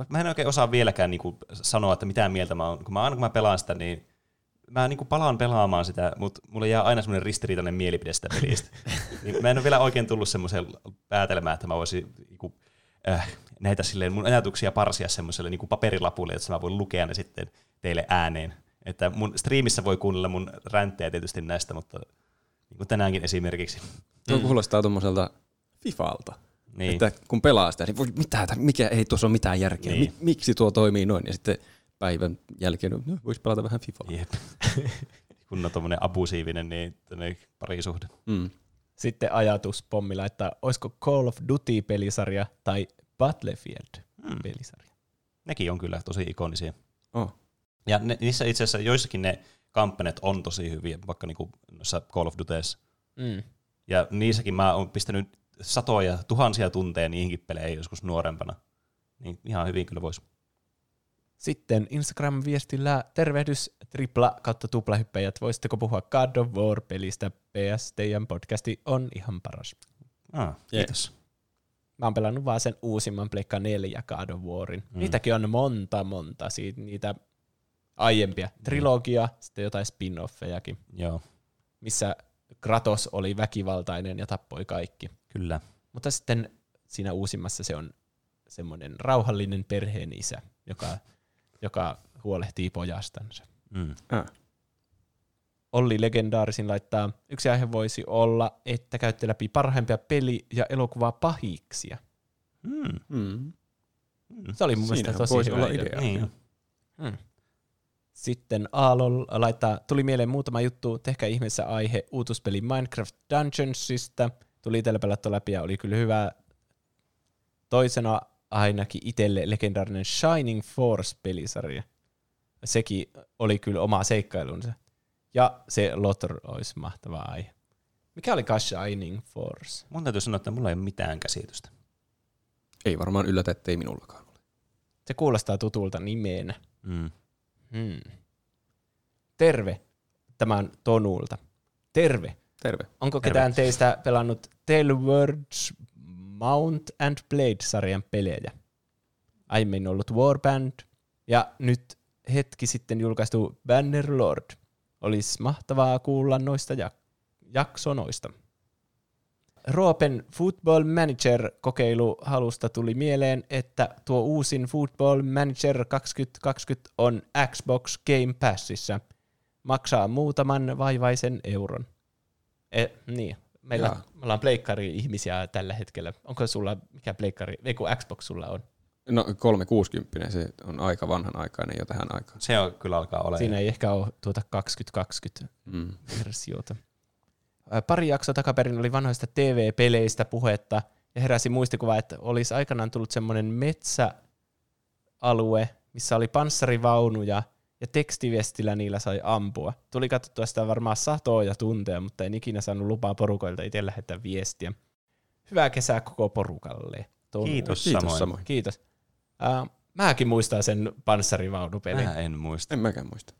mä en oikein osaa vieläkään niinku sanoa, että mitä mieltä mä oon. Kun mä, aina kun mä pelaan sitä, niin mä niinku palaan pelaamaan sitä, mutta mulle jää aina semmoinen ristiriitainen mielipide sitä pelistä. niin mä en ole vielä oikein tullut semmoiseen päätelmään, että mä voisin niinku, äh, näitä silleen mun ajatuksia parsia semmoiselle niinku paperilapulle, että mä voin lukea ne sitten teille ääneen. Että mun striimissä voi kuunnella mun ränttejä tietysti näistä, mutta niin kuin tänäänkin esimerkiksi. Tuo kuulostaa tuommoiselta Fifalta. Niin. Että kun pelaa sitä, niin voi, mitä, tä- mikä, ei tuossa ole mitään järkeä. Niin. Mi, miksi tuo toimii noin? Ja sitten päivän jälkeen, no, voisi pelata vähän Fifaa. Jep. Kun on tuommoinen abusiivinen, niin parisuhde. Mm. Sitten ajatuspommi laittaa, olisiko Call of Duty-pelisarja tai Battlefield-pelisarja. Nekin on kyllä tosi ikonisia. Oh. Ja ne, niissä itse asiassa joissakin ne kampanjat on tosi hyviä, vaikka niinku noissa Call of Dutyissa. Mm. Ja niissäkin mä oon pistänyt satoja, tuhansia tunteja niihinkin peleihin joskus nuorempana. Niin ihan hyvin kyllä voisi. Sitten Instagram-viestillä tervehdys tripla kautta tuplahyppäjät. Voisitteko puhua God of War-pelistä? PS, teidän podcasti on ihan paras. Ah, kiitos. Mä oon pelannut vaan sen uusimman Pleikka 4 God of Warin. Mm. Niitäkin on monta, monta. Siitä, niitä aiempia. Trilogia, sitten jotain spin-offejakin, Joo, missä Kratos oli väkivaltainen ja tappoi kaikki. kyllä. Mutta sitten siinä uusimmassa se on semmoinen rauhallinen perheen isä, joka, joka huolehtii pojastansa. Mm. Ah. Olli Legendaarisin laittaa, yksi aihe voisi olla, että käytte läpi parhaimpia peli- ja elokuvaa pahiksia. Mm. Mm. Se oli mun mielestä tosi voisi hyvä olla idea. idea. Niin. Mm. Sitten Aalol laittaa, tuli mieleen muutama juttu, tehkää ihmeessä aihe uutuspeli Minecraft Dungeonsista. Tuli itsellä pelattu läpi ja oli kyllä hyvä. Toisena ainakin itselle legendaarinen Shining Force-pelisarja. Sekin oli kyllä oma seikkailunsa. Ja se Lotr olisi mahtava aihe. Mikä oli Shining Force? Mun täytyy sanoa, että mulla ei ole mitään käsitystä. Ei varmaan yllätä, ettei minullakaan ole. Se kuulostaa tutulta nimeenä. Mm. Hmm. Terve. Tämä on Tonulta. Terve. Terve. Onko Terve. ketään teistä pelannut Tailwords Mount and Blade-sarjan pelejä? Aiemmin ollut Warband ja nyt hetki sitten julkaistu Bannerlord. Olisi mahtavaa kuulla noista jak- jaksonoista. Roopen Football Manager-kokeilu halusta tuli mieleen, että tuo uusin Football Manager 2020 on Xbox Game Passissa. Maksaa muutaman vaivaisen euron. E, niin, meillä Jaa. me ollaan pleikkari-ihmisiä tällä hetkellä. Onko sulla, mikä pleikkari, ei kun Xbox sulla on? No 360, se on aika vanhan aikainen jo tähän aikaan. Se on, kyllä alkaa olemaan. Siinä ei ehkä ole tuota 2020 Mm. versiota. Pari jaksoa takaperin oli vanhoista TV-peleistä puhetta ja heräsi muistikuva, että olisi aikanaan tullut semmoinen metsäalue, missä oli panssarivaunuja ja tekstiviestillä niillä sai ampua. Tuli katsottua sitä varmaan satoja tunteja, mutta en ikinä saanut lupaa porukoilta itse lähettää viestiä. Hyvää kesää koko porukalle. Kiitos, Kiitos samoin. samoin. Kiitos. Uh, mäkin muistan sen panssarivaunupelin. Mä en muista. En mäkään muista.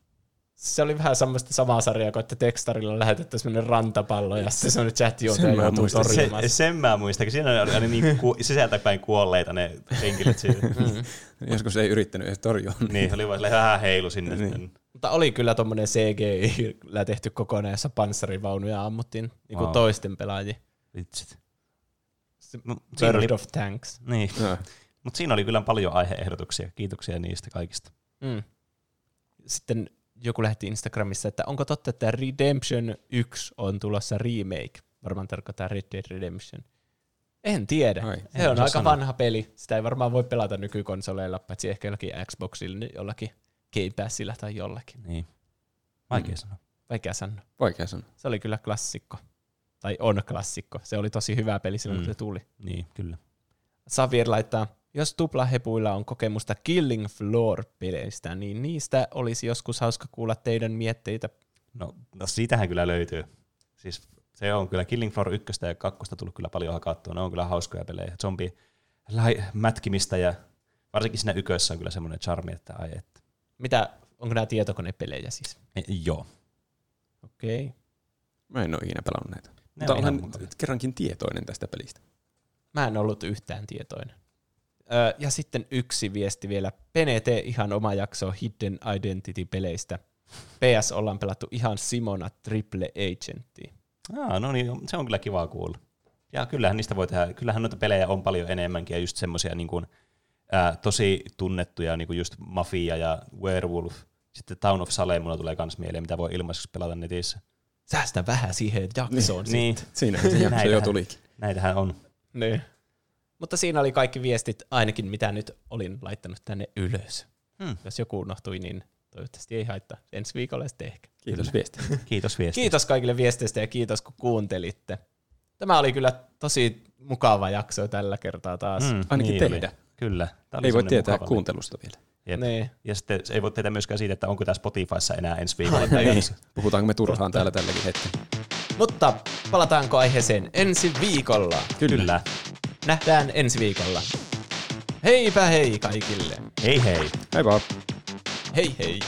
se oli vähän semmoista samaa sarjaa, kun että tekstarilla lähetetään semmoinen rantapallo ja sitten semmoinen chat Sen juontaja mä joutuu muistan. torjumaan. Se, sen mä muistan, kun siinä oli aina niin ku, sisältäpäin kuolleita ne henkilöt siinä. Mm. Joskus ei yrittänyt edes torjua. niin, oli vaan vähän heilu sinne. Niin. Sitten. Mutta oli kyllä tommonen CGI tehty kokonaan, jossa panssarivaunuja ammuttiin niin kuin Wow. toisten pelaajia. Vitsit. Se No, of Tanks. niin. No. Mutta siinä oli kyllä paljon aiheehdotuksia. Kiitoksia niistä kaikista. Mm. Sitten joku lähetti Instagramissa, että onko totta, että Redemption 1 on tulossa remake? Varmaan tarkoittaa Red Dead Redemption. En tiedä. Ai. Se on aika sanoa. vanha peli. Sitä ei varmaan voi pelata nykykonsoleilla, paitsi ehkä jollakin Xboxilla, niin jollakin Game Passilla tai jollakin. Niin. Vaikea Mm. sanoa. Vaikea sanoa. Vaikea sanoa. Se oli kyllä klassikko. Tai on klassikko. Se oli tosi hyvä peli silloin, Mm. kun se tuli. Niin, kyllä. Xavier laittaa, jos tuplahepuilla on kokemusta Killing Floor-peleistä, niin niistä olisi joskus hauska kuulla teidän mietteitä. No, no siitähän kyllä löytyy. Siis se on kyllä Killing Floor 1 ja 2 tullut kyllä paljon hakattua. Ne on kyllä hauskoja pelejä. Zombi lai- mätkimistä ja varsinkin siinä ykössä on kyllä semmoinen charmi, että ai että. Mitä, onko nämä tietokonepelejä siis? E, joo. Okei. Okay. Mä en ole ikinä pelannut näitä. Ne Mutta on ihan olen kerrankin tietoinen tästä pelistä. Mä en ollut yhtään tietoinen. Ja sitten yksi viesti vielä. Pene, tee ihan oma jakso Hidden Identity-peleistä. PS ollaan pelattu ihan Simona Triple Agentia. Aa, no niin, se on kyllä kiva kuulla. Ja kyllähän niistä voi tehdä, kyllähän noita pelejä on paljon enemmänkin ja just semmoisia niin kuin, ää, tosi tunnettuja, niin kuin just Mafia ja Werewolf. Sitten Town of Salem mulla tulee kans mieleen, mitä voi ilmaiseksi pelata netissä. Säästä vähän siihen jaksoon. Niin, Siinä se jakso jo tulikin. näitähän on. Niin. Mutta siinä oli kaikki viestit, ainakin mitä nyt olin laittanut tänne ylös. Hmm. Jos joku unohtui, niin toivottavasti ei haittaa. Ensi viikolla sitten ehkä. Kiitos viesti. Kiitos viestistä. Kiitos kaikille viesteistä ja kiitos kun kuuntelitte. Tämä oli kyllä tosi mukava jakso tällä kertaa taas. Mm, Ainakin niin tehdä. Oli. Kyllä. Oli Ei voi tietää mukava. kuuntelusta vielä. Jep. Niin. Ja sitten ei voi tietää myöskään siitä, että onko tämä Spotifyssa enää ensi viikolla. tai Niin. Puhutaanko me turhaan täällä tälläkin hetkellä? Mutta palataanko aiheeseen ensi viikolla? Kyllä. Nähdään ensi viikolla. Heipä hei kaikille. Hei hei. Hei vaan. Hei hei.